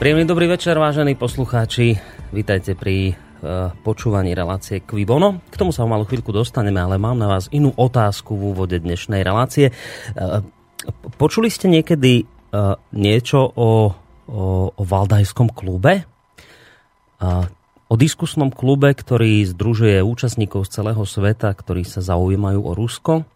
Príjemný dobrý večer, vážení poslucháči. Vítajte pri uh, počúvaní relácie Quibono. K tomu sa o malú chvíľku dostaneme, ale mám na vás inú otázku v úvode dnešnej relácie. Uh, počuli ste niekedy uh, niečo o, o, o Valdajskom klube? O diskusnom klube, ktorý združuje účastníkov z celého sveta, ktorí sa zaujímajú o Rusko.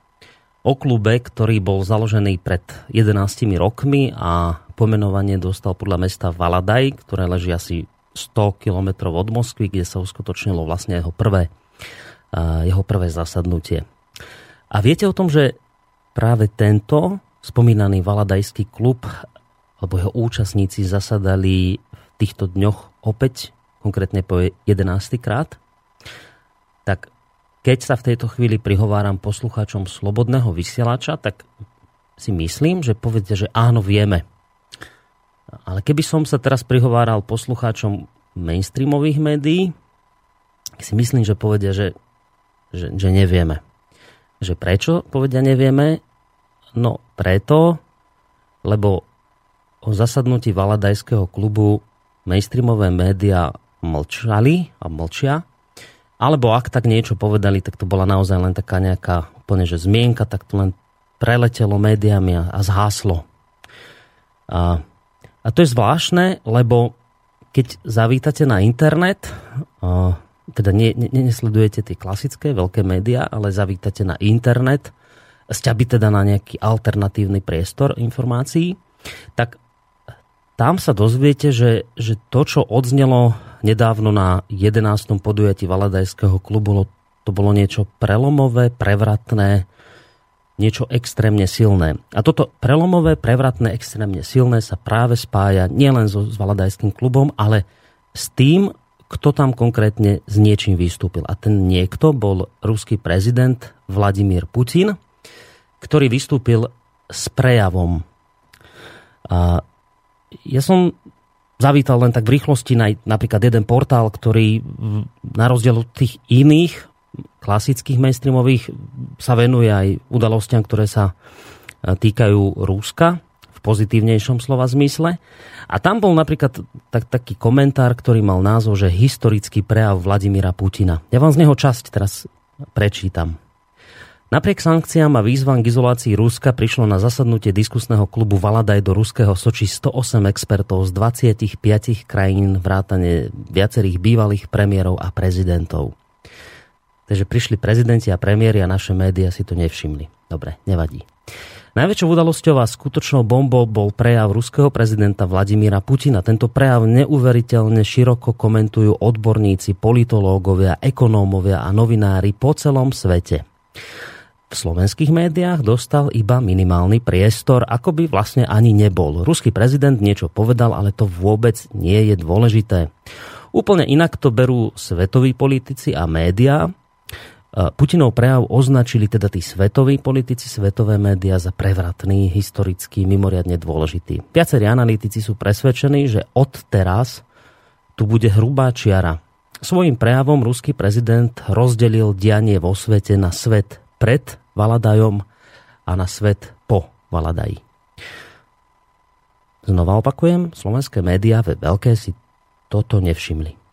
O klube, ktorý bol založený pred 11 rokmi a pomenovanie dostal podľa mesta Valadaj, ktoré leží asi 100 km od Moskvy, kde sa uskutočnilo vlastne jeho prvé, jeho prvé zasadnutie. A viete o tom, že práve tento spomínaný Valadajský klub alebo jeho účastníci zasadali v týchto dňoch opäť, konkrétne po 11. krát, tak keď sa v tejto chvíli prihováram poslucháčom Slobodného vysielača, tak si myslím, že povedia, že áno, vieme. Ale keby som sa teraz prihováral poslucháčom mainstreamových médií, si myslím, že povedia, že, že, že nevieme. Že prečo povedia nevieme? No preto, lebo o zasadnutí Valadajského klubu mainstreamové médiá mlčali a mlčia, alebo ak tak niečo povedali, tak to bola naozaj len taká nejaká úplne, že zmienka, tak to len preletelo médiami a, a zháslo. A a to je zvláštne, lebo keď zavítate na internet, teda nie, nie, nesledujete tie klasické veľké médiá, ale zavítate na internet, sťabi teda na nejaký alternatívny priestor informácií, tak tam sa dozviete, že, že to, čo odznelo nedávno na 11. podujatí Valadajského klubu, to bolo niečo prelomové, prevratné, niečo extrémne silné. A toto prelomové, prevratné, extrémne silné sa práve spája nielen so, Valadajským klubom, ale s tým, kto tam konkrétne s niečím vystúpil. A ten niekto bol ruský prezident Vladimír Putin, ktorý vystúpil s prejavom. A ja som zavítal len tak v rýchlosti na napríklad jeden portál, ktorý na rozdiel od tých iných klasických mainstreamových sa venuje aj udalostiam, ktoré sa e, týkajú Rúska v pozitívnejšom slova zmysle. A tam bol napríklad tak, taký komentár, ktorý mal názov, že historický prejav Vladimíra Putina. Ja vám z neho časť teraz prečítam. Napriek sankciám a výzvam k izolácii Ruska prišlo na zasadnutie diskusného klubu Valadaj do ruského Soči 108 expertov z 25 krajín vrátane viacerých bývalých premiérov a prezidentov. Takže prišli prezidenti a premiéry a naše médiá si to nevšimli. Dobre, nevadí. Najväčšou udalosťou a skutočnou bombou bol prejav ruského prezidenta Vladimíra Putina. Tento prejav neuveriteľne široko komentujú odborníci, politológovia, ekonómovia a novinári po celom svete. V slovenských médiách dostal iba minimálny priestor, ako by vlastne ani nebol. Ruský prezident niečo povedal, ale to vôbec nie je dôležité. Úplne inak to berú svetoví politici a médiá, Putinov prejav označili teda tí svetoví politici, svetové médiá za prevratný, historický, mimoriadne dôležitý. Viacerí analytici sú presvedčení, že od teraz tu bude hrubá čiara. Svojím prejavom ruský prezident rozdelil dianie vo svete na svet pred Valadajom a na svet po Valadaji. Znova opakujem, slovenské médiá ve veľké si toto nevšimli.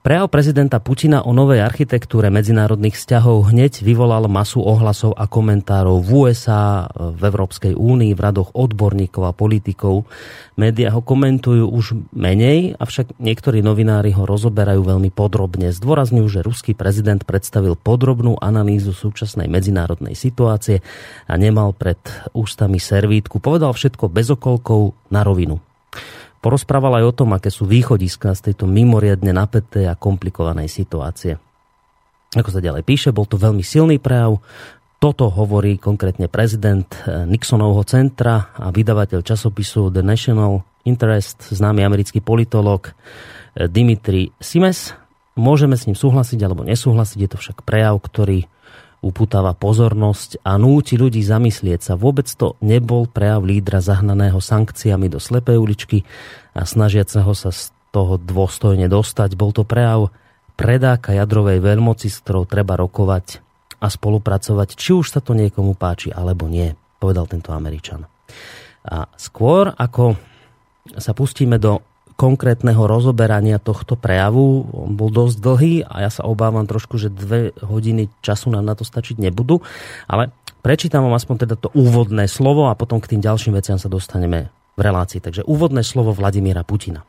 Prejav prezidenta Putina o novej architektúre medzinárodných vzťahov hneď vyvolal masu ohlasov a komentárov v USA, v Európskej únii, v radoch odborníkov a politikov. Média ho komentujú už menej, avšak niektorí novinári ho rozoberajú veľmi podrobne. Zdôrazňujú, že ruský prezident predstavil podrobnú analýzu súčasnej medzinárodnej situácie a nemal pred ústami servítku. Povedal všetko bez okolkov na rovinu. Porozprával aj o tom, aké sú východiska z tejto mimoriadne napätej a komplikovanej situácie. Ako sa ďalej píše, bol to veľmi silný prejav. Toto hovorí konkrétne prezident eh, Nixonovho centra a vydavateľ časopisu The National Interest, známy americký politolog eh, Dimitri Simes. Môžeme s ním súhlasiť alebo nesúhlasiť, je to však prejav, ktorý uputáva pozornosť a núti ľudí zamyslieť sa. Vôbec to nebol prejav lídra zahnaného sankciami do slepej uličky a snažiaceho sa z toho dôstojne dostať. Bol to prejav predáka jadrovej veľmoci, s ktorou treba rokovať a spolupracovať, či už sa to niekomu páči alebo nie, povedal tento Američan. A skôr ako sa pustíme do konkrétneho rozoberania tohto prejavu. On bol dosť dlhý a ja sa obávam trošku, že dve hodiny času nám na to stačiť nebudú, ale prečítam vám aspoň teda to úvodné slovo a potom k tým ďalším veciam sa dostaneme v relácii. Takže úvodné slovo Vladimíra Putina.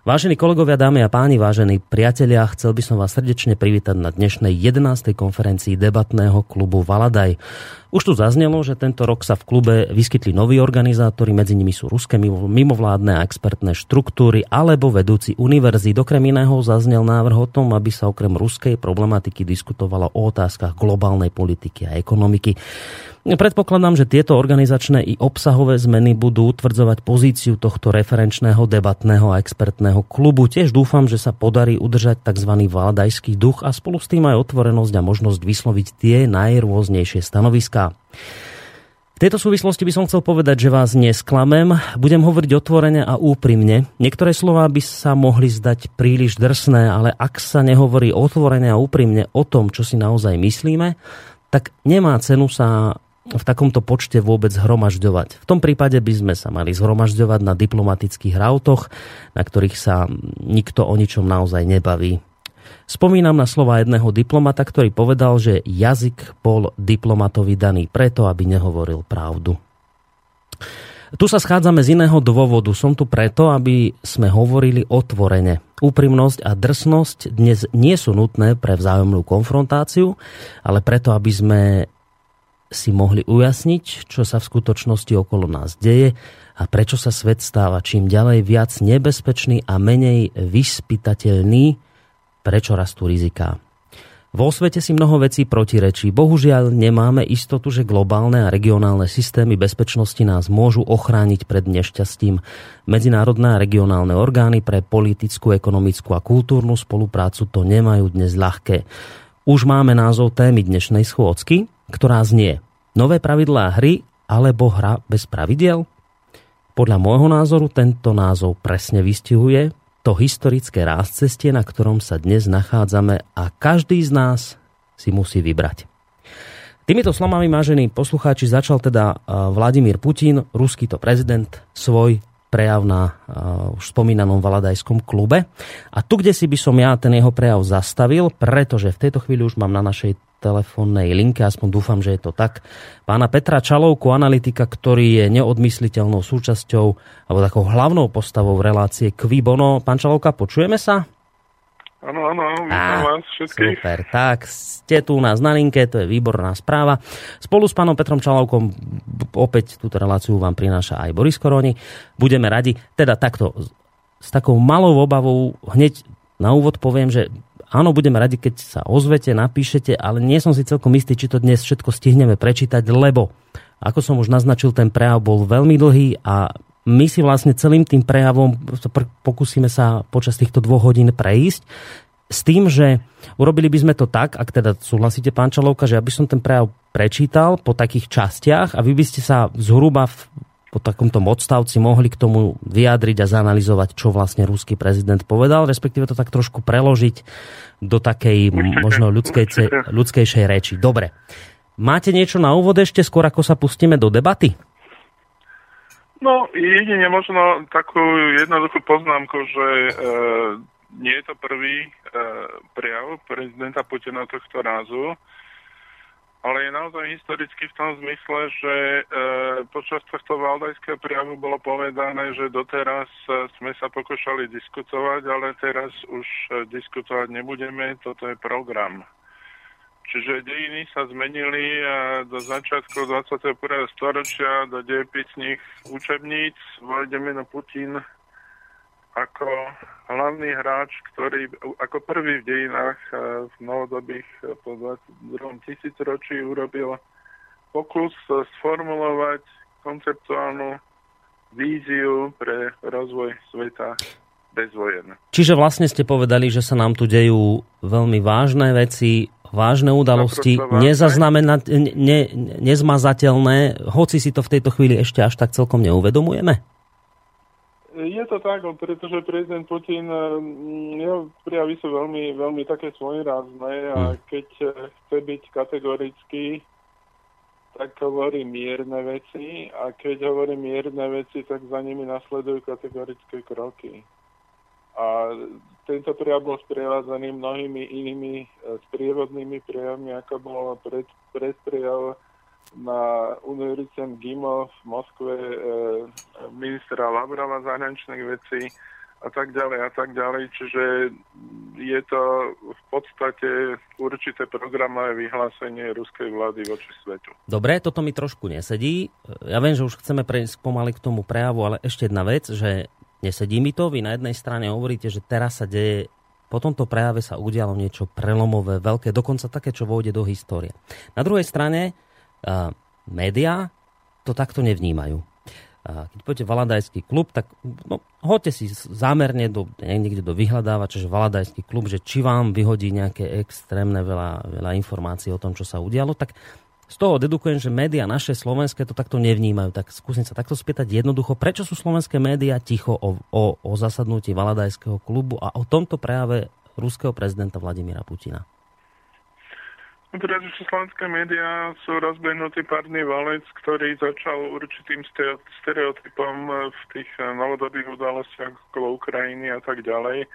Vážení kolegovia, dámy a páni, vážení priatelia, chcel by som vás srdečne privítať na dnešnej 11. konferencii debatného klubu Valadaj. Už tu zaznelo, že tento rok sa v klube vyskytli noví organizátori, medzi nimi sú ruské mimovládne a expertné štruktúry alebo vedúci univerzít. Okrem iného zaznel návrh o tom, aby sa okrem ruskej problematiky diskutovalo o otázkach globálnej politiky a ekonomiky. Predpokladám, že tieto organizačné i obsahové zmeny budú utvrdzovať pozíciu tohto referenčného debatného a expertného klubu. Tiež dúfam, že sa podarí udržať tzv. vládajský duch a spolu s tým aj otvorenosť a možnosť vysloviť tie najrôznejšie stanoviská. Tejto súvislosti by som chcel povedať, že vás nesklamem. Budem hovoriť otvorene a úprimne. Niektoré slová by sa mohli zdať príliš drsné, ale ak sa nehovorí otvorene a úprimne o tom, čo si naozaj myslíme, tak nemá cenu sa v takomto počte vôbec zhromažďovať. V tom prípade by sme sa mali zhromažďovať na diplomatických rautoch, na ktorých sa nikto o ničom naozaj nebaví. Spomínam na slova jedného diplomata, ktorý povedal, že jazyk bol diplomatovi daný preto, aby nehovoril pravdu. Tu sa schádzame z iného dôvodu. Som tu preto, aby sme hovorili otvorene. Úprimnosť a drsnosť dnes nie sú nutné pre vzájomnú konfrontáciu, ale preto, aby sme si mohli ujasniť, čo sa v skutočnosti okolo nás deje a prečo sa svet stáva čím ďalej viac nebezpečný a menej vyspytateľný, prečo rastú riziká. Vo svete si mnoho vecí protirečí. Bohužiaľ nemáme istotu, že globálne a regionálne systémy bezpečnosti nás môžu ochrániť pred nešťastím. Medzinárodné a regionálne orgány pre politickú, ekonomickú a kultúrnu spoluprácu to nemajú dnes ľahké. Už máme názov témy dnešnej schôdzky, ktorá znie Nové pravidlá hry alebo hra bez pravidiel? Podľa môjho názoru tento názov presne vystihuje to historické cestie, na ktorom sa dnes nachádzame a každý z nás si musí vybrať. Týmito slovami, vážení poslucháči, začal teda Vladimír Putin, ruský to prezident, svoj prejav na uh, už spomínanom Valadajskom klube. A tu, kde si by som ja ten jeho prejav zastavil, pretože v tejto chvíli už mám na našej telefónnej linke, aspoň dúfam, že je to tak, pána Petra Čalovku, analytika, ktorý je neodmysliteľnou súčasťou alebo takou hlavnou postavou relácie Kvibono. Pán Čalovka, počujeme sa? Áno, áno, vítam vás všetkých. Super, tak ste tu u nás na linke, to je výborná správa. Spolu s pánom Petrom Čalovkom opäť túto reláciu vám prináša aj Boris Koroni. Budeme radi, teda takto, s takou malou obavou hneď na úvod poviem, že áno, budeme radi, keď sa ozvete, napíšete, ale nie som si celkom istý, či to dnes všetko stihneme prečítať, lebo ako som už naznačil, ten prejav bol veľmi dlhý a my si vlastne celým tým prejavom pokúsime sa počas týchto dvoch hodín prejsť s tým, že urobili by sme to tak, ak teda súhlasíte, pán Čalovka, že aby som ten prejav prečítal po takých častiach a vy by ste sa zhruba v, po takomto odstavci mohli k tomu vyjadriť a zanalizovať, čo vlastne ruský prezident povedal, respektíve to tak trošku preložiť do takej možno ľudskej, ľudskejšej reči. Dobre. Máte niečo na úvod ešte, skôr ako sa pustíme do debaty? No, jedine možno takú jednoduchú poznámku, že e, nie je to prvý e, prejav prezidenta Putina tohto rázu, ale je naozaj historicky v tom zmysle, že e, počas tohto valdajského prejavu bolo povedané, že doteraz e, sme sa pokúšali diskutovať, ale teraz už e, diskutovať nebudeme, toto je program. Čiže dejiny sa zmenili a do začiatku 21. storočia do dejepisných učebníc Vladimír Putin ako hlavný hráč, ktorý ako prvý v dejinách v novodobých po 22. tisícročí urobil pokus sformulovať konceptuálnu víziu pre rozvoj sveta bez vojen. Čiže vlastne ste povedali, že sa nám tu dejú veľmi vážne veci, vážne udalosti, nezaznamenať, ne, nezmazateľné, hoci si to v tejto chvíli ešte až tak celkom neuvedomujeme? Je to tak, pretože prezident Putin, mm, jeho prijavy sú veľmi, veľmi také svojrázne a hm. keď eh, chce byť kategorický, tak hovorí mierne veci a keď hovorí mierne veci, tak za nimi nasledujú kategorické kroky. A tento prejav bol sprevádzaný mnohými inými e, sprievodnými prejavmi, ako bol pred, predprejav na Univerzite GIMO v Moskve e, ministra Lavrova zahraničných vecí a tak ďalej a tak ďalej. Čiže je to v podstate určité programové vyhlásenie ruskej vlády voči svetu. Dobre, toto mi trošku nesedí. Ja viem, že už chceme prejsť pomaly k tomu prejavu, ale ešte jedna vec, že nesedí mi to. Vy na jednej strane hovoríte, že teraz sa deje po tomto prejave sa udialo niečo prelomové, veľké, dokonca také, čo vôjde do histórie. Na druhej strane, médiá to takto nevnímajú keď pôjdete Valadajský klub, tak no, hoďte si zámerne do, niekde do vyhľadávača, že Valadajský klub, že či vám vyhodí nejaké extrémne veľa, veľa informácií o tom, čo sa udialo, tak z toho dedukujem, že médiá naše slovenské to takto nevnímajú. Tak skúsim sa takto spýtať jednoducho, prečo sú slovenské médiá ticho o, o, o zasadnutí Valadajského klubu a o tomto prejave ruského prezidenta Vladimíra Putina? Pretože slovenské médiá sú rozbehnutý párny valec, ktorý začal určitým stereotypom v tých novodobých udalostiach okolo Ukrajiny a tak ďalej.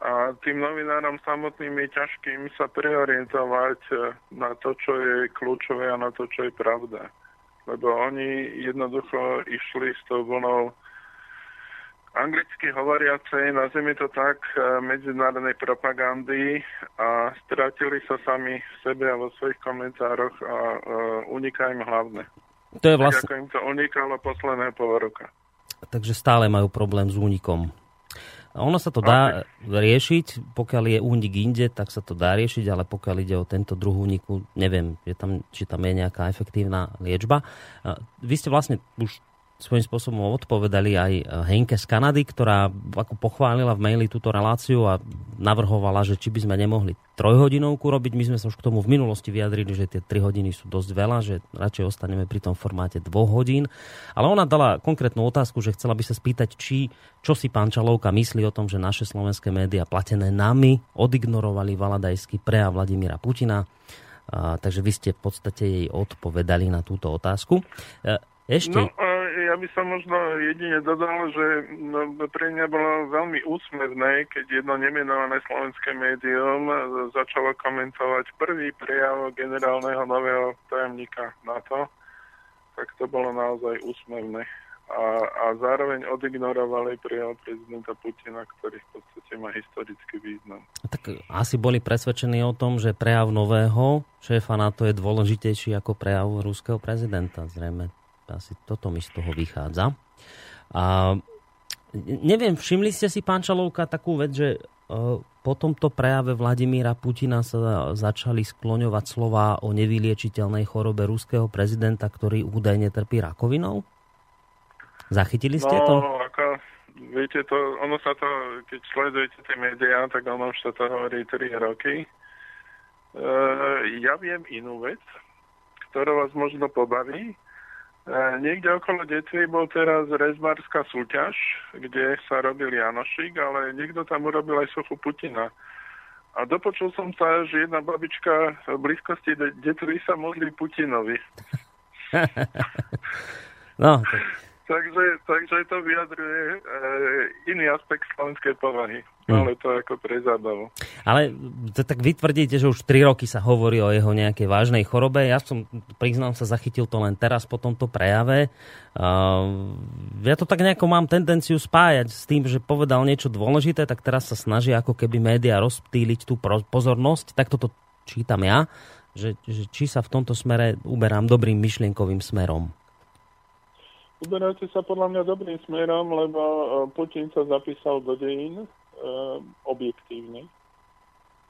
A tým novinárom samotným je ťažkým sa preorientovať na to, čo je kľúčové a na to, čo je pravda. Lebo oni jednoducho išli s tou vlnou anglicky hovoriacej, nazvime to tak, e, medzinárodnej propagandy a stratili sa sami v sebe a vo svojich komentároch a uh, uniká im hlavne. To je vlastne... Ako im to unikalo posledné pol roka. Takže stále majú problém s únikom. Ono sa to dá okay. riešiť, pokiaľ je únik inde, tak sa to dá riešiť, ale pokiaľ ide o tento druh úniku, neviem, je tam, či tam je nejaká efektívna liečba. Vy ste vlastne už svojím spôsobom odpovedali aj Henke z Kanady, ktorá ako pochválila v maili túto reláciu a navrhovala, že či by sme nemohli trojhodinovku robiť. My sme sa už k tomu v minulosti vyjadrili, že tie 3 hodiny sú dosť veľa, že radšej ostaneme pri tom formáte 2 hodín. Ale ona dala konkrétnu otázku, že chcela by sa spýtať, či, čo si pán Čalovka myslí o tom, že naše slovenské médiá platené nami odignorovali valadajský prejav Vladimíra Putina. A, takže vy ste v podstate jej odpovedali na túto otázku. E, ešte... No, ja by som možno jedine dodal, že no, pre mňa bolo veľmi úsmevné, keď jedno nemenované slovenské médium začalo komentovať prvý prejav generálneho nového tajomníka NATO, tak to bolo naozaj úsmevné. A, a zároveň odignorovali prejav prezidenta Putina, ktorý v podstate má historický význam. Tak asi boli presvedčení o tom, že prejav nového šéfa NATO je dôležitejší ako prejav ruského prezidenta, zrejme. Asi toto mi z toho vychádza. A neviem, všimli ste si, pán Čalovka, takú vec, že e, po tomto prejave Vladimíra Putina sa začali skloňovať slova o nevyliečiteľnej chorobe ruského prezidenta, ktorý údajne trpí rakovinou? Zachytili ste no, to? Ako, viete, to, ono sa to, keď sledujete tie médiá, tak ono už sa to hovorí 3 roky. E, ja viem inú vec, ktorá vás možno pobaví. E, niekde okolo Detvy bol teraz rezbárska súťaž, kde sa robil Janošik, ale niekto tam urobil aj sochu Putina. A dopočul som sa, že jedna babička v blízkosti Detvy sa modlí Putinovi. no, takže, takže to vyjadruje e, iný aspekt slovenskej povahy. Hmm. Ale to ako pre zábavu. Ale to, tak vy tvrdíte, že už 3 roky sa hovorí o jeho nejakej vážnej chorobe. Ja som, priznám sa, zachytil to len teraz po tomto prejave. Uh, ja to tak nejako mám tendenciu spájať s tým, že povedal niečo dôležité, tak teraz sa snaží ako keby média rozptýliť tú pozornosť. Tak toto čítam ja, že, že či sa v tomto smere uberám dobrým myšlienkovým smerom. Uberáte sa podľa mňa dobrým smerom, lebo e, Putin sa zapísal do dejín e, objektívne.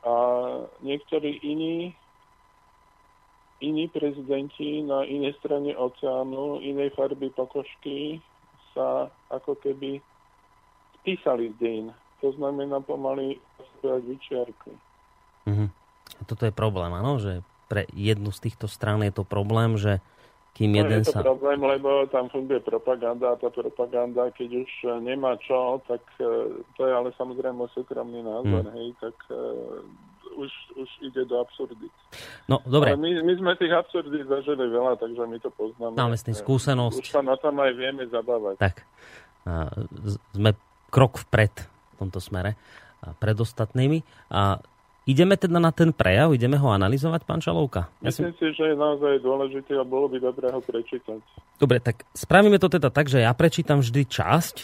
A niektorí iní, iní prezidenti na inej strane oceánu, inej farby pokožky sa ako keby spísali z dejín. To znamená pomaly vyčiarky. Mm-hmm. Toto je problém, áno? Že pre jednu z týchto strán je to problém, že kým no, jeden je to sa... problém, lebo tam funguje propaganda a tá propaganda, keď už e, nemá čo, tak uh, to je ale samozrejme súkromný názor, hmm. hej, tak uh, už, už ide do absurdit. No, dobre. Ale my, my sme tých absurdít zažili veľa, takže my to poznáme. Máme s tým skúsenosť. Už sa na tom aj vieme zabávať. Tak. Sme krok vpred tomto smere pred ostatnými. A ideme teda na ten prejav, ideme ho analyzovať, pán Čalovka? Ja Myslím si, že je naozaj dôležitý a bolo by dobré ho prečítať. Dobre, tak spravíme to teda tak, že ja prečítam vždy časť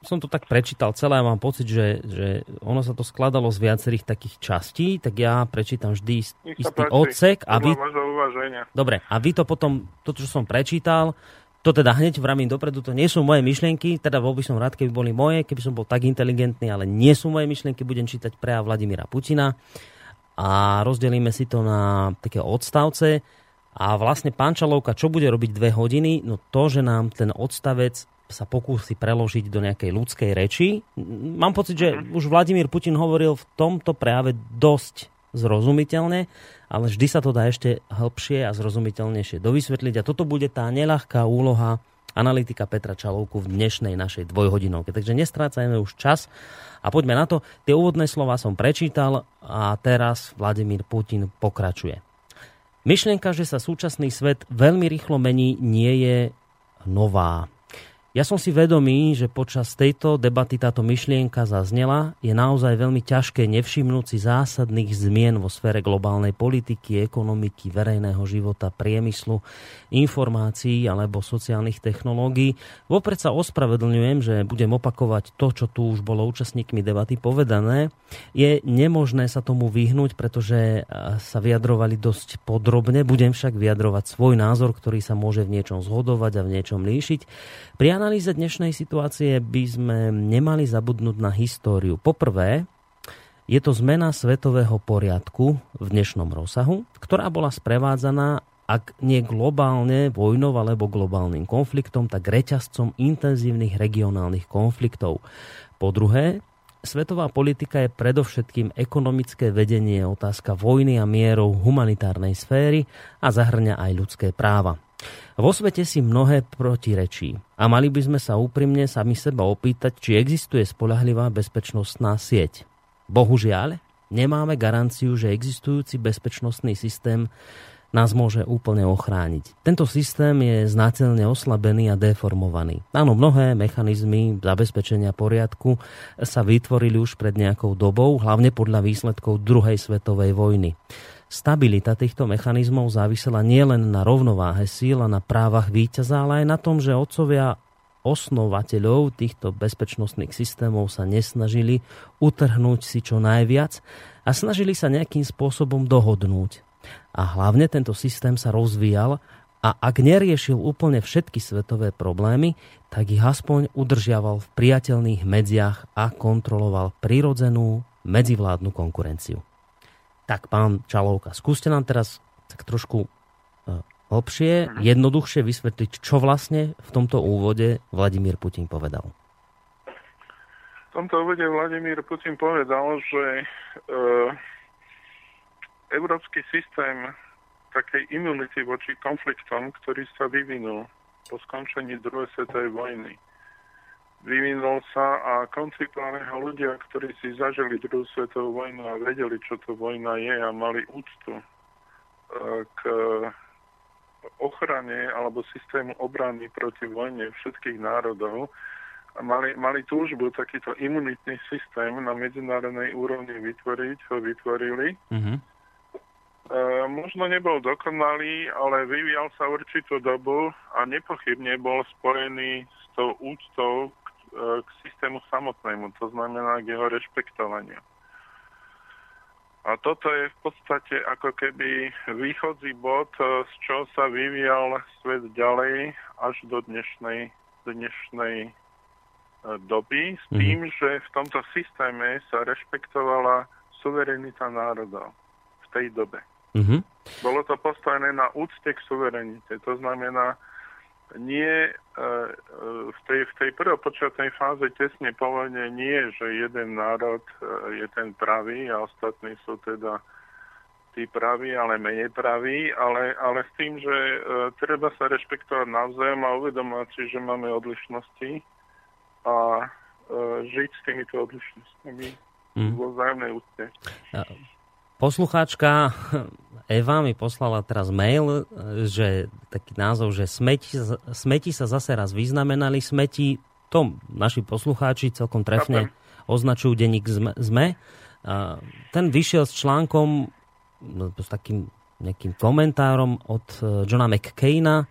som to tak prečítal celé a mám pocit, že, že ono sa to skladalo z viacerých takých častí, tak ja prečítam vždy istý odsek. A vy... Dobre, a vy to potom, to, čo som prečítal, to teda hneď vravím dopredu, to nie sú moje myšlienky, teda bol by som rád, keby boli moje, keby som bol tak inteligentný, ale nie sú moje myšlienky, budem čítať prejav Vladimíra Putina a rozdelíme si to na také odstavce. A vlastne pán Čalovka, čo bude robiť dve hodiny? No to, že nám ten odstavec sa pokúsi preložiť do nejakej ľudskej reči. Mám pocit, že uh-huh. už Vladimír Putin hovoril v tomto prejave dosť zrozumiteľne, ale vždy sa to dá ešte hĺbšie a zrozumiteľnejšie dovysvetliť. A toto bude tá neľahká úloha analytika Petra Čalovku v dnešnej našej dvojhodinovke. Takže nestrácajme už čas a poďme na to. Tie úvodné slova som prečítal a teraz Vladimír Putin pokračuje. Myšlienka, že sa súčasný svet veľmi rýchlo mení, nie je nová. Ja som si vedomý, že počas tejto debaty táto myšlienka zaznela. Je naozaj veľmi ťažké nevšimnúť si zásadných zmien vo sfére globálnej politiky, ekonomiky, verejného života, priemyslu, informácií alebo sociálnych technológií. Vopred sa ospravedlňujem, že budem opakovať to, čo tu už bolo účastníkmi debaty povedané. Je nemožné sa tomu vyhnúť, pretože sa vyjadrovali dosť podrobne. Budem však vyjadrovať svoj názor, ktorý sa môže v niečom zhodovať a v niečom líšiť. Pri analýze dnešnej situácie by sme nemali zabudnúť na históriu. Poprvé, je to zmena svetového poriadku v dnešnom rozsahu, ktorá bola sprevádzaná ak nie globálne vojnou alebo globálnym konfliktom, tak reťazcom intenzívnych regionálnych konfliktov. Po druhé, svetová politika je predovšetkým ekonomické vedenie, otázka vojny a mierov humanitárnej sféry a zahrňa aj ľudské práva. Vo svete si mnohé protirečí a mali by sme sa úprimne sami seba opýtať, či existuje spolahlivá bezpečnostná sieť. Bohužiaľ, nemáme garanciu, že existujúci bezpečnostný systém nás môže úplne ochrániť. Tento systém je znáteľne oslabený a deformovaný. Áno, mnohé mechanizmy zabezpečenia poriadku sa vytvorili už pred nejakou dobou, hlavne podľa výsledkov druhej svetovej vojny. Stabilita týchto mechanizmov závisela nielen na rovnováhe síl a na právach víťaza, ale aj na tom, že otcovia osnovateľov týchto bezpečnostných systémov sa nesnažili utrhnúť si čo najviac a snažili sa nejakým spôsobom dohodnúť. A hlavne tento systém sa rozvíjal a ak neriešil úplne všetky svetové problémy, tak ich aspoň udržiaval v priateľných medziach a kontroloval prirodzenú medzivládnu konkurenciu. Tak pán Čalovka, skúste nám teraz tak trošku e, hlbšie, mhm. jednoduchšie vysvetliť, čo vlastne v tomto úvode Vladimír Putin povedal. V tomto úvode Vladimír Putin povedal, že e, európsky systém takej imunity voči konfliktom, ktorý sa vyvinul po skončení druhej svetovej vojny, vyvinul sa a koncipovali ho ľudia, ktorí si zažili druhú svetovú vojnu a vedeli, čo to vojna je a mali úctu e, k ochrane alebo systému obrany proti vojne všetkých národov a mali, mali túžbu takýto imunitný systém na medzinárodnej úrovni vytvoriť, ho vytvorili. Mm-hmm. E, možno nebol dokonalý, ale vyvíjal sa určitú dobu a nepochybne bol spojený s tou úctou k systému samotnému, to znamená k jeho rešpektovaniu. A toto je v podstate ako keby východzí bod, z čo sa vyvíjal svet ďalej až do dnešnej, dnešnej e, doby s mhm. tým, mm. že v tomto systéme sa rešpektovala suverenita národov v tej dobe. Mm-hmm. Bolo to postavené na úcte k suverenite. To znamená, nie e, e, v tej, v tej prvopočiatnej fáze tesne po vojne nie, že jeden národ e, je ten pravý a ostatní sú teda tí praví, ale menej praví, ale, ale s tým, že treba sa rešpektovať navzájom a uvedomať si, že máme odlišnosti a žiť s týmito odlišnosťami mm. vo vzájomnej úcte. Poslucháčka Eva mi poslala teraz mail, že taký názov, že smeti, smeti sa zase raz vyznamenali. Smeti, to naši poslucháči celkom trefne označujú denník ZME. Ten vyšiel s článkom, no, s takým nejakým komentárom od e, Johna McCaina,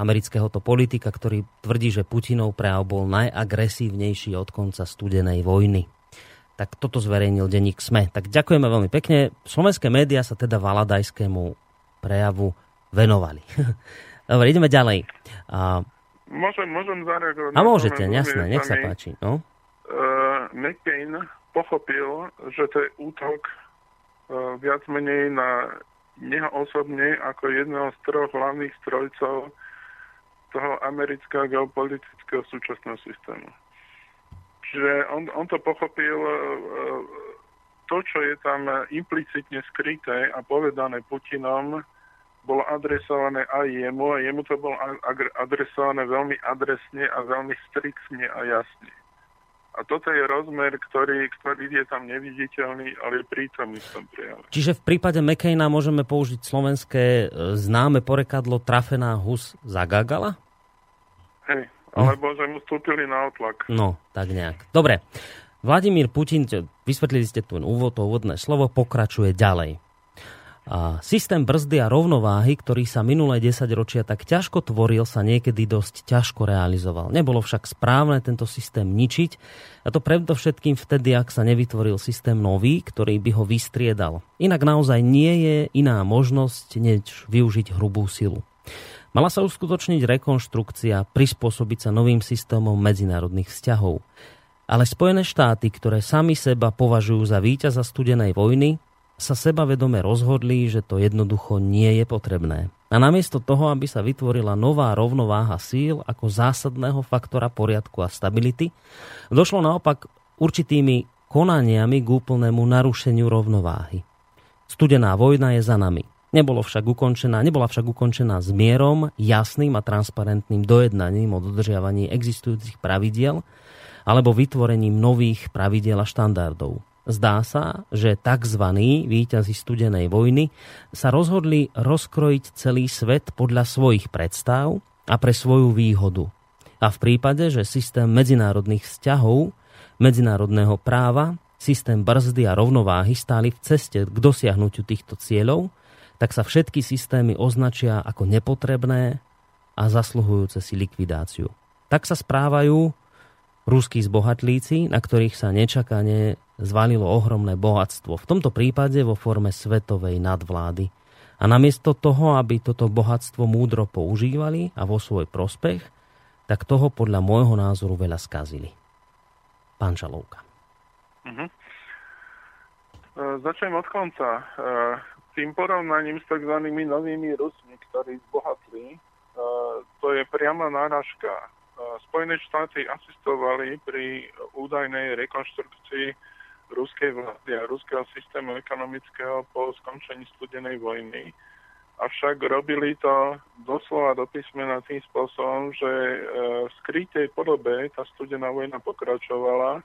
amerického to politika, ktorý tvrdí, že Putinov prejav bol najagresívnejší od konca studenej vojny. Tak toto zverejnil denník SME. Tak ďakujeme veľmi pekne. Slovenské médiá sa teda Valadajskému prejavu venovali. Dobre, ideme ďalej. A... Môžem, môžem zareagovať. A môžete, jasné, nech sa páči. No? Uh, McCain pochopil, že to je útok uh, viac menej na neho osobne ako jedného z troch hlavných strojcov toho amerického geopolitického súčasného systému. Čiže on, on to pochopil, e, to, čo je tam implicitne skryté a povedané Putinom, bolo adresované aj jemu a jemu to bolo adresované veľmi adresne a veľmi striktne a jasne. A toto je rozmer, ktorý, ktorý je tam neviditeľný, ale je prítomný v tom prejave. Čiže v prípade McCaina môžeme použiť slovenské e, známe porekadlo trafená hus zagagala? Hej, alebo hm? že mu vstúpili na otlak. No, tak nejak. Dobre. Vladimír Putin, vysvetlili ste tu úvod, to úvodné slovo, pokračuje ďalej. A systém brzdy a rovnováhy, ktorý sa minulé 10 ročia tak ťažko tvoril, sa niekedy dosť ťažko realizoval. Nebolo však správne tento systém ničiť, a to predovšetkým vtedy, ak sa nevytvoril systém nový, ktorý by ho vystriedal. Inak naozaj nie je iná možnosť, než využiť hrubú silu. Mala sa uskutočniť rekonštrukcia, prispôsobiť sa novým systémom medzinárodných vzťahov. Ale Spojené štáty, ktoré sami seba považujú za víťaza studenej vojny, sa sebavedome rozhodli, že to jednoducho nie je potrebné. A namiesto toho, aby sa vytvorila nová rovnováha síl ako zásadného faktora poriadku a stability, došlo naopak určitými konaniami k úplnému narušeniu rovnováhy. Studená vojna je za nami. Nebolo však ukončená, nebola však ukončená s mierom, jasným a transparentným dojednaním o dodržiavaní existujúcich pravidiel alebo vytvorením nových pravidiel a štandardov. Zdá sa, že tzv. víťazi studenej vojny sa rozhodli rozkrojiť celý svet podľa svojich predstav a pre svoju výhodu. A v prípade, že systém medzinárodných vzťahov, medzinárodného práva, systém brzdy a rovnováhy stáli v ceste k dosiahnutiu týchto cieľov, tak sa všetky systémy označia ako nepotrebné a zasluhujúce si likvidáciu. Tak sa správajú ruskí zbohatlíci, na ktorých sa nečakane zvalilo ohromné bohatstvo, v tomto prípade vo forme svetovej nadvlády. A namiesto toho, aby toto bohatstvo múdro používali a vo svoj prospech, tak toho podľa môjho názoru veľa skazili. Pán Žalovka. Uh-huh. E, začnem od konca. E, tým porovnaním s tzv. novými Rusmi, ktorí zbohatli, e, to je priama náražka. Spojené štáty asistovali pri údajnej rekonštrukcii ruskej vlády a ruského systému ekonomického po skončení studenej vojny. Avšak robili to doslova do písmena tým spôsobom, že e, v skrytej podobe tá studená vojna pokračovala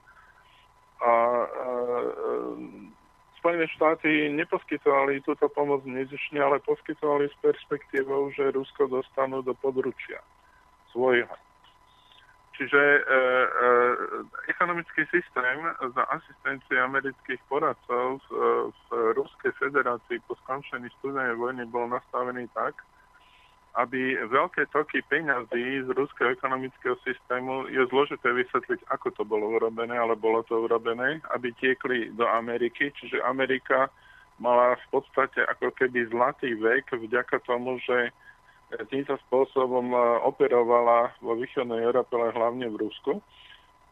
a e, Spojené štáty neposkytovali túto pomoc nezišne, ale poskytovali s perspektívou, že Rusko dostanú do područia svojho. Čiže e, e, ekonomický systém za asistencie amerických poradcov v, v Ruskej federácii po skončení studenej vojny bol nastavený tak, aby veľké toky peňazí z ruského ekonomického systému je zložité vysvetliť, ako to bolo urobené, ale bolo to urobené, aby tiekli do Ameriky, čiže Amerika mala v podstate ako keby zlatý vek vďaka tomu, že týmto spôsobom e, operovala vo východnej Európe, ale hlavne v Rusku.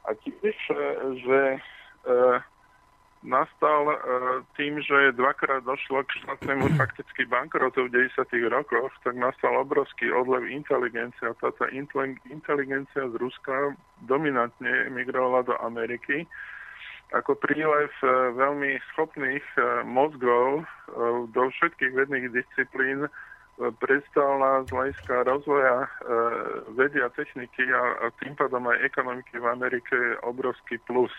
A tiež, e, že e, nastal e, tým, že dvakrát došlo k štátnemu fakticky bankrotu v 90. rokoch, tak nastal obrovský odlev inteligencie a táto inteligencia z Ruska dominantne emigrovala do Ameriky ako prílev e, veľmi schopných e, mozgov do všetkých vedných disciplín predstavila z hľadiska rozvoja e, vedy a techniky a, tým pádom aj ekonomiky v Amerike obrovský plus.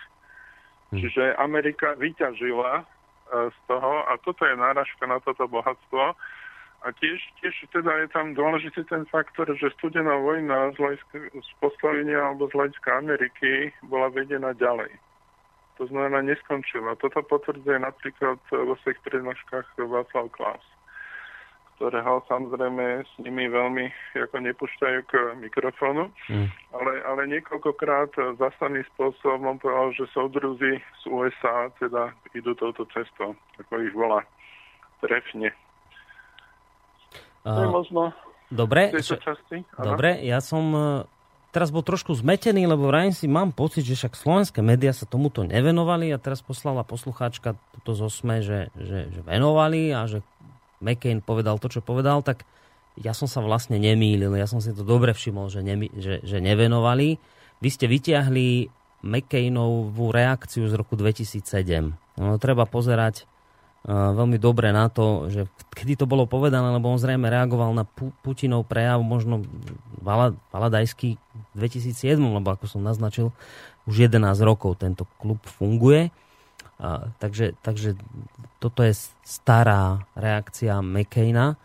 Hmm. Čiže Amerika vyťažila e, z toho a toto je náražka na toto bohatstvo. A tiež, tiež teda je tam dôležitý ten faktor, že studená vojna z, hľadiska, z postavenia alebo z hľadiska Ameriky bola vedená ďalej. To znamená, neskončila. Toto potvrdzuje napríklad vo svojich prednáškach Václav Klaus ktorého samozrejme s nimi veľmi ako nepúšťajú k mikrofónu, mm. ale, ale niekoľkokrát zastaný spôsobom povedal, že soudruzi z USA teda idú touto cestou, ako ich volá trefne. To je možno Dobre, že, časti. dobre, ja som e, teraz bol trošku zmetený, lebo vrajím si, mám pocit, že však slovenské médiá sa tomuto nevenovali a teraz poslala poslucháčka toto zo SME, že, že, že venovali a že McCain povedal to, čo povedal, tak ja som sa vlastne nemýlil. Ja som si to dobre všimol, že, nemy, že, že nevenovali. Vy ste vytiahli McCainovú reakciu z roku 2007. No, treba pozerať uh, veľmi dobre na to, že kedy to bolo povedané, lebo on zrejme reagoval na Pu- Putinov prejav možno Valadajský v 2007, lebo ako som naznačil, už 11 rokov tento klub funguje. A, takže, takže toto je stará reakcia McCaina,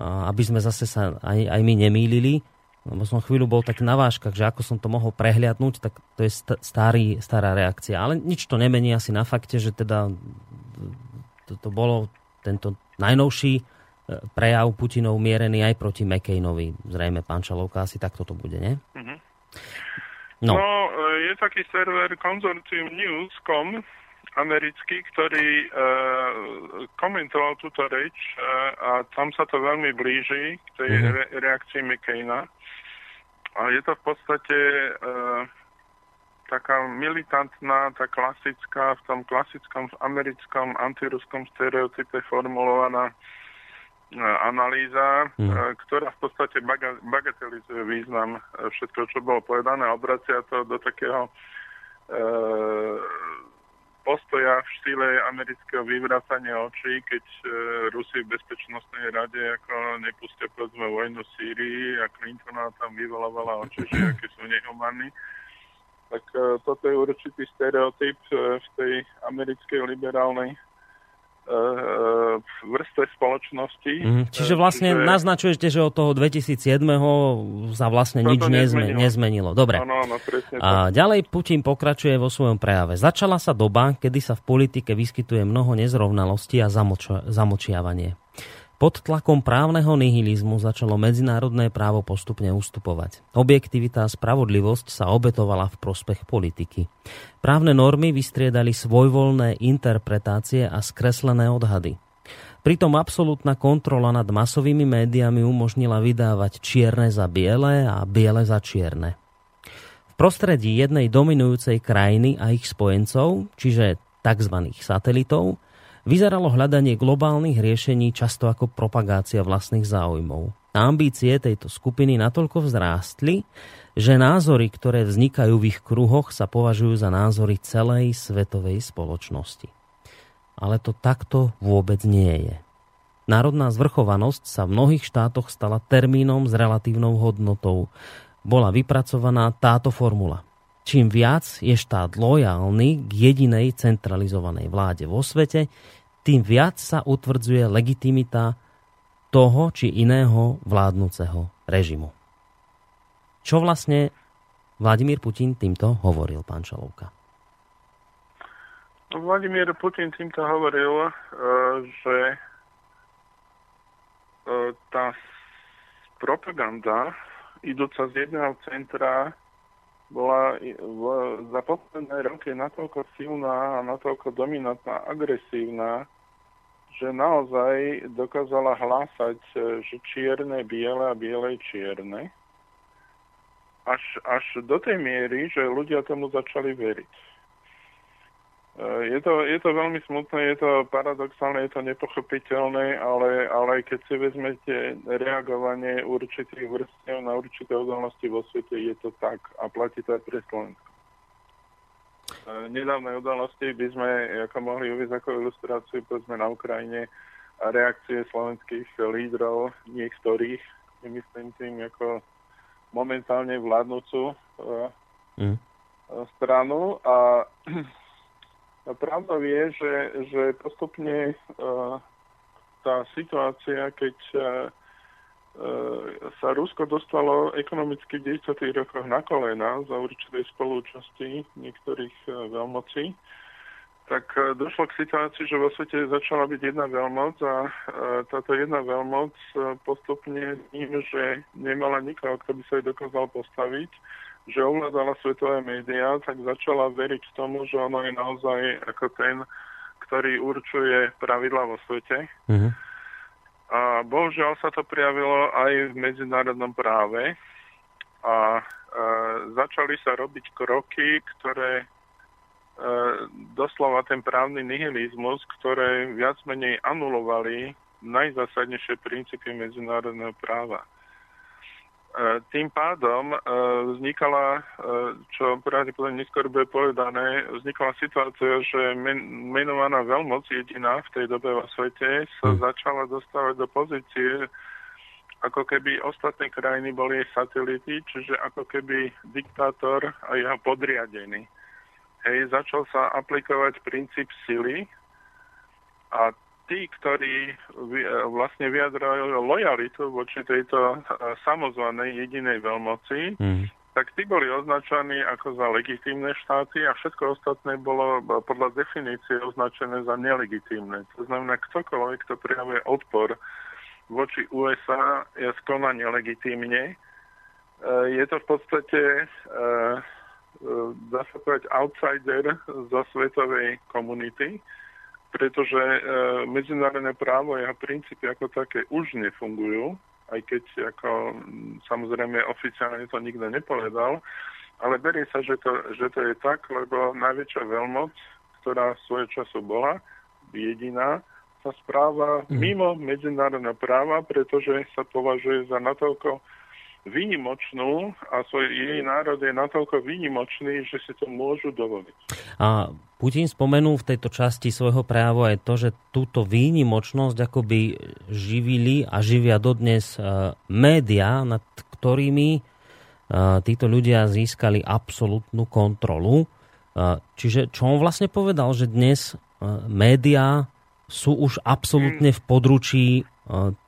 a, aby sme zase sa aj, aj my nemýlili, lebo som chvíľu bol tak na váškach, že ako som to mohol prehliadnúť, tak to je starý, stará reakcia. Ale nič to nemení asi na fakte, že teda to, to bolo tento najnovší e, prejav Putinov mierený aj proti McCainovi. Zrejme pán Čalovka asi takto to bude, nie? Mm-hmm. No. no, e, je taký server Consortium News.com, americký, ktorý e, komentoval túto reč e, a tam sa to veľmi blíži k tej mm-hmm. re, reakcii McCaina. A je to v podstate e, taká militantná, tá klasická, v tom klasickom americkom antiruskom stereotype formulovaná analýza, mm. e, ktorá v podstate baga, bagatelizuje význam všetko, čo bolo povedané a obracia to do takého e, postoja v štýle amerického vyvracania očí, keď e, Rusi v Bezpečnostnej rade ako nepustia povedzme vojnu v Sýrii a Clintona tam vyvolávala oči, že aké sú nehumanní. Tak e, toto je určitý stereotyp e, v tej americkej liberálnej vrstve spoločnosti. Mm, čiže vlastne čiže... naznačujete, že od toho 2007. sa vlastne nič nezmenilo. nezmenilo. Dobre. Ano, ano, A ďalej Putin pokračuje vo svojom prejave. Začala sa doba, kedy sa v politike vyskytuje mnoho nezrovnalostí a zamoč- zamočiavanie. Pod tlakom právneho nihilizmu začalo medzinárodné právo postupne ustupovať. Objektivita a spravodlivosť sa obetovala v prospech politiky. Právne normy vystriedali svojvoľné interpretácie a skreslené odhady. Pritom absolútna kontrola nad masovými médiami umožnila vydávať čierne za biele a biele za čierne. V prostredí jednej dominujúcej krajiny a ich spojencov, čiže tzv. satelitov, vyzeralo hľadanie globálnych riešení často ako propagácia vlastných záujmov. Ambície tejto skupiny natoľko vzrástli, že názory, ktoré vznikajú v ich kruhoch, sa považujú za názory celej svetovej spoločnosti. Ale to takto vôbec nie je. Národná zvrchovanosť sa v mnohých štátoch stala termínom s relatívnou hodnotou. Bola vypracovaná táto formula. Čím viac je štát lojálny k jedinej centralizovanej vláde vo svete, tým viac sa utvrdzuje legitimita toho či iného vládnúceho režimu. Čo vlastne Vladimír Putin týmto hovoril, pán Čalovka? Vladimír Putin týmto hovoril, e, že e, tá propaganda idúca z jedného centra bola za posledné roky natoľko silná a natoľko dominantná, agresívna, že naozaj dokázala hlásať, e, že čierne biele a biele čierne. Až, až do tej miery, že ľudia tomu začali veriť. Je to, je to veľmi smutné, je to paradoxálne, je to nepochopiteľné, ale, ale keď si vezmete reagovanie určitých vrstiev na určité udalosti vo svete, je to tak a platí to aj pre Slovensko. Nedávne udalosti by sme ako mohli uvieť ako ilustráciu povedzme na Ukrajine a reakcie slovenských lídrov, niektorých, nemyslím tým ako momentálne vládnúcu mm. stranu a Pravda je, že, že postupne uh, tá situácia, keď uh, sa Rusko dostalo ekonomicky v 90. rokoch na kolena za určitej spolúčasti niektorých uh, veľmocí, tak e, došlo k situácii, že vo svete začala byť jedna veľmoc a e, táto jedna veľmoc e, postupne tým, že nemala nikoho, kto by sa jej dokázal postaviť, že ovládala svetové médiá, tak začala veriť tomu, že ono je naozaj ako ten, ktorý určuje pravidla vo svete. Mm-hmm. A bohužiaľ sa to prijavilo aj v medzinárodnom práve a e, začali sa robiť kroky, ktoré E, doslova ten právny nihilizmus, ktoré viac menej anulovali najzásadnejšie princípy medzinárodného práva. E, tým pádom e, vznikala, čo pravdepodobne neskôr bude povedané, vznikala situácia, že menovaná veľmoc jediná v tej dobe vo svete sa hm. začala dostávať do pozície, ako keby ostatné krajiny boli jej satelity, čiže ako keby diktátor a jeho podriadený hej, začal sa aplikovať princíp sily a tí, ktorí vlastne vyjadrajú lojalitu voči tejto e, samozvanej jedinej veľmoci, mm. tak tí boli označení ako za legitímne štáty a všetko ostatné bolo podľa definície označené za nelegitímne. To znamená, ktokoľvek, kto prijavuje odpor voči USA, je skona nelegitímne. E, je to v podstate e, E, dá sa povedať, outsider zo svetovej komunity, pretože e, medzinárodné právo a jeho princípy ako také už nefungujú, aj keď ako, samozrejme oficiálne to nikto nepovedal, ale berie sa, že to, že to je tak, lebo najväčšia veľmoc, ktorá svojho času bola, jediná, sa správa mm. mimo medzinárodného práva, pretože sa považuje za natoľko výnimočnú a svoj jej národ je natoľko výnimočný, že si to môžu dovoliť. A Putin spomenul v tejto časti svojho práva aj to, že túto výnimočnosť akoby živili a živia dodnes uh, médiá, nad ktorými uh, títo ľudia získali absolútnu kontrolu. Uh, čiže čo on vlastne povedal, že dnes médiá sú už absolútne v područí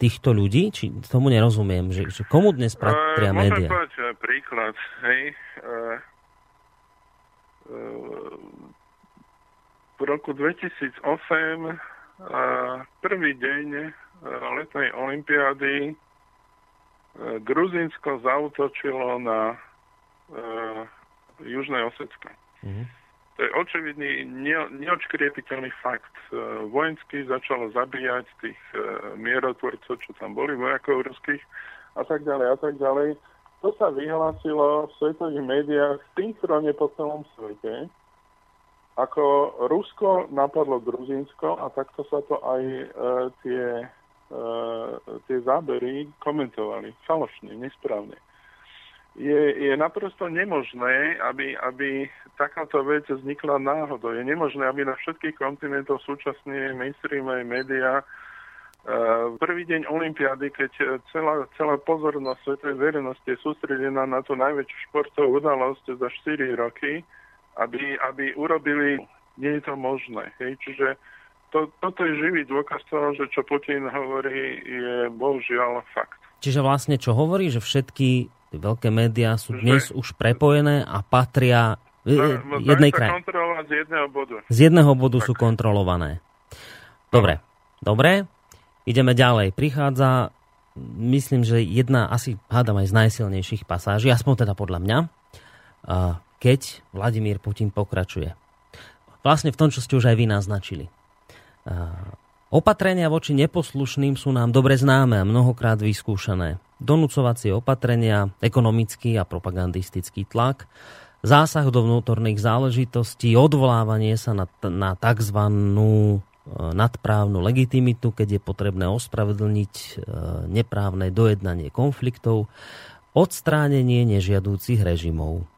týchto ľudí? Či tomu nerozumiem, že, že komu dnes patria médiá? Môžem povedať príklad. Hej. Uh, uh, v roku 2008 uh, prvý deň uh, letnej olympiády uh, Gruzinsko zautočilo na Južné Osecko. Uh-huh. To je očividný, ne, neočkriepiteľný fakt. E, vojensky začalo zabíjať tých e, mierotvorcov, čo tam boli, vojakov ruských a tak ďalej a tak ďalej. To sa vyhlásilo v svetových médiách synchrone po celom svete, ako Rusko napadlo Gruzínsko a takto sa to aj e, tie, e, tie zábery komentovali. Falošne, nesprávne je, je naprosto nemožné, aby, aby takáto vec vznikla náhodou. Je nemožné, aby na všetkých kontinentoch súčasne mainstreamové médiá Uh, prvý deň Olympiády, keď celá, celá pozornosť svetovej verejnosti je sústredená na tú najväčšiu športovú udalosť za 4 roky, aby, aby urobili, nie je to možné. Hej? Čiže to, toto je živý dôkaz toho, že čo Putin hovorí, je bohužiaľ fakt. Čiže vlastne čo hovorí, že všetky veľké médiá sú dnes už prepojené a patria no, no, jednej krajine. z jedného bodu. Z jedného bodu tak. sú kontrolované. Dobre, dobre. Ideme ďalej. Prichádza, myslím, že jedna, asi hádam aj z najsilnejších pasáží, aspoň teda podľa mňa, keď Vladimír Putin pokračuje. Vlastne v tom, čo ste už aj vy naznačili. Opatrenia voči neposlušným sú nám dobre známe a mnohokrát vyskúšané donúcovacie opatrenia, ekonomický a propagandistický tlak, zásah do vnútorných záležitostí, odvolávanie sa na, na tzv. E, nadprávnu legitimitu, keď je potrebné ospravedlniť e, neprávne dojednanie konfliktov, odstránenie nežiadúcich režimov.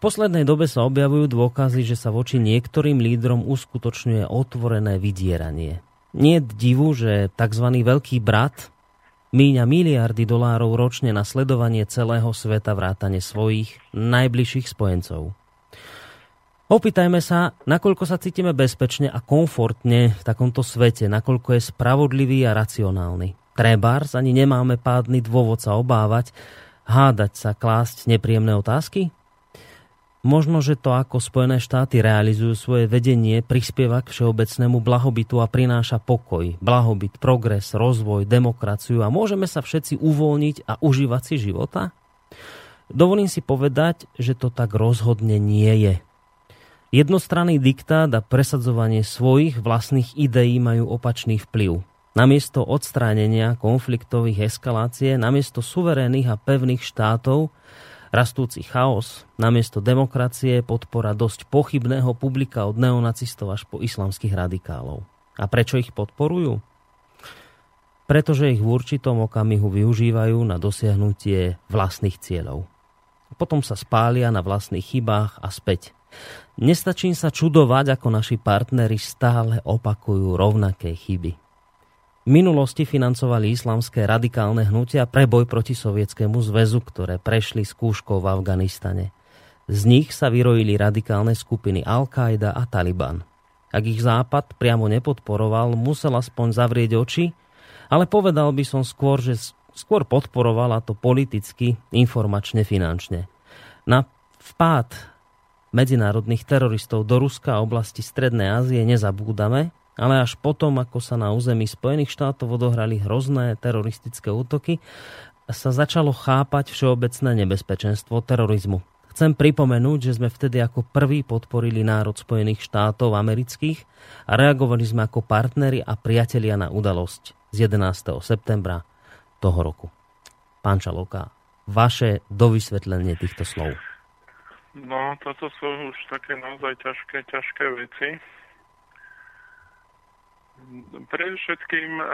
Poslednej dobe sa objavujú dôkazy, že sa voči niektorým lídrom uskutočňuje otvorené vydieranie. Nie divu, že tzv. veľký brat míňa miliardy dolárov ročne na sledovanie celého sveta vrátane svojich najbližších spojencov. Opýtajme sa, nakoľko sa cítime bezpečne a komfortne v takomto svete, nakoľko je spravodlivý a racionálny. Trebárs ani nemáme pádny dôvod sa obávať, hádať sa, klásť nepríjemné otázky? Možno, že to, ako Spojené štáty realizujú svoje vedenie, prispieva k všeobecnému blahobytu a prináša pokoj, blahobyt, progres, rozvoj, demokraciu a môžeme sa všetci uvoľniť a užívať si života? Dovolím si povedať, že to tak rozhodne nie je. Jednostranný diktát a presadzovanie svojich vlastných ideí majú opačný vplyv. Namiesto odstránenia konfliktových eskalácie, namiesto suverénnych a pevných štátov Rastúci chaos, namiesto demokracie podpora dosť pochybného publika od neonacistov až po islamských radikálov. A prečo ich podporujú? Pretože ich v určitom okamihu využívajú na dosiahnutie vlastných cieľov. Potom sa spália na vlastných chybách a späť. Nestačím sa čudovať, ako naši partnery stále opakujú rovnaké chyby minulosti financovali islamské radikálne hnutia pre boj proti Sovietskému zväzu, ktoré prešli skúškou v Afganistane. Z nich sa vyrojili radikálne skupiny Al-Qaida a Taliban. Ak ich Západ priamo nepodporoval, musel aspoň zavrieť oči, ale povedal by som skôr, že skôr podporovala to politicky, informačne, finančne. Na vpád medzinárodných teroristov do Ruska a oblasti Strednej Ázie nezabúdame, ale až potom, ako sa na území Spojených štátov odohrali hrozné teroristické útoky, sa začalo chápať všeobecné nebezpečenstvo terorizmu. Chcem pripomenúť, že sme vtedy ako prvý podporili národ Spojených štátov amerických a reagovali sme ako partneri a priatelia na udalosť z 11. septembra toho roku. Pán Čalovka, vaše dovysvetlenie týchto slov. No, toto sú už také naozaj ťažké, ťažké veci. Predovšetkým uh,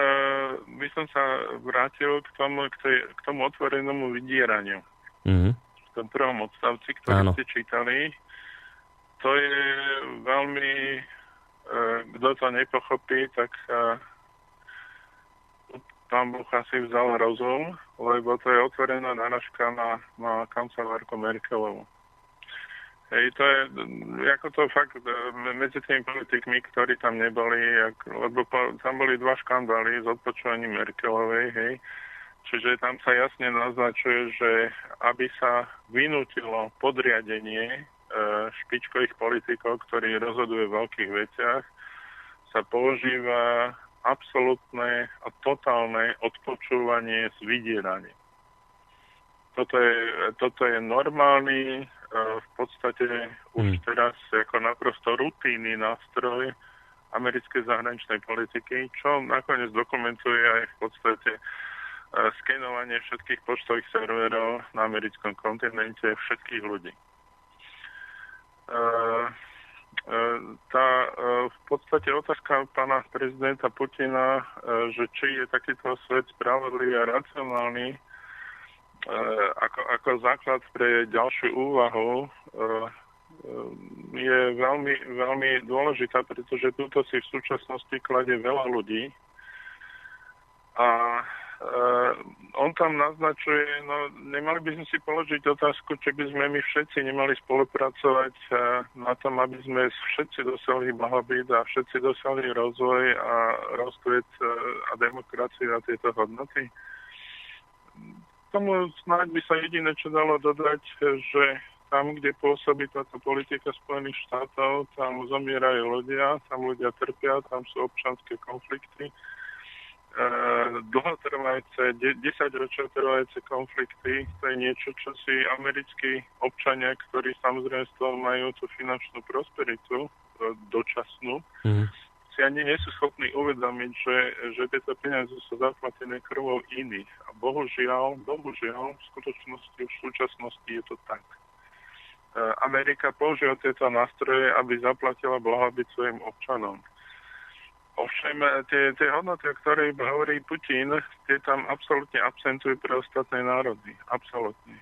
by som sa vrátil k tomu, k, tej, k tomu otvorenému vydieraniu. Mm-hmm. V tom prvom odstavci, ktorý Áno. ste čítali, to je veľmi, uh, kto to nepochopí, tak uh, pán Boh asi vzal rozum, lebo to je otvorená naražka na, na kancelárku Merkelovu. Hej, to je, ako to fakt e, medzi tými politikmi, ktorí tam neboli, lebo tam boli dva škandály s odpočúvaním Merkelovej, hej, čiže tam sa jasne naznačuje, že aby sa vynútilo podriadenie e, špičkových politikov, ktorí rozhodujú v veľkých veciach, sa používa absolútne a totálne odpočúvanie s vydieraním. Toto je, toto je normálny v podstate už hmm. teraz ako naprosto rutíny nástroj americkej zahraničnej politiky, čo nakoniec dokumentuje aj v podstate e, skenovanie všetkých poštových serverov na americkom kontinente všetkých ľudí. E, e, tá v podstate otázka pána prezidenta Putina, že či je takýto svet spravodlivý a racionálny, ako, ako základ pre ďalšiu úvahu eh, je veľmi, veľmi dôležitá, pretože túto si v súčasnosti kladie veľa ľudí. A on tam naznačuje, no nemali by sme si položiť otázku, či by sme my všetci nemali spolupracovať na tom, aby sme všetci dosiahli blahobyt a všetci dosiahli rozvoj a rozkvet a demokraciu a tieto hodnoty tomu snáď by sa jediné, čo dalo dodať, že tam, kde pôsobí táto politika Spojených štátov, tam zomierajú ľudia, tam ľudia trpia, tam sú občanské konflikty. E, dlhotrvajúce, de, 10 ročia trvajúce konflikty, to je niečo, čo si americkí občania, ktorí samozrejme z toho majú tú finančnú prosperitu, e, dočasnú, mm si ani nie sú schopní uvedomiť, že, že tieto peniaze sú zaplatené krvou iných. A bohužiaľ, bohužiaľ, v skutočnosti, v súčasnosti je to tak. E, Amerika používa tieto nástroje, aby zaplatila blahobyt svojim občanom. Ovšem, tie, tie hodnoty, o ktorých hovorí Putin, tie tam absolútne absentujú pre ostatné národy. Absolútne.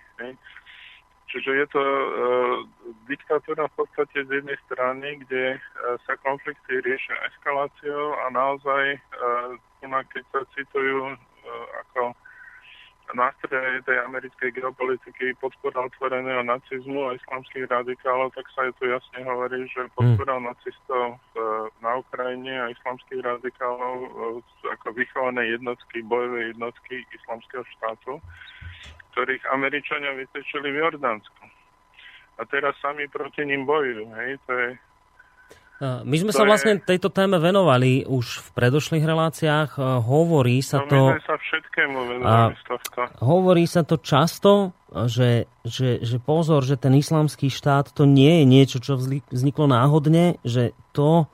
Čiže je to e, diktatúra v podstate z jednej strany, kde e, sa konflikty riešia eskaláciou a naozaj, e, keď sa citujú e, ako nástroje tej americkej geopolitiky podpora otvoreného nacizmu a islamských radikálov, tak sa je tu jasne hovorí, že podpora hmm. nacistov e, na Ukrajine a islamských radikálov e, ako vychované jednotky, bojové jednotky islamského štátu ktorých Američania vytečili v Jordánsku. a teraz sami proti ním bojujú. Hej? To je, my sme to sa vlastne je... tejto téme venovali už v predošlých reláciách. Hovorí sa no, to... My sme sa všetkému venovali tohto. Hovorí sa to často, že, že, že pozor, že ten islamský štát to nie je niečo, čo vzniklo náhodne, že to,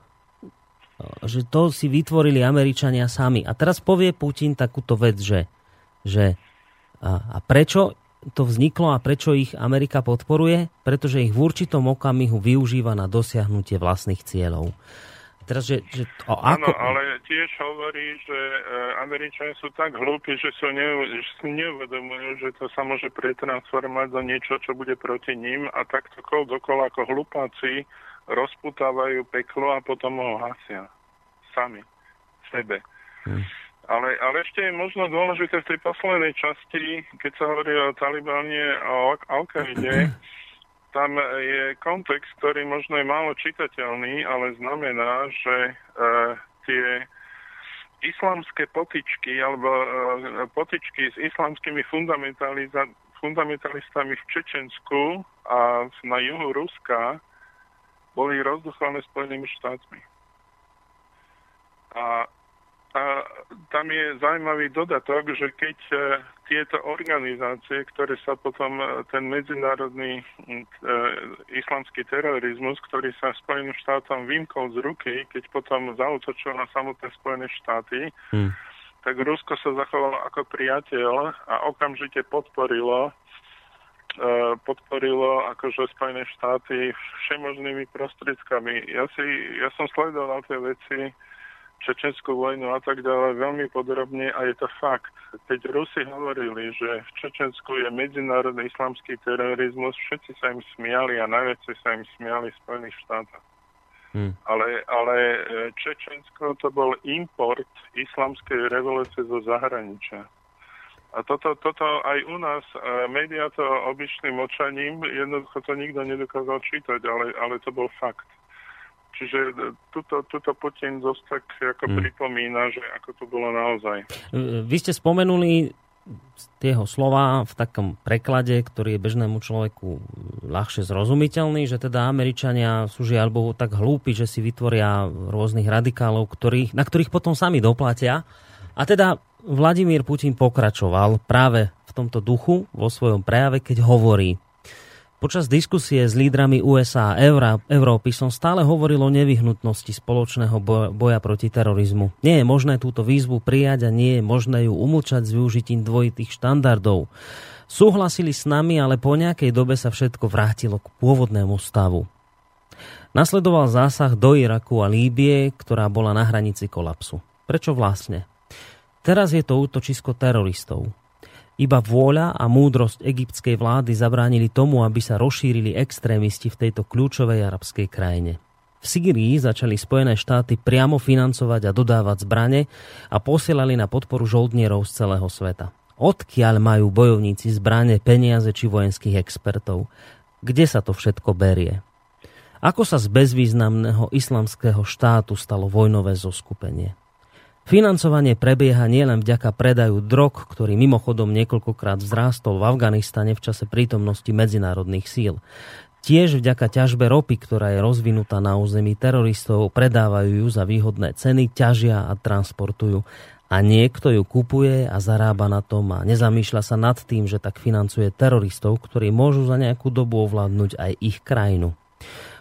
že to si vytvorili Američania sami. A teraz povie Putin takúto vec, že, že a, a prečo to vzniklo a prečo ich Amerika podporuje? Pretože ich v určitom okamihu využíva na dosiahnutie vlastných cieľov. Teraz, že, že, o, ako... Áno, ale tiež hovorí, že e, Američania sú tak hlúpi, že, ne, si neuvedomujú, že to sa môže pretransformovať do niečo, čo bude proti ním a takto kol dokola ako hlupáci rozputávajú peklo a potom ho hasia. Sami. Sebe. Hmm. Ale, ale ešte je možno dôležité v tej poslednej časti, keď sa hovorí o Talibane a o Al-Qaide, tam je kontext, ktorý možno je málo čitateľný, ale znamená, že e, tie islamské potičky alebo e, potičky s islamskými fundamentalistami v Čečensku a na juhu Ruska boli rozduchované Spojenými štátmi. A a tam je zaujímavý dodatok, že keď e, tieto organizácie, ktoré sa potom, e, ten medzinárodný e, islamský terorizmus, ktorý sa Spojeným štátom vymkol z ruky, keď potom zautočil na samotné Spojené štáty, hmm. tak Rusko sa zachovalo ako priateľ a okamžite podporilo e, podporilo akože Spojené štáty všemožnými prostriedkami. Ja, si, ja som sledoval tie veci, čečenskú vojnu a tak ďalej veľmi podrobne a je to fakt. Keď Rusi hovorili, že v Čečensku je medzinárodný islamský terorizmus, všetci sa im smiali a najviac sa im smiali v Spojených štátoch. Hmm. Ale, ale e, Čečensko to bol import islamskej revolúcie zo zahraničia. A toto, toto aj u nás, e, médiá to obyčným očaním, jednoducho to nikto nedokázal čítať, ale, ale to bol fakt. Čiže e, tuto, tuto Putin dosť tak ako hmm. pripomína, že ako to bolo naozaj. Vy ste spomenuli tieho slova v takom preklade, ktorý je bežnému človeku ľahšie zrozumiteľný, že teda Američania sú žiaľ Bohu tak hlúpi, že si vytvoria rôznych radikálov, ktorých, na ktorých potom sami doplatia. A teda Vladimír Putin pokračoval práve v tomto duchu vo svojom prejave, keď hovorí Počas diskusie s lídrami USA a Európy som stále hovoril o nevyhnutnosti spoločného boja proti terorizmu. Nie je možné túto výzvu prijať a nie je možné ju umlčať s využitím dvojitých štandardov. Súhlasili s nami, ale po nejakej dobe sa všetko vrátilo k pôvodnému stavu. Nasledoval zásah do Iraku a Líbie, ktorá bola na hranici kolapsu. Prečo vlastne? Teraz je to útočisko teroristov. Iba vôľa a múdrosť egyptskej vlády zabránili tomu, aby sa rozšírili extrémisti v tejto kľúčovej arabskej krajine. V Sýrii začali Spojené štáty priamo financovať a dodávať zbrane a posielali na podporu žoldnierov z celého sveta. Odkiaľ majú bojovníci zbrane, peniaze či vojenských expertov? Kde sa to všetko berie? Ako sa z bezvýznamného islamského štátu stalo vojnové zoskupenie? Financovanie prebieha nielen vďaka predaju drog, ktorý mimochodom niekoľkokrát vzrástol v Afganistane v čase prítomnosti medzinárodných síl. Tiež vďaka ťažbe ropy, ktorá je rozvinutá na území teroristov, predávajú ju za výhodné ceny, ťažia a transportujú. A niekto ju kupuje a zarába na tom a nezamýšľa sa nad tým, že tak financuje teroristov, ktorí môžu za nejakú dobu ovládnuť aj ich krajinu.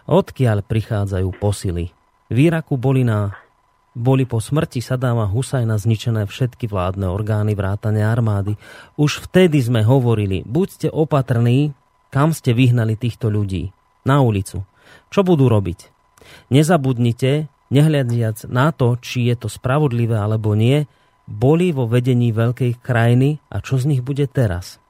Odkiaľ prichádzajú posily? V Iraku boli na boli po smrti Sadáma Husajna zničené všetky vládne orgány vrátane armády. Už vtedy sme hovorili, buďte opatrní, kam ste vyhnali týchto ľudí. Na ulicu. Čo budú robiť? Nezabudnite, nehľadiac na to, či je to spravodlivé alebo nie, boli vo vedení veľkej krajiny a čo z nich bude teraz.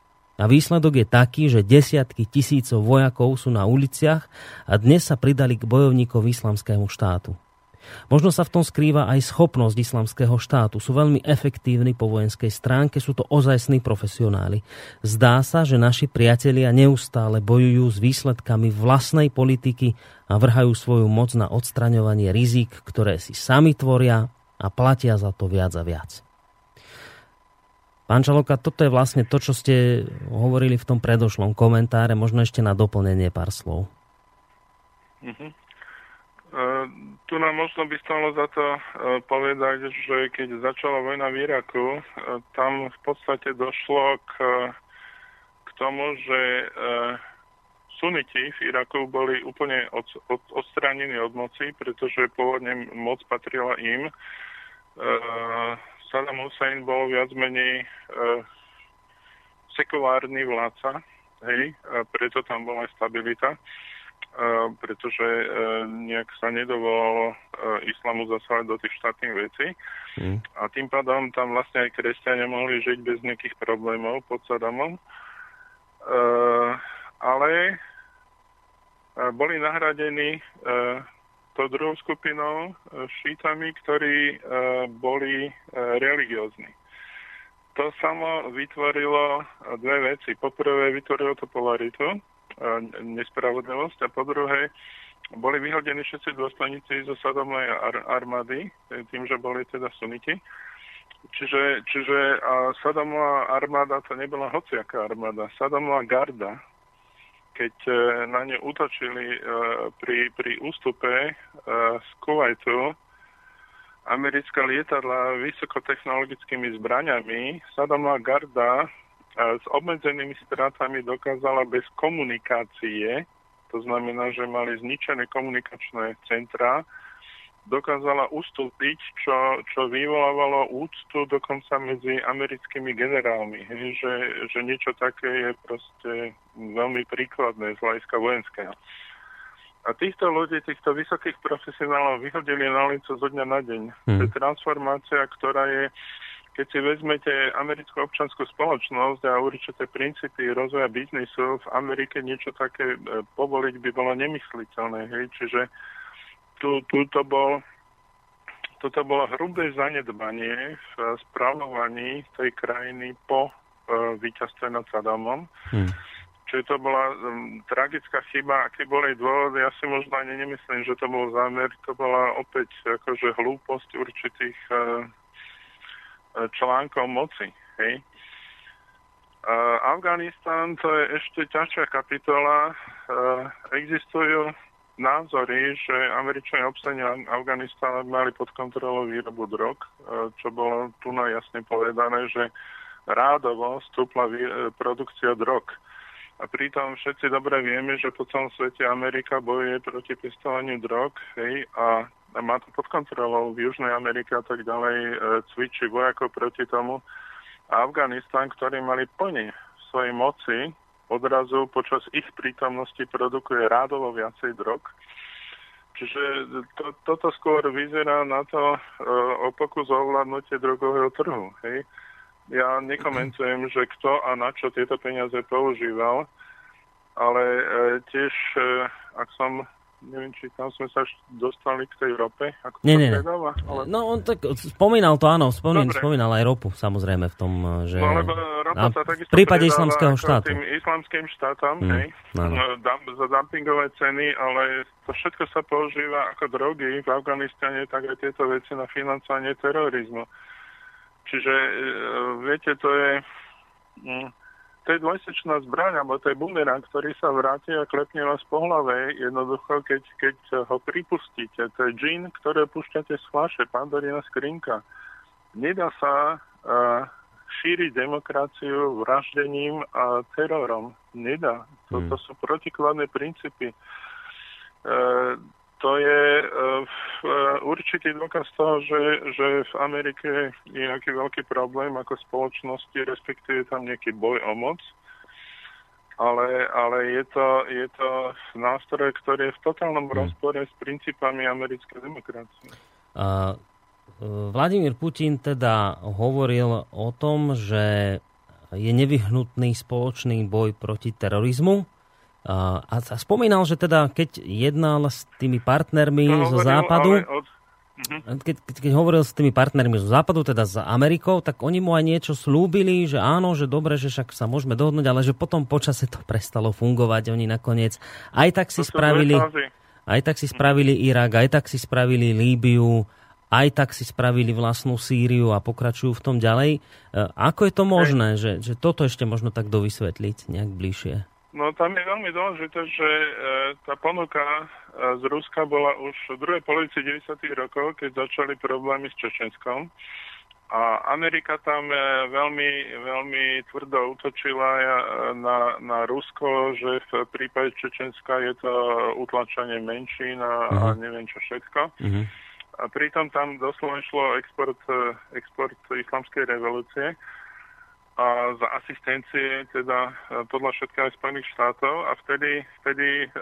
A výsledok je taký, že desiatky tisícov vojakov sú na uliciach a dnes sa pridali k bojovníkov islamskému štátu. Možno sa v tom skrýva aj schopnosť islamského štátu. Sú veľmi efektívni po vojenskej stránke, sú to ozajstní profesionáli. Zdá sa, že naši priatelia neustále bojujú s výsledkami vlastnej politiky a vrhajú svoju moc na odstraňovanie rizik, ktoré si sami tvoria a platia za to viac a viac. Pán Čaloka, toto je vlastne to, čo ste hovorili v tom predošlom komentáre, možno ešte na doplnenie pár slov. Uh-huh. Uh, tu nám možno by stalo za to uh, povedať, že keď začala vojna v Iraku, uh, tam v podstate došlo k, k tomu, že suniti v Iraku boli úplne od, od, odstránení od moci, pretože pôvodne moc patrila im. Saddam Hussein bol viac menej sekulárny vládca, hej, preto tam bola stabilita, pretože uh, nejak sa nedovolalo uh, islamu zasahovať do tých štátnych vecí. Mm. A tým pádom tam vlastne aj kresťania mohli žiť bez nejakých problémov pod Saddamom. Uh, ale boli nahradení tou druhou skupinou e, šítami, ktorí e, boli e, religiózni. To samo vytvorilo dve veci. Poprvé vytvorilo to polaritu, nespravodlivosť a po druhé boli vyhodení všetci dôstojníci zo Sadomovej ar- armády, tým, že boli teda suniti. Čiže, čiže Sadamová armáda to nebola hociaká armáda. Sadamová garda, keď e, na ne útočili e, pri, pri ústupe e, z Kuwaitu americká lietadla vysokotechnologickými zbraňami, Saddamová garda s obmedzenými stratami dokázala bez komunikácie, to znamená, že mali zničené komunikačné centra, dokázala ustúpiť, čo, čo vyvolávalo úctu dokonca medzi americkými generálmi. Hej, že, že niečo také je proste veľmi príkladné z hľadiska vojenského. A týchto ľudí, týchto vysokých profesionálov vyhodili na lico zo dňa na deň. Hmm. To je transformácia, ktorá je, keď si vezmete americkú občanskú spoločnosť a určité princípy rozvoja biznisu, v Amerike niečo také e, povoliť by bolo nemysliteľné. Hej? Čiže tu, tu to bol, toto bolo hrubé zanedbanie v správovaní tej krajiny po uh, víťazstve nad Sadamom. Hmm. Čiže to bola um, tragická chyba. Aký bol jej dôvod? Ja si možno ani nemyslím, že to bol zámer. To bola opäť akože hlúposť určitých uh, článkov moci. Hej? Uh, Afganistan to je ešte ťažšia kapitola. Uh, existujú názory, že Američania obsadenia Afganistána mali pod kontrolou výrobu drog, e, čo bolo tu na jasne povedané, že rádovo stúpla e, produkcia drog. A pritom všetci dobre vieme, že po celom svete Amerika bojuje proti pestovaniu drog hej, a má to pod kontrolou v Južnej Amerike a tak ďalej, e, cvičí vojakov proti tomu. A Afganistan, ktorí mali plne svojej moci odrazu počas ich prítomnosti produkuje rádovo viacej drog. Čiže to, toto skôr vyzerá na to e, o pokus o ovládnutie drogového trhu. Hej. Ja nekomentujem, že kto a na čo tieto peniaze používal, ale e, tiež, e, ak som neviem, či tam sme sa dostali k tej rope. Ako nie, nie. Predáva, ale... No on tak spomínal to, áno, spomín, spomínal aj ropu, samozrejme v tom, že... No lebo ropa sa takisto v prípade islamského štátu. tým islamským štátom, mm, hej, no, za dumpingové ceny, ale to všetko sa používa ako drogy v Afganistane, tak aj tieto veci na financovanie terorizmu. Čiže, e, viete, to je... Mm, to je dvojsečná zbraň, alebo to je bumerang, ktorý sa vráti a klepne vás po hlave. Jednoducho, keď, keď ho pripustíte, to je džín, ktoré púšťate z flaše, pandorina skrinka. Nedá sa uh, šíriť demokraciu vraždením a terorom. Nedá. Toto hmm. sú protikladné princípy. Uh, to je uh, určitý dôkaz toho, že, že v Amerike je nejaký veľký problém ako spoločnosti, respektíve tam nejaký boj o moc. Ale, ale je, to, je to nástroj, ktorý je v totálnom hmm. rozpore s princípami americkej demokracie. Uh, Vladimír Putin teda hovoril o tom, že je nevyhnutný spoločný boj proti terorizmu a, a spomínal, že teda keď jednal s tými partnermi to zo západu, od... uh-huh. keď, keď, keď hovoril s tými partnermi zo západu, teda s Amerikou, tak oni mu aj niečo slúbili, že áno, že dobre, že však sa môžeme dohodnúť, ale že potom počase to prestalo fungovať. Oni nakoniec aj tak si to spravili... Aj tak si spravili Irak, aj tak si spravili Líbiu aj tak si spravili vlastnú Sýriu a pokračujú v tom ďalej. E, ako je to možné, že, že toto ešte možno tak dovysvetliť nejak bližšie? No tam je veľmi dôležité, že e, tá ponuka e, z Ruska bola už v druhej polovici 90. rokov, keď začali problémy s Čečenskom. A Amerika tam e, veľmi, veľmi tvrdo útočila e, na, na Rusko, že v prípade Čečenska je to utlačanie menšín a, a mhm. neviem čo všetko. Uh-huh. A pritom tam doslova išlo export, e, export islamskej revolúcie a za asistencie teda podľa všetkého Spojených štátov a vtedy, vtedy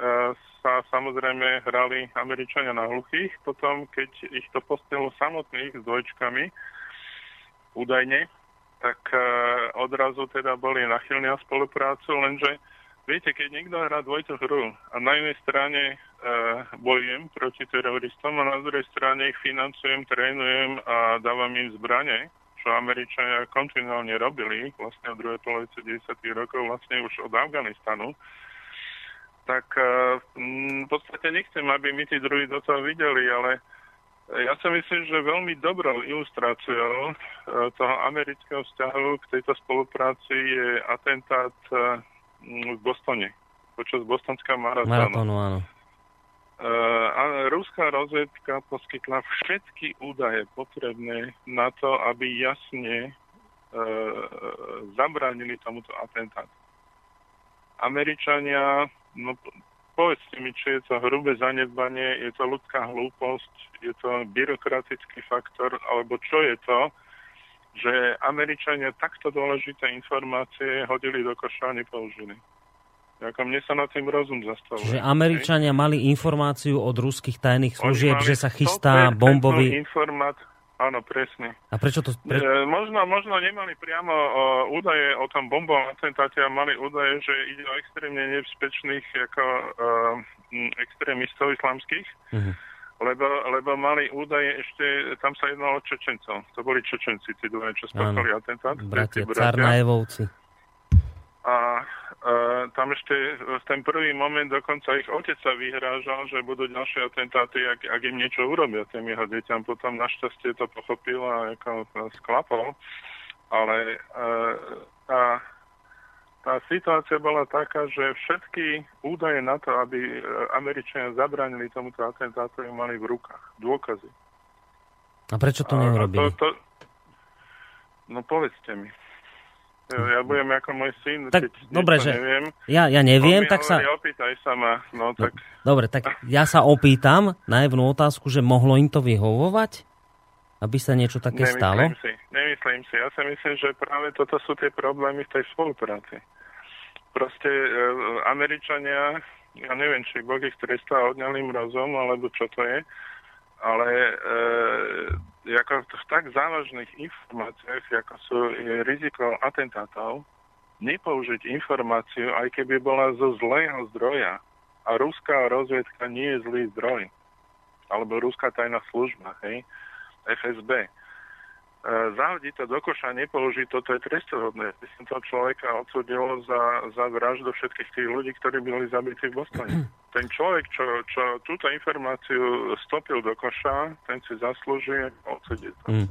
sa samozrejme hrali Američania na hluchých. Potom, keď ich to postihlo samotných s dvojčkami, údajne, tak e, odrazu teda boli nachylní na spoluprácu, lenže viete, keď niekto hrá dvojitú hru a na jednej strane e, bojujem proti teroristom a na druhej strane ich financujem, trénujem a dávam im zbranie, čo Američania kontinuálne robili vlastne v druhej polovici 10. rokov, vlastne už od Afganistanu, tak e, v podstate nechcem, aby my tí druhí do toho videli, ale ja si myslím, že veľmi dobrou ilustráciou e, toho amerického vzťahu k tejto spolupráci je atentát e, v Bostone, počas bostonského maratónu. Maratónu, áno. Uh, ruská rozvedka poskytla všetky údaje potrebné na to, aby jasne uh, zabránili tomuto atentátu. Američania no, povedzte mi, či je to hrubé zanedbanie, je to ľudská hlúposť, je to byrokratický faktor, alebo čo je to, že Američania takto dôležité informácie hodili do koša a nepoužili. Ako mne sa na tým rozum zastavuje. Čiže Američania mali informáciu od ruských tajných služieb, že sa chystá bombový... Informát... Áno, presne. A prečo to... Pre... E, možno, možno nemali priamo o, údaje o tom bombovom atentáte a mali údaje, že ide o extrémne nebezpečných ako, e, extrémistov islamských, uh-huh. lebo, lebo mali údaje ešte, tam sa jednalo o Čečencov. To boli Čečenci, tí dvoje, čo spáchali atentát. Bratia, Carnajevovci. A tam ešte v ten prvý moment dokonca ich otec sa vyhrážal, že budú ďalšie atentáty, ak, ak im niečo urobia tým jeho deťam. Potom našťastie to pochopil a ako sklapol. Ale uh, tá, tá situácia bola taká, že všetky údaje na to, aby Američania zabránili tomuto atentátu, mali v rukách. Dôkazy. A prečo to neurobili? To, to, no povedzte mi. Ja budem ako môj syn, tak, keď dobre, že neviem. Ja, ja neviem, tak sa... Opýtaj sa ma. No, tak... Dobre, tak ja sa opýtam na jednu otázku, že mohlo im to vyhovovať? Aby sa niečo také nemyslím stalo? Si, nemyslím si. Ja si myslím, že práve toto sú tie problémy v tej spolupráci. Proste e, Američania, ja neviem, či Boh ich trestá odňal im rozum, alebo čo to je, ale e, ako v tak závažných informáciách, ako sú riziko atentátov, nepoužiť informáciu, aj keby bola zo zlého zdroja. A ruská rozviedka nie je zlý zdroj. Alebo ruská tajná služba, hej, FSB. E, zahodiť to do koša, nepoložiť, toto je trestohodné. By som toho človeka odsudil za, za vraždu všetkých tých ľudí, ktorí boli zabití v Bostone. Ten človek, čo, čo túto informáciu stopil do koša, ten si zaslúži odsúdiť. Mm.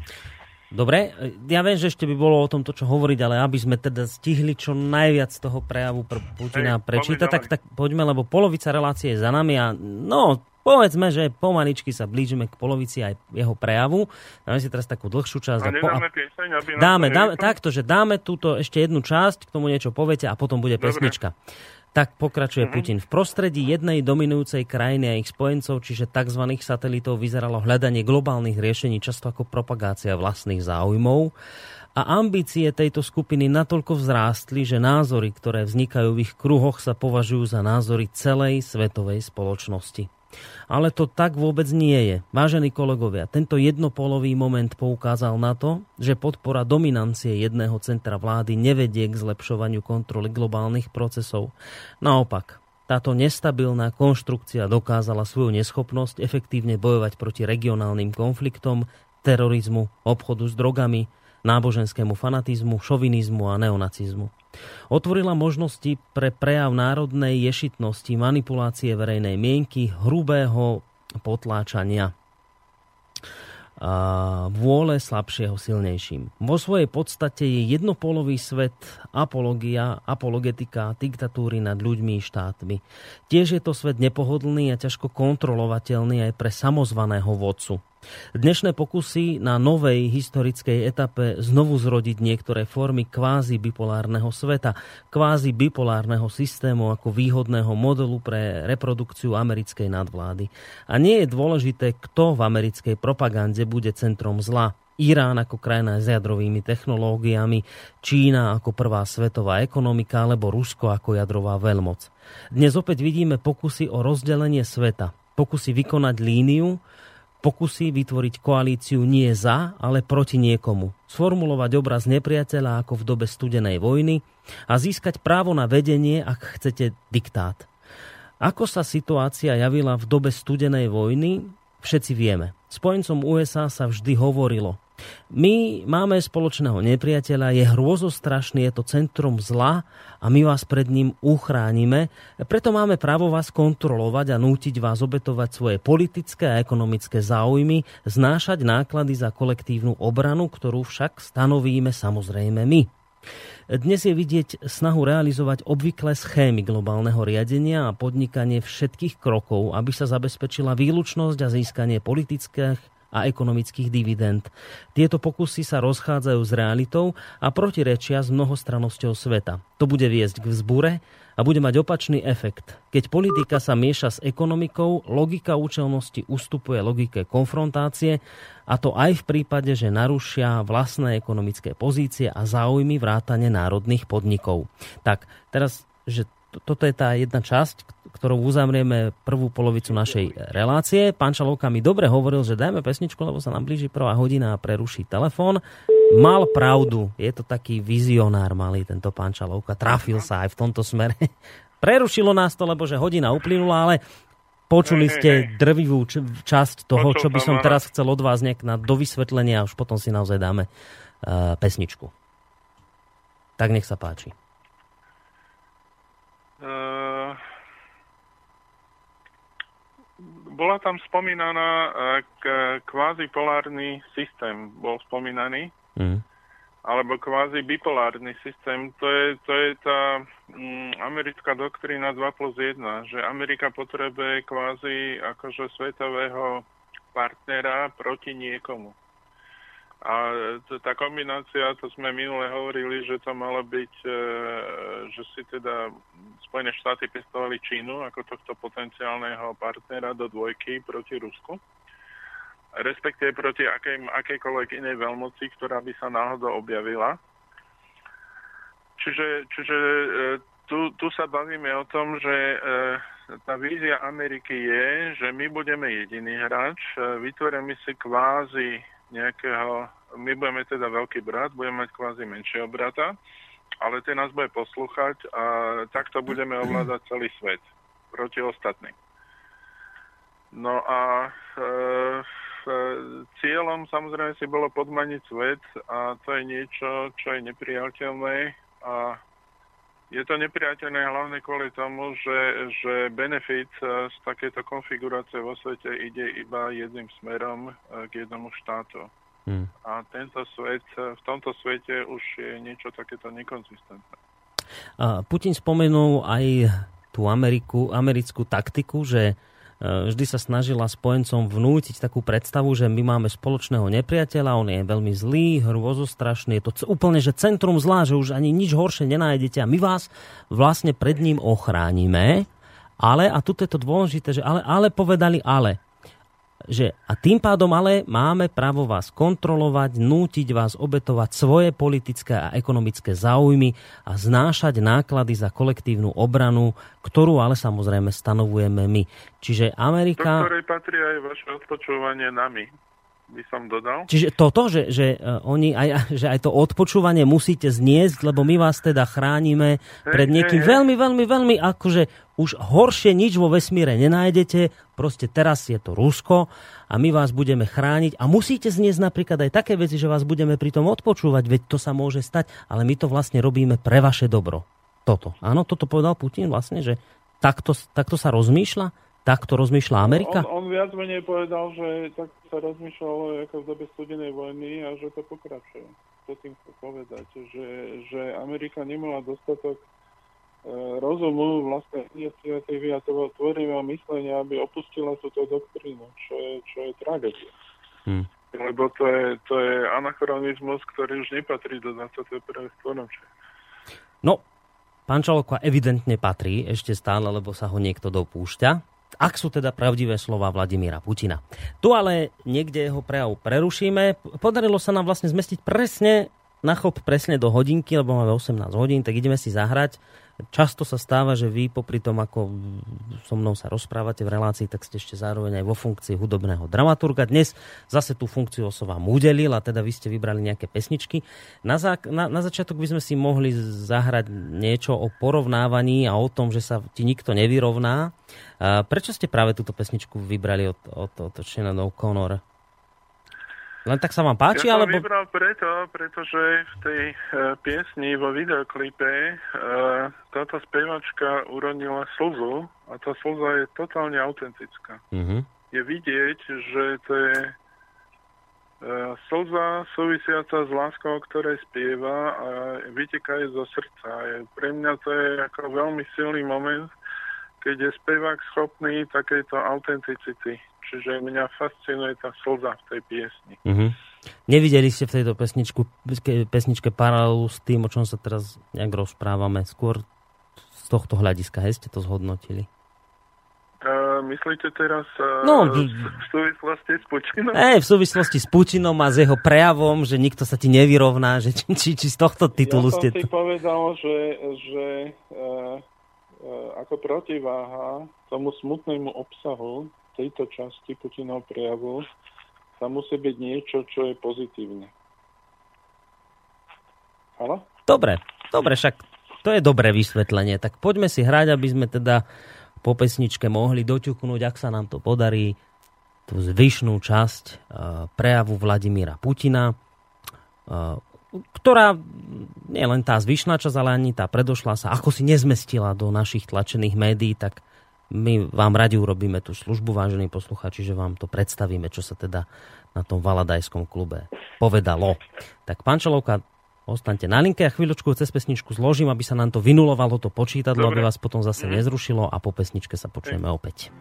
Dobre, ja viem, že ešte by bolo o tomto čo hovoriť, ale aby sme teda stihli čo najviac toho prejavu pre Putina Hej, prečítať, tak, tak poďme, lebo polovica relácie je za nami a no, povedzme, že pomaličky sa blížime k polovici aj jeho prejavu. Dáme si teraz takú dlhšiu časť. A, a po, a pieseň, aby dáme, dáme, takto, že dáme túto ešte jednu časť, k tomu niečo poviete a potom bude Dobre. pesnička. Tak pokračuje mm-hmm. Putin. V prostredí jednej dominujúcej krajiny a ich spojencov, čiže tzv. satelitov, vyzeralo hľadanie globálnych riešení často ako propagácia vlastných záujmov a ambície tejto skupiny natoľko vzrástli, že názory, ktoré vznikajú v ich kruhoch, sa považujú za názory celej svetovej spoločnosti. Ale to tak vôbec nie je. Vážení kolegovia, tento jednopolový moment poukázal na to, že podpora dominancie jedného centra vlády nevedie k zlepšovaniu kontroly globálnych procesov. Naopak, táto nestabilná konštrukcia dokázala svoju neschopnosť efektívne bojovať proti regionálnym konfliktom, terorizmu, obchodu s drogami, náboženskému fanatizmu, šovinizmu a neonacizmu. Otvorila možnosti pre prejav národnej ješitnosti, manipulácie verejnej mienky, hrubého potláčania. vôle slabšieho silnejším. Vo svojej podstate je jednopolový svet apologia, apologetika, diktatúry nad ľuďmi i štátmi. Tiež je to svet nepohodlný a ťažko kontrolovateľný aj pre samozvaného vodcu. Dnešné pokusy na novej historickej etape znovu zrodiť niektoré formy kvázi bipolárneho sveta, kvázi bipolárneho systému ako výhodného modelu pre reprodukciu americkej nadvlády. A nie je dôležité, kto v americkej propagande bude centrom zla. Irán ako krajina s jadrovými technológiami, Čína ako prvá svetová ekonomika alebo Rusko ako jadrová veľmoc. Dnes opäť vidíme pokusy o rozdelenie sveta, pokusy vykonať líniu, pokusy vytvoriť koalíciu nie za, ale proti niekomu. Sformulovať obraz nepriateľa ako v dobe studenej vojny a získať právo na vedenie, ak chcete diktát. Ako sa situácia javila v dobe studenej vojny, všetci vieme. Spojencom USA sa vždy hovorilo, my máme spoločného nepriateľa, je hrôzostrašný, je to centrum zla a my vás pred ním uchránime. Preto máme právo vás kontrolovať a nútiť vás obetovať svoje politické a ekonomické záujmy, znášať náklady za kolektívnu obranu, ktorú však stanovíme samozrejme my. Dnes je vidieť snahu realizovať obvyklé schémy globálneho riadenia a podnikanie všetkých krokov, aby sa zabezpečila výlučnosť a získanie politických a ekonomických dividend. Tieto pokusy sa rozchádzajú s realitou a protirečia s mnohostranosťou sveta. To bude viesť k vzbure a bude mať opačný efekt. Keď politika sa mieša s ekonomikou, logika účelnosti ustupuje logike konfrontácie a to aj v prípade, že narušia vlastné ekonomické pozície a záujmy vrátane národných podnikov. Tak, teraz, že toto je tá jedna časť, ktorou uzavrieme prvú polovicu našej relácie. Pán Čalovka mi dobre hovoril, že dajme pesničku, lebo sa nám blíži prvá hodina a preruší telefón. Mal pravdu, je to taký vizionár malý tento pán Čalovka, trafil sa aj v tomto smere. Prerušilo nás to, lebo že hodina uplynula, ale počuli ste drvivú časť toho, čo by som teraz chcel od vás nejak na dovysvetlenie a už potom si naozaj dáme uh, pesničku. Tak nech sa páči. Uh, bola tam spomínaná uh, kvázi polárny systém, bol spomínaný. Mm. Alebo kvázi bipolárny systém. To je, to je tá um, americká doktrína 2 plus 1, že Amerika potrebuje kvázi akože svetového partnera proti niekomu. A tá kombinácia, to sme minule hovorili, že to malo byť, e, že si teda Spojené štáty pestovali Čínu ako tohto potenciálneho partnera do dvojky proti Rusku, respektíve proti akej, akejkoľvek inej veľmoci, ktorá by sa náhodou objavila. Čiže, čiže e, tu, tu sa bavíme o tom, že e, tá vízia Ameriky je, že my budeme jediný hráč, vytvoríme si kvázi nejakého, my budeme teda veľký brat, budeme mať kvázi menšieho brata, ale ten nás bude poslúchať a takto budeme ovládať celý svet proti ostatným. No a e, e, cieľom samozrejme si bolo podmaniť svet a to je niečo, čo je nepriateľné a je to nepriateľné hlavne kvôli tomu, že, že benefit z takéto konfigurácie vo svete ide iba jedným smerom eh, k jednomu štátu. Hmm. A tento svet, v tomto svete už je niečo takéto nekonzistentné. Putin spomenul aj tú Ameriku, americkú taktiku, že Eh, vždy sa snažila spojencom vnútiť takú predstavu, že my máme spoločného nepriateľa, on je veľmi zlý, hrôzostrašný, je to úplne, že centrum zlá, že už ani nič horšie nenájdete a my vás vlastne pred ním ochránime, ale, a tu je to dôležité, že ale, ale povedali ale že a tým pádom ale máme právo vás kontrolovať, nútiť vás obetovať svoje politické a ekonomické záujmy a znášať náklady za kolektívnu obranu, ktorú ale samozrejme stanovujeme my. Čiže Amerika... Do ktorej patrí aj vaše odpočúvanie nami by som dodal. Čiže toto, že, že, uh, oni aj, že aj to odpočúvanie musíte zniesť, lebo my vás teda chránime hey, pred niekým hey. veľmi, veľmi, veľmi, akože už horšie nič vo vesmíre nenájdete, proste teraz je to Rusko a my vás budeme chrániť a musíte zniesť napríklad aj také veci, že vás budeme pri tom odpočúvať, veď to sa môže stať, ale my to vlastne robíme pre vaše dobro. Toto. Áno, toto povedal Putin vlastne, že takto, takto sa rozmýšľa takto rozmýšľa Amerika? On, on viac menej povedal, že tak sa rozmýšľalo ako v dobe studenej vojny a že to pokračuje. To tým chcem povedať, že, že Amerika nemala dostatok rozumu vlastne iniciatívy a toho tvorivého myslenia, aby opustila túto doktrínu, čo je, čo je tragédia. Hmm. Lebo to je, to je anachronizmus, ktorý už nepatrí do 21. storočia. No, pán Čalokva evidentne patrí ešte stále, lebo sa ho niekto dopúšťa ak sú teda pravdivé slova Vladimíra Putina. Tu ale niekde jeho prejav prerušíme. Podarilo sa nám vlastne zmestiť presne na chop presne do hodinky, lebo máme 18 hodín, tak ideme si zahrať. Často sa stáva, že vy popri tom, ako so mnou sa rozprávate v relácii, tak ste ešte zároveň aj vo funkcii hudobného dramaturga. Dnes zase tú funkciu som vám udelil a teda vy ste vybrali nejaké pesničky. Na, zá, na, na začiatok by sme si mohli zahrať niečo o porovnávaní a o tom, že sa ti nikto nevyrovná. Prečo ste práve túto pesničku vybrali od, od, od Shannon O'Connor? Len tak sa vám páči? Ja som alebo... vybral preto, pretože v tej uh, piesni vo videoklipe uh, táto spevačka uronila slzu a tá slza je totálne autentická. Uh-huh. Je vidieť, že to je uh, slza súvisiaca s láskou, ktorej spieva a vyteká zo srdca. Je, pre mňa to je ako veľmi silný moment, keď je spevák schopný takejto autenticity čiže mňa fascinuje tá slza v tej piesni. Mm-hmm. Nevideli ste v tejto pesničku, pesničke paralelu s tým, o čom sa teraz nejak rozprávame, skôr z tohto hľadiska, hej, ste to zhodnotili? Uh, myslíte teraz uh, no, v súvislosti s Pučinom? Ej, v súvislosti s Pučinom a s jeho prejavom, že nikto sa ti nevyrovná, že či, či, či z tohto titulu ja ste... Ja som si povedal, že, že uh, uh, ako protiváha tomu smutnému obsahu tejto časti Putinov prejavu sa musí byť niečo, čo je pozitívne. Halo? Dobre, dobre, však to je dobré vysvetlenie. Tak poďme si hrať, aby sme teda po pesničke mohli doťuknúť, ak sa nám to podarí, tú zvyšnú časť uh, prejavu Vladimíra Putina, uh, ktorá nie len tá zvyšná časť, ale ani tá predošla sa, ako si nezmestila do našich tlačených médií, tak my vám radi urobíme tú službu, vážení posluchači, že vám to predstavíme, čo sa teda na tom Valadajskom klube povedalo. Tak pán Čelovka, ostaňte na linke a chvíľočku cez pesničku zložím, aby sa nám to vynulovalo to počítadlo, Dobre. aby vás potom zase mm. nezrušilo a po pesničke sa počujeme opäť.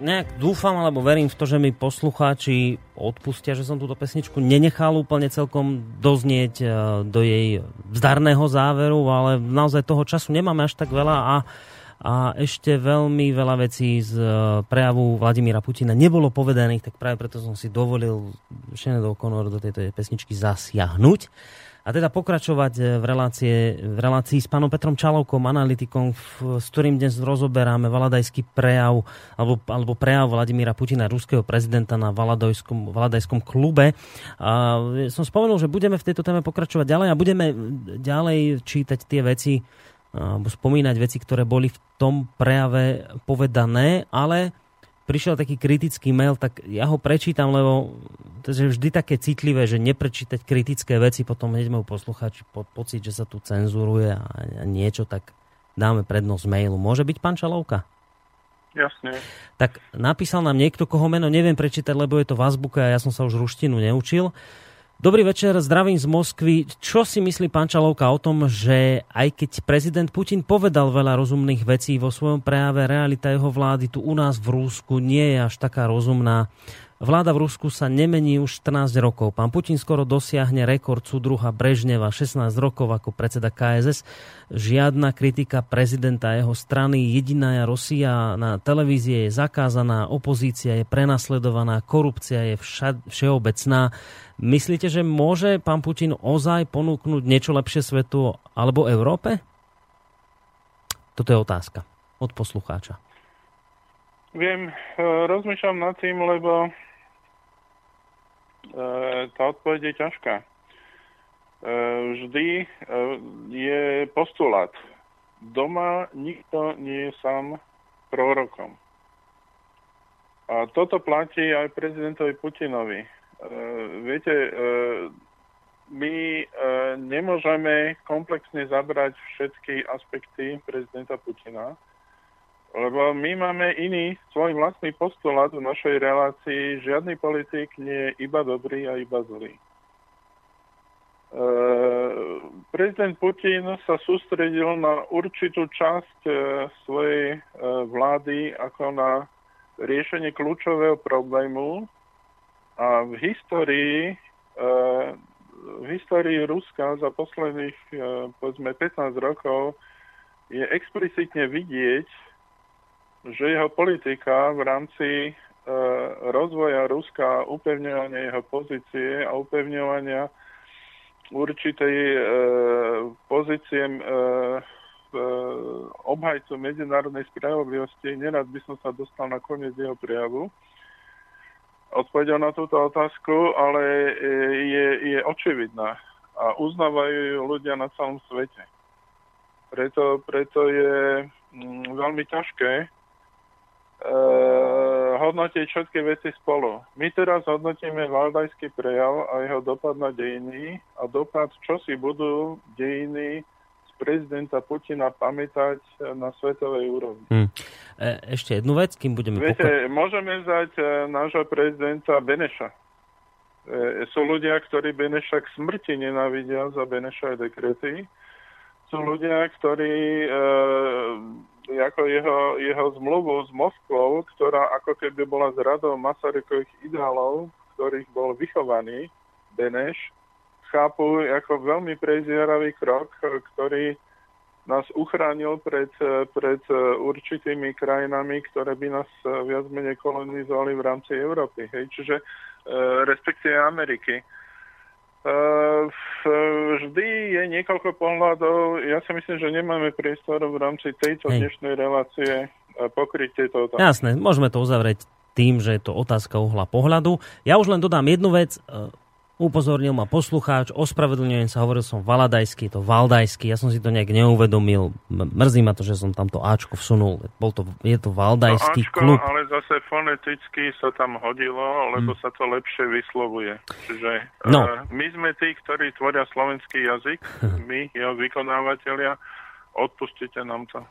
Nejak dúfam, alebo verím v to, že mi poslucháči odpustia, že som túto pesničku nenechal úplne celkom doznieť e, do jej zdarného záveru, ale naozaj toho času nemáme až tak veľa a, a ešte veľmi veľa vecí z e, prejavu Vladimíra Putina nebolo povedaných, tak práve preto som si dovolil Šenedo Conor do tejto pesničky zasiahnuť a teda pokračovať eh, v, relácie, v relácii s pánom Petrom Čalovkom, analytikom, s ktorým dnes rozoberáme valadajský prejav alebo, alebo prejav Vladimíra Putina, ruského prezidenta na valadajskom, valadajskom klube. A som spomenul, že budeme v tejto téme pokračovať ďalej a budeme ďalej čítať tie veci alebo spomínať veci, ktoré boli v tom prejave povedané, ale prišiel taký kritický mail, tak ja ho prečítam, lebo to je vždy také citlivé, že neprečítať kritické veci, potom hneď majú poslucháči pod pocit, že sa tu cenzuruje a niečo, tak dáme prednosť mailu. Môže byť pán Čalovka? Jasne. Tak napísal nám niekto, koho meno neviem prečítať, lebo je to v azbuke a ja som sa už ruštinu neučil. Dobrý večer, zdravím z Moskvy. Čo si myslí pán Čalovka o tom, že aj keď prezident Putin povedal veľa rozumných vecí vo svojom prejave, realita jeho vlády tu u nás v Rúsku nie je až taká rozumná. Vláda v Rusku sa nemení už 14 rokov. Pán Putin skoro dosiahne rekord súdruha Brežneva 16 rokov ako predseda KSS. Žiadna kritika prezidenta jeho strany. Jediná Rosia na televízie je zakázaná, opozícia je prenasledovaná, korupcia je všeobecná. Myslíte, že môže pán Putin ozaj ponúknuť niečo lepšie svetu alebo Európe? Toto je otázka od poslucháča. Viem, e, rozmýšľam nad tým, lebo E, tá odpoveď je ťažká. E, vždy je postulát. Doma nikto nie je sám prorokom. A toto platí aj prezidentovi Putinovi. Viete, my nemôžeme komplexne zabrať všetky aspekty prezidenta Putina, lebo my máme iný svoj vlastný postulát v našej relácii. Žiadny politik nie je iba dobrý a iba zlý. Prezident Putin sa sústredil na určitú časť svojej vlády ako na riešenie kľúčového problému a v histórii e, v histórii Ruska za posledných e, povedzme 15 rokov je explicitne vidieť, že jeho politika v rámci e, rozvoja Ruska, upevňovania jeho pozície a upevňovania určitej pozície obhajcu medzinárodnej spravodlivosti. Nerad by som sa dostal na koniec jeho prejavu. Odpovedal na túto otázku, ale je, je očividná a uznávajú ju ľudia na celom svete. Preto, preto je mm, veľmi ťažké uh, hodnotiť všetky veci spolu. My teraz hodnotíme valdajský prejav a jeho dopad na dejiny a dopad, čo si budú dejiny prezidenta Putina pamätať na svetovej úrovni. Hmm. E, ešte jednu vec, kým budeme... Viete, pokoj... môžeme vzať uh, nášho prezidenta Beneša. E, sú ľudia, ktorí Beneša k smrti nenávidia za Beneša dekrety. Sú ľudia, ktorí e, ako jeho, jeho zmluvu s Moskvou, ktorá ako keby bola zradou Masarykových ideálov, ktorých bol vychovaný Beneš, chápu ako veľmi prezieravý krok, ktorý nás uchránil pred, pred určitými krajinami, ktoré by nás viac menej kolonizovali v rámci Európy. Hej? Čiže e, respektíve Ameriky. Uh, vždy je niekoľko pohľadov. Ja si myslím, že nemáme priestor v rámci tejto Hej. dnešnej relácie pokryť tieto otázky. Jasné, môžeme to uzavrieť tým, že je to otázka uhla pohľadu. Ja už len dodám jednu vec. Upozornil ma poslucháč, ospravedlňujem sa, hovoril som valadajský, to valdajský, ja som si to nejak neuvedomil. Mrzí ma to, že som tam to Ačko vsunul. Bol to, je to valdajský to Ačko, klub. ale zase foneticky sa tam hodilo, lebo hmm. sa to lepšie vyslovuje. Čiže no. uh, my sme tí, ktorí tvoria slovenský jazyk, my, jeho vykonávateľia, Odpustite nám to.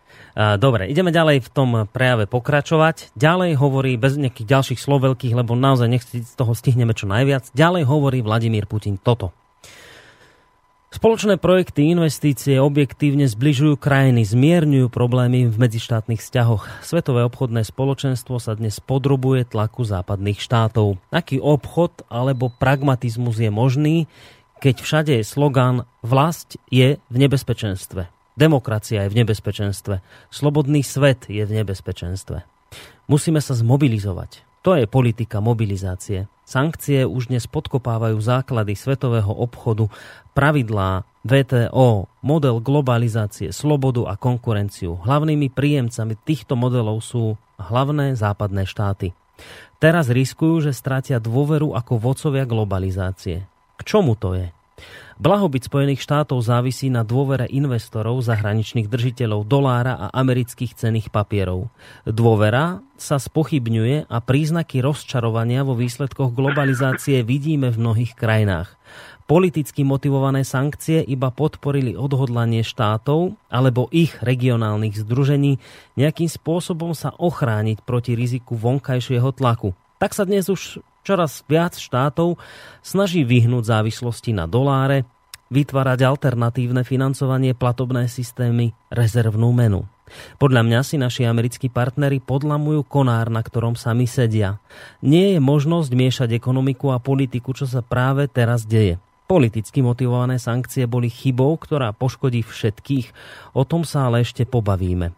Dobre, ideme ďalej v tom prejave pokračovať. Ďalej hovorí, bez nejakých ďalších slov veľkých, lebo naozaj nech z toho stihneme čo najviac. Ďalej hovorí Vladimír Putin toto. Spoločné projekty investície objektívne zbližujú krajiny, zmierňujú problémy v medzištátnych vzťahoch. Svetové obchodné spoločenstvo sa dnes podrobuje tlaku západných štátov. Aký obchod alebo pragmatizmus je možný, keď všade je slogan vlast je v nebezpečenstve. Demokracia je v nebezpečenstve. Slobodný svet je v nebezpečenstve. Musíme sa zmobilizovať. To je politika mobilizácie. Sankcie už dnes podkopávajú základy svetového obchodu, pravidlá VTO, model globalizácie, slobodu a konkurenciu. Hlavnými príjemcami týchto modelov sú hlavné západné štáty. Teraz riskujú, že stratia dôveru ako vodcovia globalizácie. K čomu to je? Blahobyt Spojených štátov závisí na dôvere investorov, zahraničných držiteľov dolára a amerických cených papierov. Dôvera sa spochybňuje a príznaky rozčarovania vo výsledkoch globalizácie vidíme v mnohých krajinách. Politicky motivované sankcie iba podporili odhodlanie štátov alebo ich regionálnych združení nejakým spôsobom sa ochrániť proti riziku vonkajšieho tlaku. Tak sa dnes už čoraz viac štátov snaží vyhnúť závislosti na doláre, vytvárať alternatívne financovanie, platobné systémy, rezervnú menu. Podľa mňa si naši americkí partnery podlamujú konár, na ktorom sami sedia. Nie je možnosť miešať ekonomiku a politiku, čo sa práve teraz deje. Politicky motivované sankcie boli chybou, ktorá poškodí všetkých. O tom sa ale ešte pobavíme.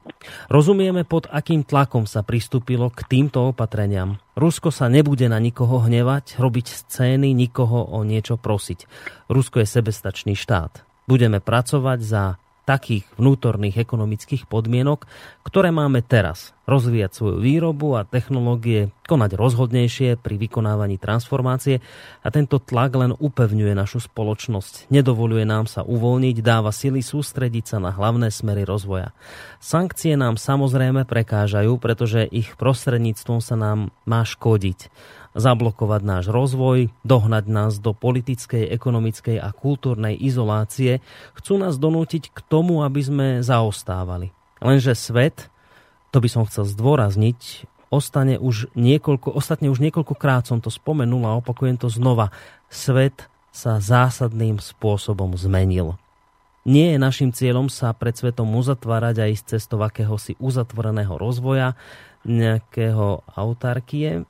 Rozumieme, pod akým tlakom sa pristúpilo k týmto opatreniam. Rusko sa nebude na nikoho hnevať, robiť scény, nikoho o niečo prosiť. Rusko je sebestačný štát. Budeme pracovať za takých vnútorných ekonomických podmienok, ktoré máme teraz. Rozvíjať svoju výrobu a technológie, konať rozhodnejšie pri vykonávaní transformácie a tento tlak len upevňuje našu spoločnosť. Nedovoluje nám sa uvoľniť, dáva sily sústrediť sa na hlavné smery rozvoja. Sankcie nám samozrejme prekážajú, pretože ich prostredníctvom sa nám má škodiť zablokovať náš rozvoj, dohnať nás do politickej, ekonomickej a kultúrnej izolácie, chcú nás donútiť k tomu, aby sme zaostávali. Lenže svet, to by som chcel zdôrazniť, ostane už niekoľko, ostatne už niekoľkokrát som to spomenul a opakujem to znova. Svet sa zásadným spôsobom zmenil. Nie je našim cieľom sa pred svetom uzatvárať a ísť cestou akéhosi uzatvoreného rozvoja, nejakého autarkie,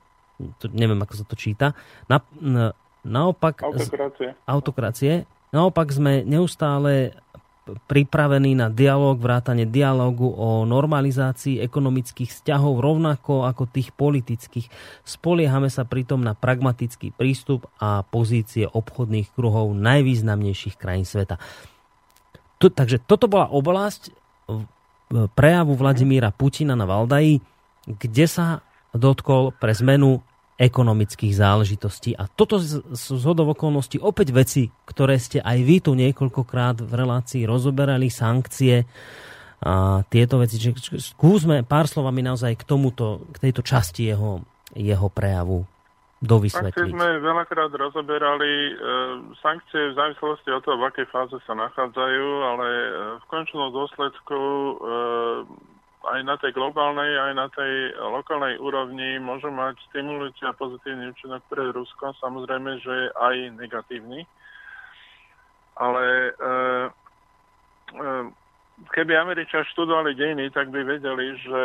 to, neviem ako sa to číta. Na, na, naopak... Autokracie. Autokracie. Naopak sme neustále pripravení na dialog, vrátane dialogu o normalizácii ekonomických vzťahov rovnako ako tých politických. Spoliehame sa pritom na pragmatický prístup a pozície obchodných kruhov najvýznamnejších krajín sveta. Tu, takže toto bola oblasť prejavu Vladimíra Putina na Valdaji, kde sa dotkol pre zmenu ekonomických záležitostí. A toto sú zhodov okolností opäť veci, ktoré ste aj vy tu niekoľkokrát v relácii rozoberali, sankcie a tieto veci. Čiže skúsme pár slovami naozaj k tomuto, k tejto časti jeho, jeho prejavu dovysvetliť. Sankcie sme veľakrát rozoberali. E, sankcie v závislosti od toho, v akej fáze sa nachádzajú, ale e, v končnom dôsledku e, aj na tej globálnej, aj na tej lokálnej úrovni môže mať stimulujúci a pozitívny účinok pre Rusko. Samozrejme, že aj negatívny. Ale e, e, keby Američania študovali dejiny, tak by vedeli, že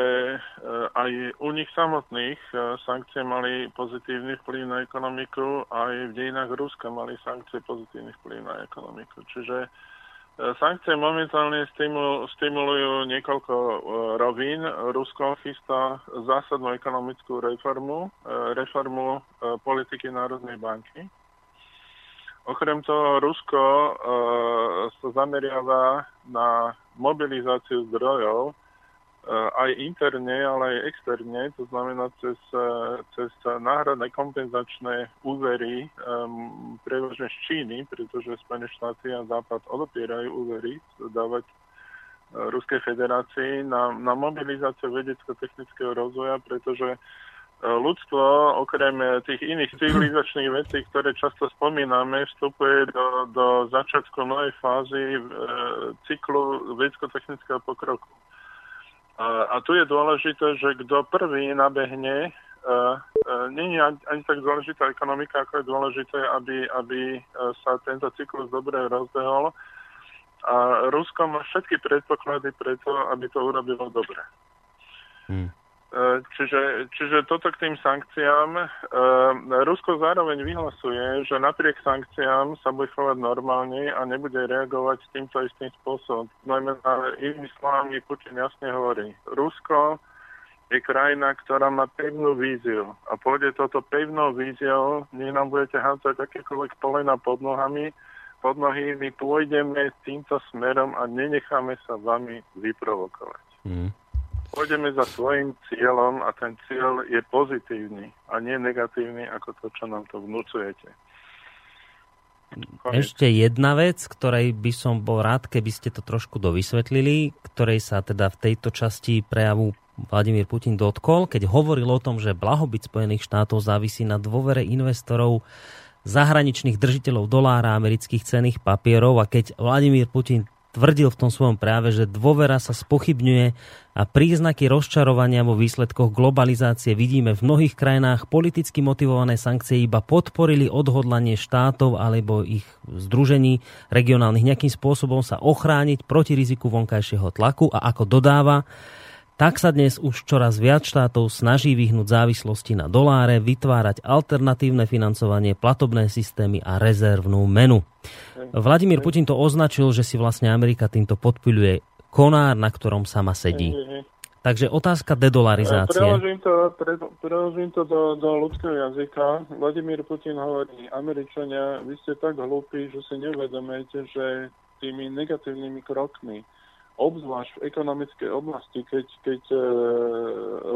aj u nich samotných sankcie mali pozitívny vplyv na ekonomiku, aj v dejinách Ruska mali sankcie pozitívny vplyv na ekonomiku. Čiže Sankcie momentálne stimulujú niekoľko e, rovín. Rusko chystá zásadnú ekonomickú reformu, e, reformu e, politiky Národnej banky. Okrem toho Rusko sa zameriava na mobilizáciu zdrojov aj interne, ale aj externe, to znamená cez, eh, cez náhradné kompenzačné úvery um, prevažne z Číny, pretože Spojené štáty a Západ odopierajú úvery dávať uh, Ruskej federácii na, na mobilizáciu vedecko-technického rozvoja, pretože ľudstvo, okrem tých iných civilizačných vecí, ktoré často spomíname, vstupuje do, do začiatku novej fázy e, cyklu vedecko-technického pokroku. A, tu je dôležité, že kto prvý nabehne, uh, nie je ani, ani tak dôležitá ekonomika, ako je dôležité, aby, aby uh, sa tento cyklus dobre rozbehol. A Rusko má všetky predpoklady preto, aby to urobilo dobre. Hmm. E, čiže, čiže toto k tým sankciám. E, Rusko zároveň vyhlasuje, že napriek sankciám sa bude chovať normálne a nebude reagovať týmto istým spôsobom. Najmä inými slovami Putin jasne hovorí. Rusko je krajina, ktorá má pevnú víziu a pôjde toto pevnou víziou, nech nám budete hádzať akékoľvek polena pod nohami, pod nohy, my pôjdeme týmto smerom a nenecháme sa vami vyprovokovať. Mm pôjdeme za svojim cieľom a ten cieľ je pozitívny a nie negatívny ako to, čo nám to vnúcujete. Ešte jedna vec, ktorej by som bol rád, keby ste to trošku dovysvetlili, ktorej sa teda v tejto časti prejavu Vladimír Putin dotkol, keď hovoril o tom, že blahobyt Spojených štátov závisí na dôvere investorov zahraničných držiteľov dolára amerických cených papierov a keď Vladimír Putin tvrdil v tom svojom práve, že dôvera sa spochybňuje a príznaky rozčarovania vo výsledkoch globalizácie vidíme v mnohých krajinách. Politicky motivované sankcie iba podporili odhodlanie štátov alebo ich združení regionálnych nejakým spôsobom sa ochrániť proti riziku vonkajšieho tlaku a ako dodáva, tak sa dnes už čoraz viac štátov snaží vyhnúť závislosti na doláre, vytvárať alternatívne financovanie, platobné systémy a rezervnú menu. Vladimír Putin to označil, že si vlastne Amerika týmto podpiluje konár, na ktorom sama sedí. Takže otázka dedolarizácie. Preložím to, pre, preložím to do, do ľudského jazyka. Vladimír Putin hovorí, Američania, vy ste tak hlúpi, že si neuvedomujete, že tými negatívnymi krokmi obzvlášť v ekonomickej oblasti, keď, keď e,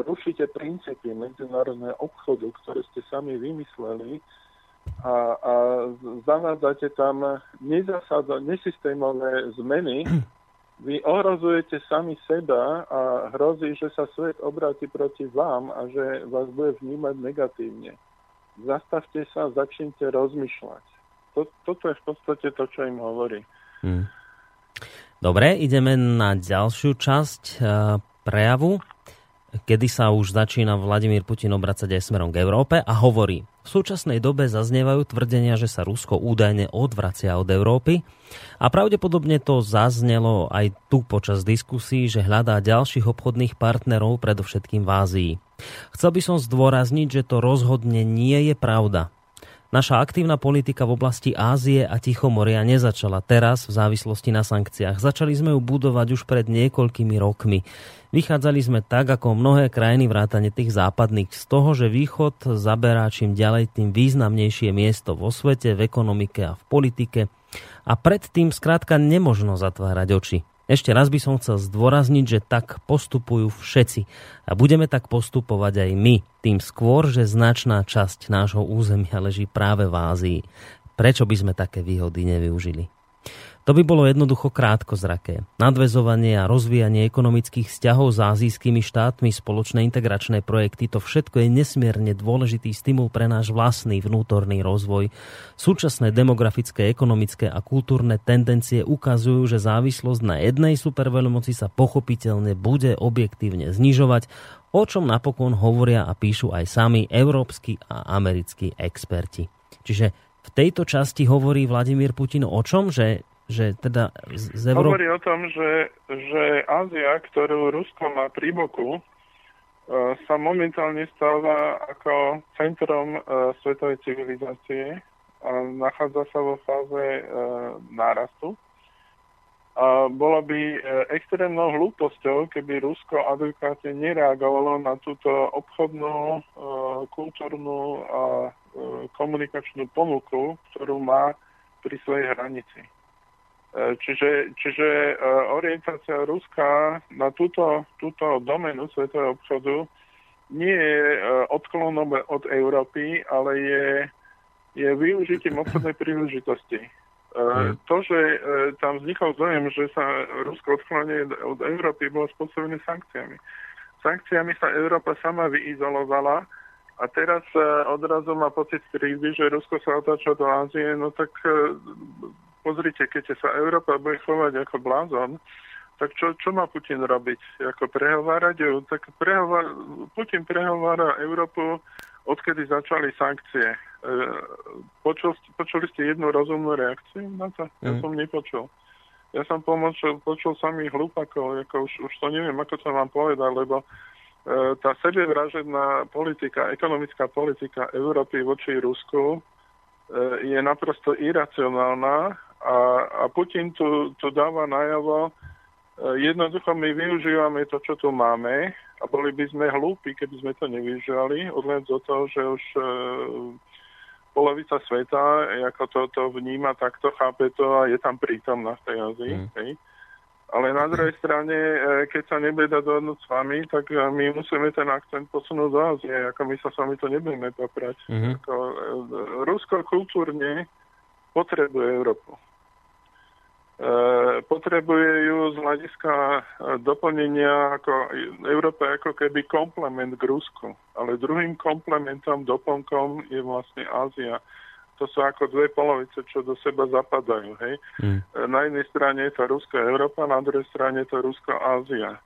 rušíte princípy medzinárodného obchodu, ktoré ste sami vymysleli a, a zavádzate tam nezasada, nesystémové zmeny, vy ohrozujete sami seba a hrozí, že sa svet obráti proti vám a že vás bude vnímať negatívne. Zastavte sa, začnite rozmýšľať. To, toto je v podstate to, čo im hovorí. Hmm. Dobre, ideme na ďalšiu časť e, prejavu, kedy sa už začína Vladimír Putin obracať aj smerom k Európe a hovorí, v súčasnej dobe zaznievajú tvrdenia, že sa Rusko údajne odvracia od Európy a pravdepodobne to zaznelo aj tu počas diskusí, že hľadá ďalších obchodných partnerov, predovšetkým v Ázii. Chcel by som zdôrazniť, že to rozhodne nie je pravda. Naša aktívna politika v oblasti Ázie a Tichomoria nezačala teraz v závislosti na sankciách. Začali sme ju budovať už pred niekoľkými rokmi. Vychádzali sme tak, ako mnohé krajiny vrátane tých západných, z toho, že východ zaberá čím ďalej tým významnejšie miesto vo svete, v ekonomike a v politike. A predtým skrátka nemožno zatvárať oči. Ešte raz by som chcel zdôrazniť, že tak postupujú všetci. A budeme tak postupovať aj my. Tým skôr, že značná časť nášho územia leží práve v Ázii. Prečo by sme také výhody nevyužili? To by bolo jednoducho krátkozraké. Nadvezovanie a rozvíjanie ekonomických vzťahov s azijskými štátmi, spoločné integračné projekty, to všetko je nesmierne dôležitý stimul pre náš vlastný vnútorný rozvoj. Súčasné demografické, ekonomické a kultúrne tendencie ukazujú, že závislosť na jednej superveľmoci sa pochopiteľne bude objektívne znižovať, o čom napokon hovoria a píšu aj sami európsky a americkí experti. Čiže v tejto časti hovorí Vladimír Putin o čom? Že že teda z Euró... Hovorí o tom, že, že Ázia, ktorú Rusko má pri boku, e, sa momentálne stáva ako centrom e, svetovej civilizácie a nachádza sa vo fáze e, nárastu. A bolo by extrémnou hlúposťou, keby Rusko adekvátne nereagovalo na túto obchodnú, kultúrnu a komunikačnú ponuku, ktorú má pri svojej hranici. E, čiže, čiže e, orientácia Ruska na túto, túto domenu svetového obchodu nie je e, odklonom od Európy, ale je, je využitím obchodnej príležitosti. Mm. To, že tam vznikol dojem, že sa Rusko odklonuje od Európy, bolo spôsobené sankciami. Sankciami sa Európa sama vyizolovala a teraz odrazu má pocit krízy, že Rusko sa otáča do Ázie, no tak pozrite, keď sa Európa bude chovať ako blázon, tak čo, čo má Putin robiť? Ako prehovárať ju? Tak prehovár, Putin prehovára Európu, odkedy začali sankcie. E, počul, počuli ste jednu rozumnú reakciu na to? Ja mm. som nepočul. Ja som pomočil, počul samých hlupakov, ako už, už to neviem, ako to mám povedať, lebo e, tá sebevražedná politika, ekonomická politika Európy voči Rusku e, je naprosto iracionálna a, a Putin tu, tu dáva najavo, e, jednoducho my využívame to, čo tu máme a boli by sme hlúpi, keby sme to nevyužívali, odhľad do toho, že už e, polovica sveta, ako to, to vníma, takto chápe to a je tam prítomná v tej Azii. Mm. Hej. Ale na druhej strane, e, keď sa nebude dať dohodnúť s vami, tak e, my musíme ten akcent posunúť do Ázie. Ako my sa s vami to nebudeme poprať. Mm-hmm. Ako, Rusko kultúrne potrebuje Európu. E, potrebuje ju z hľadiska e, doplnenia ako Európa ako keby komplement k Rusku. Ale druhým komplementom, doplnkom je vlastne Ázia. To sú ako dve polovice, čo do seba zapadajú. Hej? Mm. Na jednej strane je to Rusko Európa, na druhej strane je to Rusko Ázia.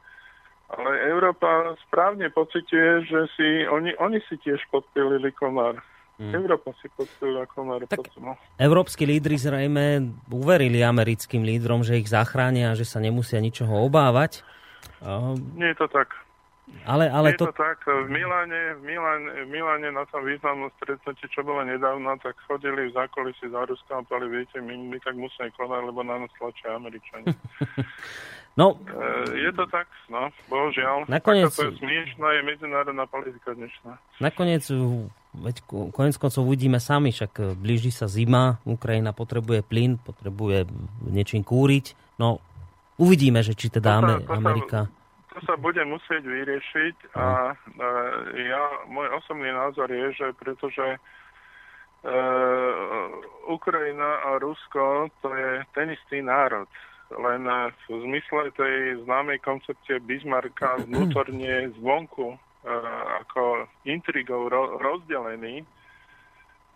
Ale Európa správne pociťuje, že si, oni, oni si tiež podpilili konár. Hmm. Európa si postavila konár tak. Európsky lídry zrejme uverili americkým lídrom, že ich zachránia a že sa nemusia ničoho obávať. Nie je to tak. Ale, ale Nie to... je to tak. V Miláne, v, Miláne, v Miláne na tom významnom stretnutí, čo bolo nedávno, tak chodili v zákulisí za Ruskom a povedali, viete, my, my tak musíme konať, lebo na nás tlačia Američania. No, e, je to tak, no, bohužiaľ. Nakoniec... to je smiešná, je medzinárodná politika dnešná. Nakoniec veď konec koncov uvidíme sami, však e, blíži sa zima, Ukrajina potrebuje plyn, potrebuje niečím kúriť, no uvidíme, že či teda to sa, to Amerika... To sa bude musieť vyriešiť a no. ja, môj osobný názor je, že pretože uh, Ukrajina a Rusko to je ten istý národ len v zmysle tej známej koncepcie Bismarcka vnútorne zvonku ako intrigou rozdelený, e,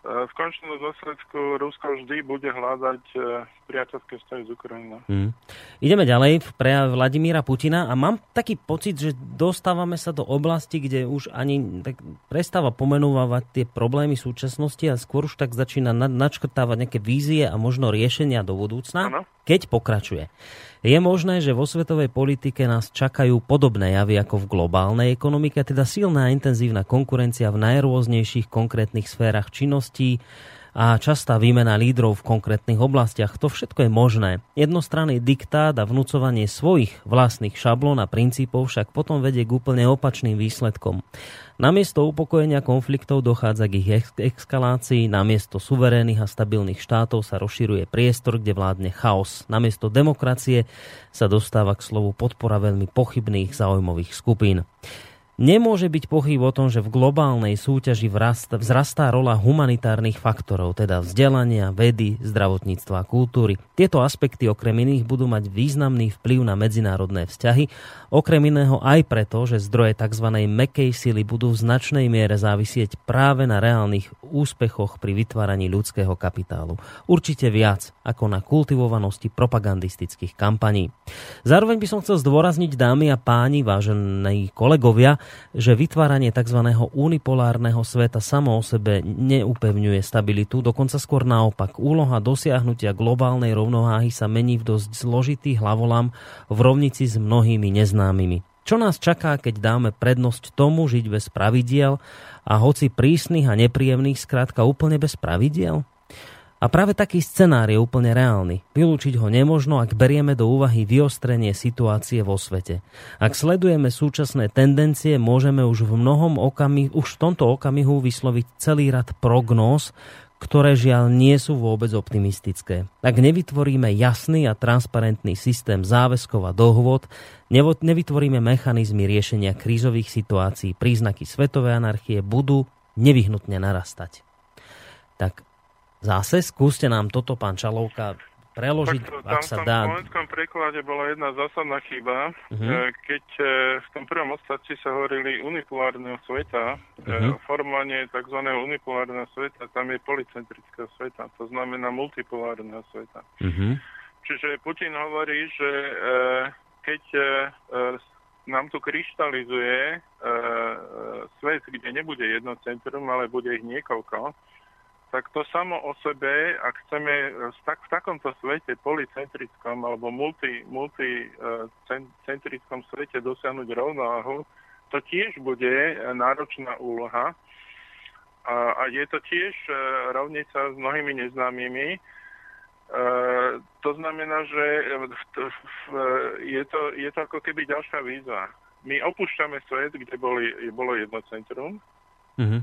v končnom dôsledku Rusko vždy bude hľadať e, priateľské vzťahy z Ukrajinou. Hmm. Ideme ďalej v prejav Vladimíra Putina a mám taký pocit, že dostávame sa do oblasti, kde už ani tak prestáva pomenúvať tie problémy súčasnosti a skôr už tak začína načkrtávať nejaké vízie a možno riešenia do budúcna, ano. Keď pokračuje. Je možné, že vo svetovej politike nás čakajú podobné javy ako v globálnej ekonomike, teda silná a intenzívna konkurencia v najrôznejších konkrétnych sférach činností, a častá výmena lídrov v konkrétnych oblastiach. To všetko je možné. Jednostranný diktát a vnúcovanie svojich vlastných šablón a princípov však potom vedie k úplne opačným výsledkom. Namiesto upokojenia konfliktov dochádza k ich exkalácii, namiesto suverénnych a stabilných štátov sa rozširuje priestor, kde vládne chaos. Namiesto demokracie sa dostáva k slovu podpora veľmi pochybných záujmových skupín. Nemôže byť pochyb o tom, že v globálnej súťaži vzrastá rola humanitárnych faktorov, teda vzdelania, vedy, zdravotníctva a kultúry. Tieto aspekty okrem iných budú mať významný vplyv na medzinárodné vzťahy, okrem iného aj preto, že zdroje tzv. mekej sily budú v značnej miere závisieť práve na reálnych úspechoch pri vytváraní ľudského kapitálu. Určite viac ako na kultivovanosti propagandistických kampaní. Zároveň by som chcel zdôrazniť, dámy a páni, vážení kolegovia, že vytváranie tzv. unipolárneho sveta samo o sebe neupevňuje stabilitu, dokonca skôr naopak. Úloha dosiahnutia globálnej rovnováhy sa mení v dosť zložitý hlavolam v rovnici s mnohými neznámymi. Čo nás čaká, keď dáme prednosť tomu žiť bez pravidiel a hoci prísnych a nepríjemných skrátka úplne bez pravidiel? A práve taký scenár je úplne reálny. Vylúčiť ho nemožno, ak berieme do úvahy vyostrenie situácie vo svete. Ak sledujeme súčasné tendencie, môžeme už v mnohom okamihu, už v tomto okamihu vysloviť celý rad prognóz, ktoré žiaľ nie sú vôbec optimistické. Ak nevytvoríme jasný a transparentný systém záväzkov a dohôd, nevytvoríme mechanizmy riešenia krízových situácií, príznaky svetovej anarchie budú nevyhnutne narastať. Tak Zase skúste nám toto, pán Čalovka, preložiť, tak, ak sa dá. V slovenskom preklade bola jedna zásadná chyba, uh-huh. keď e, v tom prvom odstavci sa hovorili unipolárneho sveta, uh-huh. formovanie tzv. unipolárneho sveta, tam je policentrického sveta, to znamená multipolárneho sveta. Uh-huh. Čiže Putin hovorí, že keď nám tu kryštalizuje svet, kde nebude jedno centrum, ale bude ich niekoľko, tak to samo o sebe, ak chceme tak, v takomto svete policentrickom alebo multi, multicentrickom svete dosiahnuť rovnováhu, to tiež bude náročná úloha. A, a je to tiež e, rovnica s mnohými neznámymi. E, to znamená, že je to, je to ako keby ďalšia výzva. My opúšťame svet, kde boli, bolo jedno centrum, Uh-huh.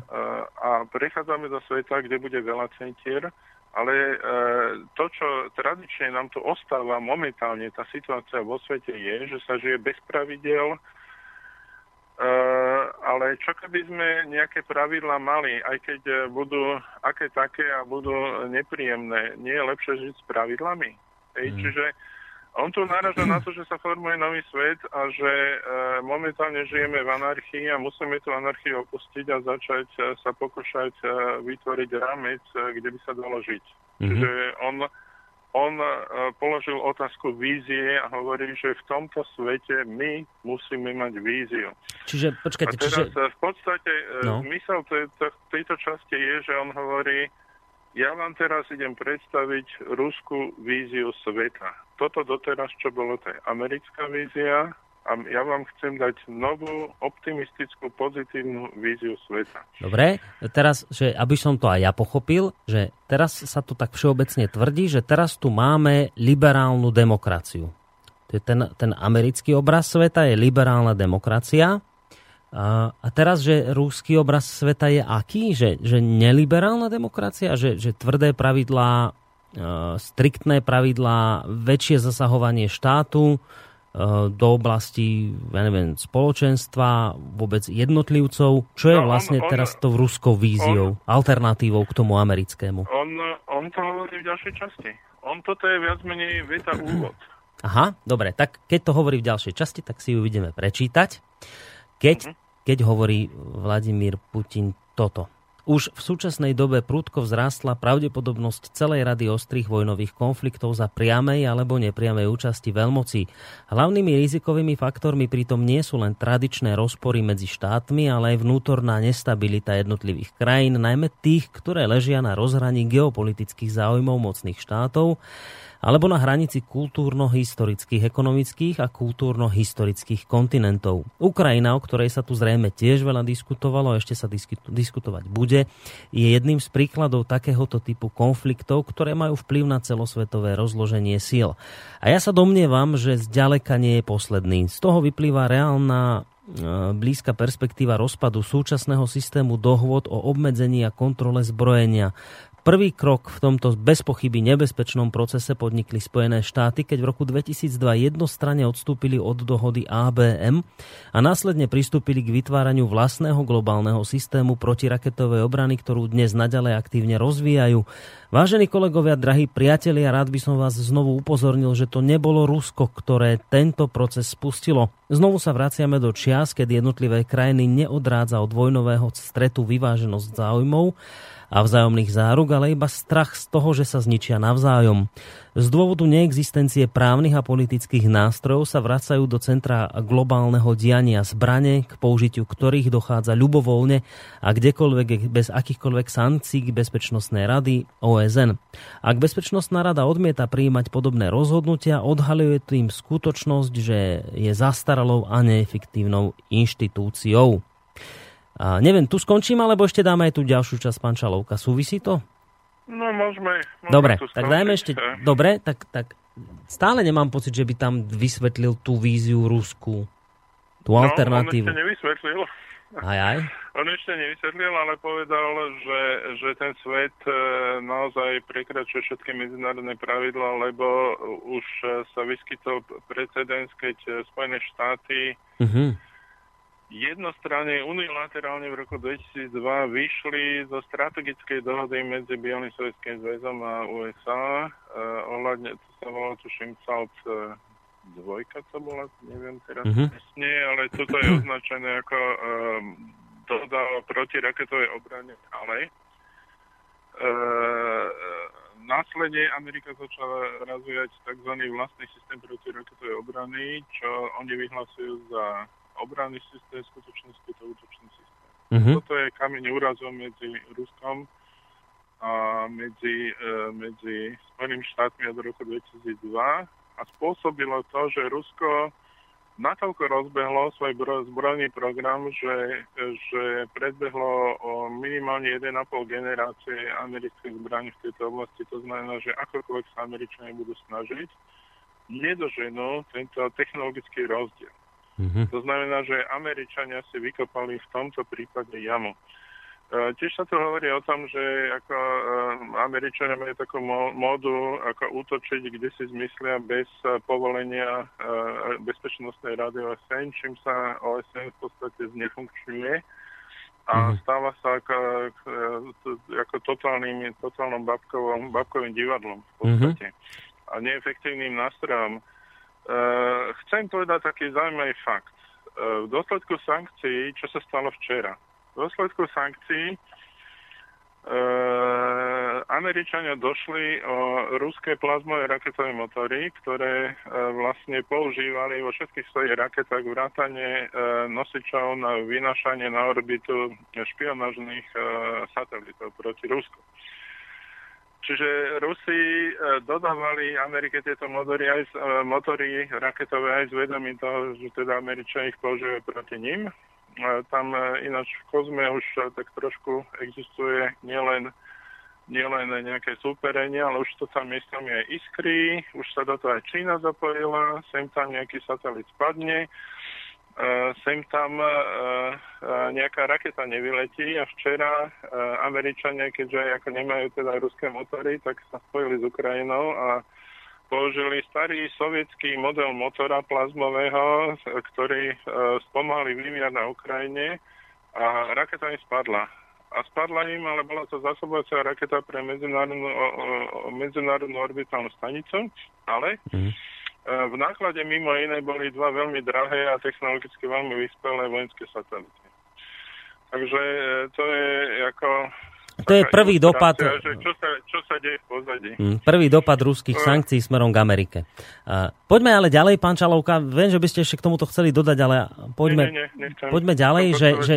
A prechádzame do sveta, kde bude veľa centier, ale e, to, čo tradične nám tu ostáva momentálne, tá situácia vo svete je, že sa žije bez pravidel, e, ale čo keby sme nejaké pravidla mali, aj keď budú aké také a budú nepríjemné, nie je lepšie žiť s pravidlami? Hej, mm. Čiže on tu náraža na to, že sa formuje nový svet a že e, momentálne žijeme v anarchii a musíme tú anarchiu opustiť a začať e, sa pokúšať e, vytvoriť rámec, e, kde by sa dalo žiť. Mm-hmm. Čiže on, on e, položil otázku vízie a hovorí, že v tomto svete my musíme mať víziu. Čiže, počkajte, a teraz čiže... v podstate e, no. zmysel tej, tejto časti je, že on hovorí, ja vám teraz idem predstaviť ruskú víziu sveta. Toto doteraz, čo bolo, to je americká vízia a ja vám chcem dať novú, optimistickú, pozitívnu víziu sveta. Dobre, teraz, že aby som to aj ja pochopil, že teraz sa to tak všeobecne tvrdí, že teraz tu máme liberálnu demokraciu. Ten, ten americký obraz sveta, je liberálna demokracia a, a teraz, že rúský obraz sveta je aký? Že, že neliberálna demokracia? Že, že tvrdé pravidlá, striktné pravidlá, väčšie zasahovanie štátu e, do oblasti, ja neviem, spoločenstva, vôbec jednotlivcov. Čo je no, vlastne on, teraz tou ruskou víziou, on, alternatívou k tomu americkému? On, on to hovorí v ďalšej časti. On toto je viac menej veta úvod. Aha, dobre, tak keď to hovorí v ďalšej časti, tak si ju ideme prečítať. Keď, uh-huh. keď hovorí Vladimír Putin toto. Už v súčasnej dobe prúdko vzrástla pravdepodobnosť celej rady ostrých vojnových konfliktov za priamej alebo nepriamej účasti veľmocí. Hlavnými rizikovými faktormi pritom nie sú len tradičné rozpory medzi štátmi, ale aj vnútorná nestabilita jednotlivých krajín, najmä tých, ktoré ležia na rozhraní geopolitických záujmov mocných štátov, alebo na hranici kultúrno-historických, ekonomických a kultúrno-historických kontinentov. Ukrajina, o ktorej sa tu zrejme tiež veľa diskutovalo a ešte sa diskutovať bude, je jedným z príkladov takéhoto typu konfliktov, ktoré majú vplyv na celosvetové rozloženie síl. A ja sa domnievam, že zďaleka nie je posledný. Z toho vyplýva reálna e, blízka perspektíva rozpadu súčasného systému dohôd o obmedzení a kontrole zbrojenia, Prvý krok v tomto bez pochyby nebezpečnom procese podnikli Spojené štáty, keď v roku 2002 jednostranne odstúpili od dohody ABM a následne pristúpili k vytváraniu vlastného globálneho systému protiraketovej obrany, ktorú dnes naďalej aktívne rozvíjajú. Vážení kolegovia, drahí priatelia, rád by som vás znovu upozornil, že to nebolo Rusko, ktoré tento proces spustilo. Znovu sa vraciame do čias, keď jednotlivé krajiny neodrádza od vojnového stretu vyváženosť záujmov a vzájomných záruk, ale iba strach z toho, že sa zničia navzájom. Z dôvodu neexistencie právnych a politických nástrojov sa vracajú do centra globálneho diania zbrane, k použitiu ktorých dochádza ľubovoľne a kdekoľvek bez akýchkoľvek sankcií Bezpečnostnej rady OSN. Ak Bezpečnostná rada odmieta prijímať podobné rozhodnutia, odhaluje tým skutočnosť, že je zastaralou a neefektívnou inštitúciou. A neviem, tu skončím, alebo ešte dáme aj tú ďalšiu časť pančalovka. Súvisí to? No môžeme. môžeme dobre, tak dajme ešte... Dobre, tak, tak stále nemám pocit, že by tam vysvetlil tú víziu Rusku. Tú no, alternatívu. on ešte nevysvetlil. Aj, aj. On ešte nevysvetlil, ale povedal, že, že ten svet e, naozaj prekračuje všetky medzinárodné pravidla, lebo už sa vyskytol precedens, keď Spojené štáty uh-huh jednostranne unilaterálne v roku 2002 vyšli zo strategickej dohody medzi Bielým sovietským zväzom a USA. Eh, ohľadne, to sa volá tuším SALT eh, dvojka to bola, neviem teraz mm-hmm. presne, ale toto je označené ako eh, dohoda o protiraketovej obrane, ale eh, následne Amerika začala razvíjať tzv. vlastný systém protiraketovej obrany, čo oni vyhlasujú za obranný systém, v skutočnosti to útočný systém. Uh-huh. Toto je kameň úrazom medzi Ruskom a medzi, e, medzi Spojenými štátmi od roku 2002 a spôsobilo to, že Rusko natoľko rozbehlo svoj zbrojný program, že, že predbehlo o minimálne 1,5 generácie amerických zbraní v tejto oblasti. To znamená, že akokoľvek sa Američania budú snažiť, nedoženú tento technologický rozdiel. Mm-hmm. To znamená, že Američania si vykopali v tomto prípade jamu. E, tiež sa tu hovorí o tom, že ako e, Američania majú takú módu, ako útočiť, kde si zmyslia bez e, povolenia Bezpečnostnej rady OSN, čím sa OSN v podstate znefunkčňuje a mm-hmm. stáva sa ako, ako totálnym, totálnym babkovom, babkovým divadlom v podstate. Mm-hmm. A neefektívnym nástrojom. Uh, chcem povedať taký zaujímavý fakt. Uh, v dôsledku sankcií, čo sa stalo včera? V dôsledku sankcií uh, Američania došli o ruské plazmové raketové motory, ktoré vlastne používali vo všetkých svojich raketách vrátane nosičov na vynašanie na orbitu špionážnych satelitov proti Rusku. Čiže Rusi e, dodávali Amerike tieto motory, aj, e, motory raketové aj s vedomím toho, že teda Američania ich používajú proti ním. E, tam ináč v kozme už tak trošku existuje nielen nielen nejaké súperenie, ale už to tam miestami aj iskry, už sa do toho aj Čína zapojila, sem tam nejaký satelit spadne sem tam eh, eh, nejaká raketa nevyletí a včera Američania, keďže ako nemajú teda ruské motory, tak sa spojili s Ukrajinou a použili starý sovietský model motora plazmového, ktorý spomalý vyvíjať na Ukrajine a raketa im spadla. A spadla im, ale bola to zásobovacia raketa pre medzinárodnú, medzinárodnú orbitálnu stanicu, ale mm v náklade mimo iné boli dva veľmi drahé a technologicky veľmi vyspelé vojenské satelity. Takže e, to je ako to je prvý dopad... Čo, sa, čo sa deje v pozadí. Mm, prvý dopad ruských sankcií smerom k Amerike. Poďme ale ďalej, pán Čalovka. Viem, že by ste ešte k tomuto chceli dodať, ale poďme, nie, nie, nie, poďme ďalej, že, že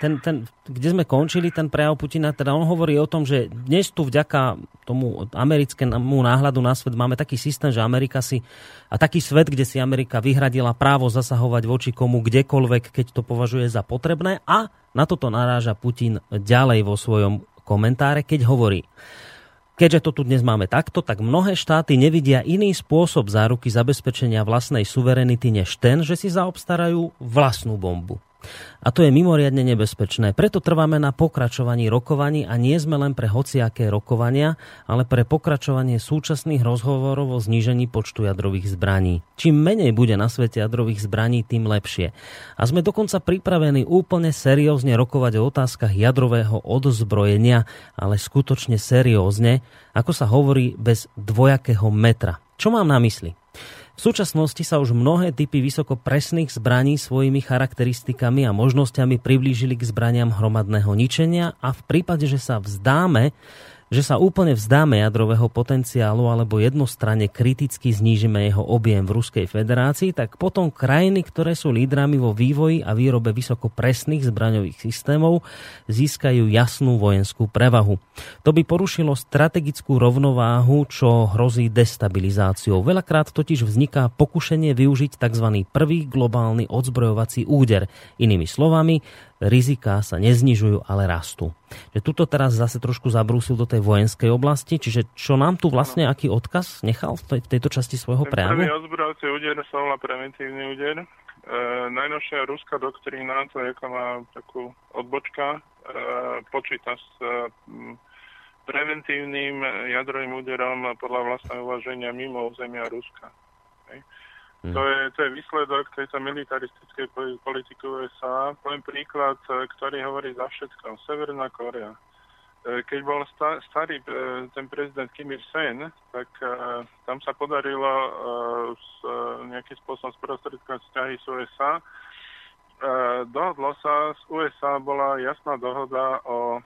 ten, ten, kde sme končili ten prejav Putina, teda on hovorí o tom, že dnes tu vďaka tomu americkému náhľadu na svet máme taký systém, že Amerika si a taký svet, kde si Amerika vyhradila právo zasahovať voči komu kdekoľvek, keď to považuje za potrebné a na toto naráža Putin ďalej vo svojom komentáre, keď hovorí Keďže to tu dnes máme takto, tak mnohé štáty nevidia iný spôsob záruky zabezpečenia vlastnej suverenity než ten, že si zaobstarajú vlastnú bombu. A to je mimoriadne nebezpečné. Preto trváme na pokračovaní rokovaní a nie sme len pre hociaké rokovania, ale pre pokračovanie súčasných rozhovorov o znížení počtu jadrových zbraní. Čím menej bude na svete jadrových zbraní, tým lepšie. A sme dokonca pripravení úplne seriózne rokovať o otázkach jadrového odzbrojenia, ale skutočne seriózne, ako sa hovorí, bez dvojakého metra. Čo mám na mysli? V súčasnosti sa už mnohé typy vysoko presných zbraní svojimi charakteristikami a možnosťami priblížili k zbraniam hromadného ničenia a v prípade, že sa vzdáme že sa úplne vzdáme jadrového potenciálu alebo jednostranne kriticky znížime jeho objem v Ruskej federácii, tak potom krajiny, ktoré sú lídrami vo vývoji a výrobe vysoko presných zbraňových systémov, získajú jasnú vojenskú prevahu. To by porušilo strategickú rovnováhu, čo hrozí destabilizáciou. Veľakrát totiž vzniká pokušenie využiť tzv. prvý globálny odzbrojovací úder. Inými slovami, rizika sa neznižujú, ale rastú. Že tuto teraz zase trošku zabrúsil do tej vojenskej oblasti, čiže čo nám tu vlastne, aký odkaz nechal v, tej, v tejto časti svojho prejavu? Prvý ozbrojovací úder sa volá preventívny úder. E, najnovšia ruská doktrína, to je má takú odbočka, e, počíta s e, preventívnym jadrovým úderom podľa vlastného uvaženia mimo územia Ruska. Hej. Hmm. To, je, to je výsledok tejto militaristickej politiky USA. Poviem príklad, e, ktorý hovorí za všetko. Severná Korea. E, keď bol starý e, ten prezident Kim Il-sen, tak tam sa podarilo nejakým spôsobom sprostredkovať vzťahy s USA. Dohodlo sa, z USA bola jasná dohoda o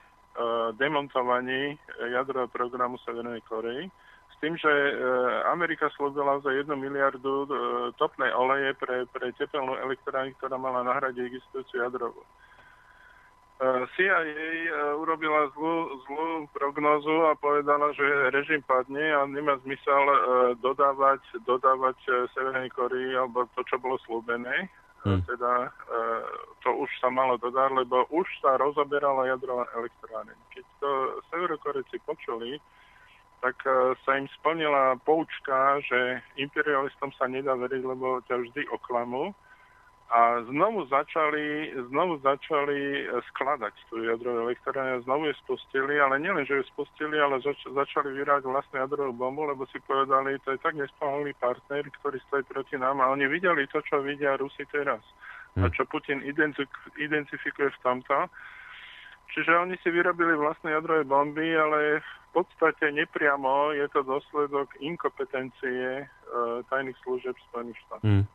demontovaní jadrového programu Severnej Korei tým, že e, Amerika slúbila za 1 miliardu e, topnej oleje pre, pre tepelnú elektrárnu, ktorá mala nahradiť existujúcu jadrovú. E, CIA urobila zlú, zlú prognozu a povedala, že režim padne a nemá zmysel dodávať, dodávať Severnej Korii alebo to, čo bolo slúbené. Hmm. Teda to už sa malo dodať, lebo už sa rozoberala jadrová elektrárne. Keď to Severokorejci počuli, tak e, sa im splnila poučka, že imperialistom sa nedá veriť, lebo ťa vždy oklamú. A znovu začali, znovu začali skladať tú jadrovú elektrárne, znovu ju spustili, ale nielen, že ju spustili, ale zač- začali vyrať vlastne jadrovú bombu, lebo si povedali, to je tak nespoholný partner, ktorý stojí proti nám a oni videli to, čo vidia Rusi teraz. A hm. čo Putin identifikuje v tomto. Čiže oni si vyrobili vlastné jadrové bomby, ale podstate nepriamo je to dôsledok inkompetencie e, tajných služieb Spojených štátov. Hmm.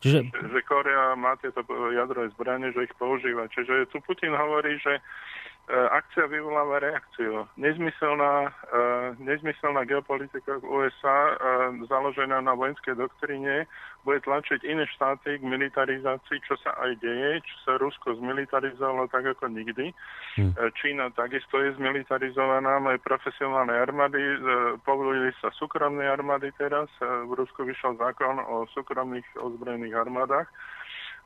Čiže... Že, Korea má tieto jadrové zbranie, že ich používa. Čiže tu Putin hovorí, že akcia vyvoláva reakciu. Nezmyselná, uh, nezmyselná geopolitika USA uh, e, založená na vojenskej doktríne bude tlačiť iné štáty k militarizácii, čo sa aj deje, čo sa Rusko zmilitarizovalo tak ako nikdy. Hmm. Čína takisto je zmilitarizovaná, majú profesionálne armády, povolili sa súkromné armády teraz, v Rusku vyšiel zákon o súkromných ozbrojených armádach.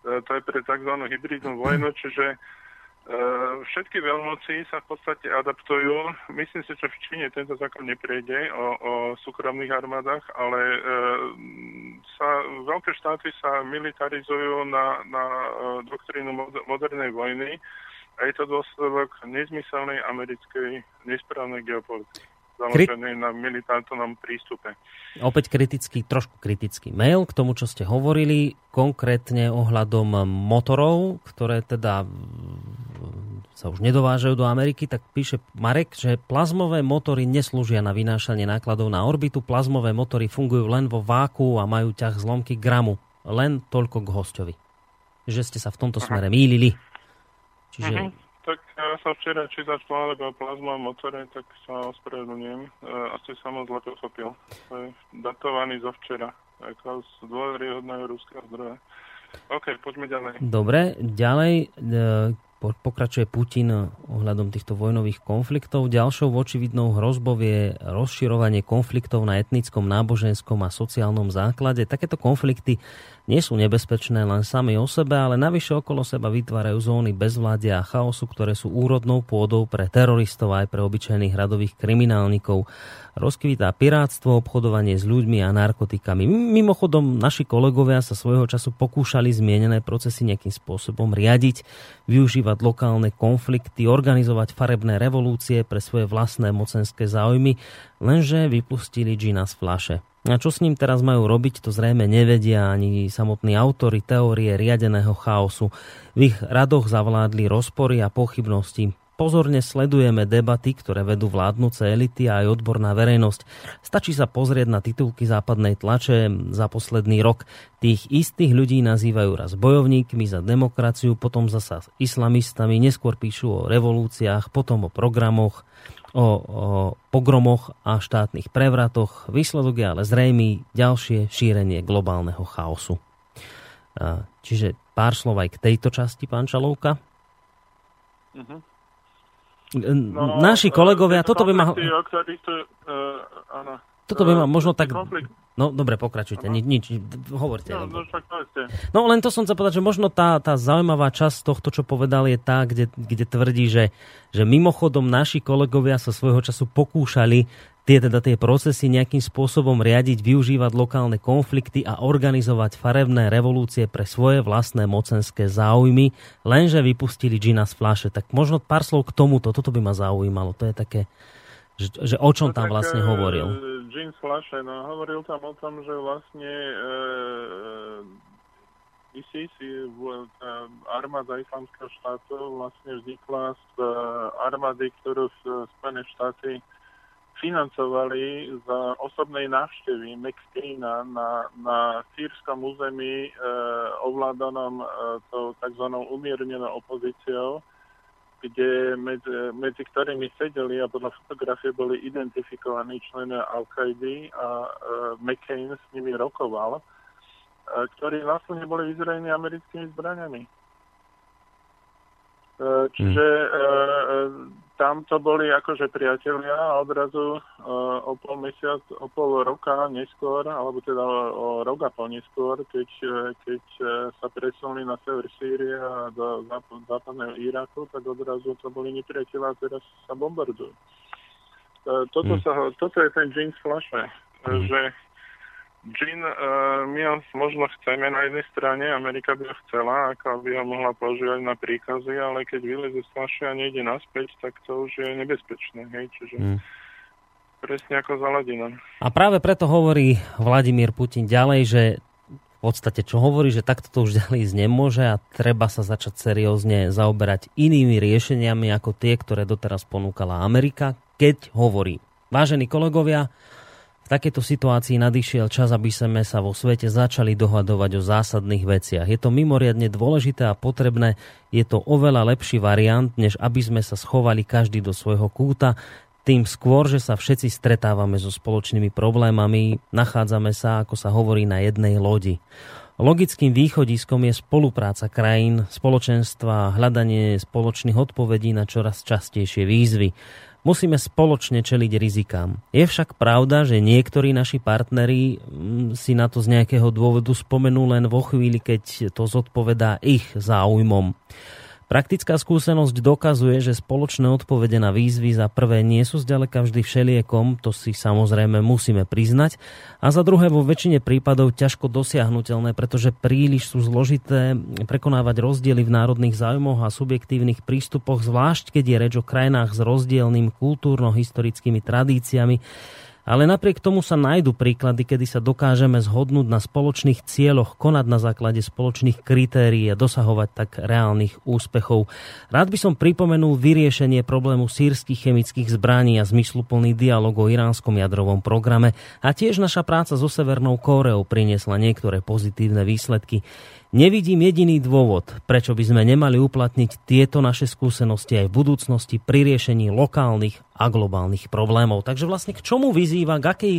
To je pre tzv. hybridnú vojnu, čiže všetky veľmoci sa v podstate adaptujú. Myslím si, že v Číne tento zákon neprejde o, o súkromných armádach, ale e, sa, veľké štáty sa militarizujú na, na e, doktrínu modernej vojny a je to dôsledok nezmyselnej americkej nesprávnej geopolitiky založený Kri- na militantnom prístupe. Opäť kritický, trošku kritický mail k tomu, čo ste hovorili, konkrétne ohľadom motorov, ktoré teda sa už nedovážajú do Ameriky, tak píše Marek, že plazmové motory neslúžia na vynášanie nákladov na orbitu. Plazmové motory fungujú len vo váku a majú ťah zlomky gramu. Len toľko k hostovi. Že ste sa v tomto smere mýlili. Čiže uh-huh tak ja som včera čítal článok o plazmovom motore, tak sa ospravedlňujem. E, asi som ho zle pochopil. Je datovaný zo včera, ako z dôveryhodného ruského zdroja. OK, poďme ďalej. Dobre, ďalej e, pokračuje Putin ohľadom týchto vojnových konfliktov. Ďalšou očividnou hrozbou je rozširovanie konfliktov na etnickom, náboženskom a sociálnom základe. Takéto konflikty nie sú nebezpečné len sami o sebe, ale navyše okolo seba vytvárajú zóny bezvládia a chaosu, ktoré sú úrodnou pôdou pre teroristov aj pre obyčajných hradových kriminálnikov rozkvítá pirátstvo, obchodovanie s ľuďmi a narkotikami. Mimochodom, naši kolegovia sa svojho času pokúšali zmienené procesy nejakým spôsobom riadiť, využívať lokálne konflikty, organizovať farebné revolúcie pre svoje vlastné mocenské záujmy, lenže vypustili džina z flaše. A čo s ním teraz majú robiť, to zrejme nevedia ani samotní autory teórie riadeného chaosu. V ich radoch zavládli rozpory a pochybnosti pozorne sledujeme debaty, ktoré vedú vládnúce elity a aj odborná verejnosť. Stačí sa pozrieť na titulky západnej tlače za posledný rok. Tých istých ľudí nazývajú raz bojovníkmi za demokraciu, potom zasa islamistami, neskôr píšu o revolúciách, potom o programoch, o, o pogromoch a štátnych prevratoch. Výsledok je ale zrejmý ďalšie šírenie globálneho chaosu. Čiže pár slov aj k tejto časti, pán Čalovka. Uh-huh. No, Naši kolegovia, toto by ma... uh, toto by ma možno tak... Konflikt, No dobre, pokračujte, nič, nič, hovorte. No, no, no len to som chcel povedať, že možno tá, tá zaujímavá časť tohto, čo povedal, je tá, kde, kde tvrdí, že, že mimochodom naši kolegovia sa svojho času pokúšali tie, teda tie procesy nejakým spôsobom riadiť, využívať lokálne konflikty a organizovať farebné revolúcie pre svoje vlastné mocenské záujmy, lenže vypustili džina z fláše. Tak možno pár slov k tomuto, toto by ma zaujímalo. To je také, že, že o čom no, tam vlastne hovoril? Jean Flashe, no hovoril tam o tom, že vlastne e, ISIS, armáda islamského štátu vlastne vznikla z e, armády, ktorú Spojené štáty financovali za osobnej návštevy McCaina na, na sírskom území e, ovládanom e, tou tzv. umiernenou opozíciou kde medzi, medzi ktorými sedeli a podľa fotografie boli identifikovaní členovia Al-Qaidi a uh, McCain s nimi rokoval, uh, ktorí vlastne boli vyzrejení americkými zbraniami. Uh, čiže uh, tam to boli akože priatelia a odrazu uh, o pol mesiac, o pol roka neskôr, alebo teda o, o rok a pol neskôr, keď, keď sa presunuli na sever Sýrie a do západ, západného Iraku, tak odrazu to boli nepriatelia a teraz sa bombardujú. Uh, toto, hmm. sa, toto je ten James Flashe, hmm. že Gin, uh, my ho možno chceme na jednej strane, Amerika by ho chcela, ako by ho mohla používať na príkazy, ale keď vyleze z flaše a nejde naspäť, tak to už je nebezpečné. Hej? Čiže mm. presne ako za Ladinom. A práve preto hovorí Vladimír Putin ďalej, že v podstate čo hovorí, že takto to už ďalej ísť nemôže a treba sa začať seriózne zaoberať inými riešeniami ako tie, ktoré doteraz ponúkala Amerika, keď hovorí, vážení kolegovia, takejto situácii nadišiel čas, aby sme sa vo svete začali dohadovať o zásadných veciach. Je to mimoriadne dôležité a potrebné, je to oveľa lepší variant, než aby sme sa schovali každý do svojho kúta, tým skôr, že sa všetci stretávame so spoločnými problémami, nachádzame sa, ako sa hovorí, na jednej lodi. Logickým východiskom je spolupráca krajín, spoločenstva a hľadanie spoločných odpovedí na čoraz častejšie výzvy. Musíme spoločne čeliť rizikám. Je však pravda, že niektorí naši partneri mm, si na to z nejakého dôvodu spomenú len vo chvíli, keď to zodpovedá ich záujmom. Praktická skúsenosť dokazuje, že spoločné odpovede na výzvy za prvé nie sú zďaleka vždy všeliekom, to si samozrejme musíme priznať, a za druhé vo väčšine prípadov ťažko dosiahnutelné, pretože príliš sú zložité prekonávať rozdiely v národných záujmoch a subjektívnych prístupoch, zvlášť keď je reč o krajinách s rozdielným kultúrno-historickými tradíciami, ale napriek tomu sa nájdu príklady, kedy sa dokážeme zhodnúť na spoločných cieľoch, konať na základe spoločných kritérií a dosahovať tak reálnych úspechov. Rád by som pripomenul vyriešenie problému sírskych chemických zbraní a zmysluplný dialog o iránskom jadrovom programe a tiež naša práca so Severnou Kóreou priniesla niektoré pozitívne výsledky. Nevidím jediný dôvod, prečo by sme nemali uplatniť tieto naše skúsenosti aj v budúcnosti pri riešení lokálnych a globálnych problémov. Takže vlastne k čomu vyzýva, k akej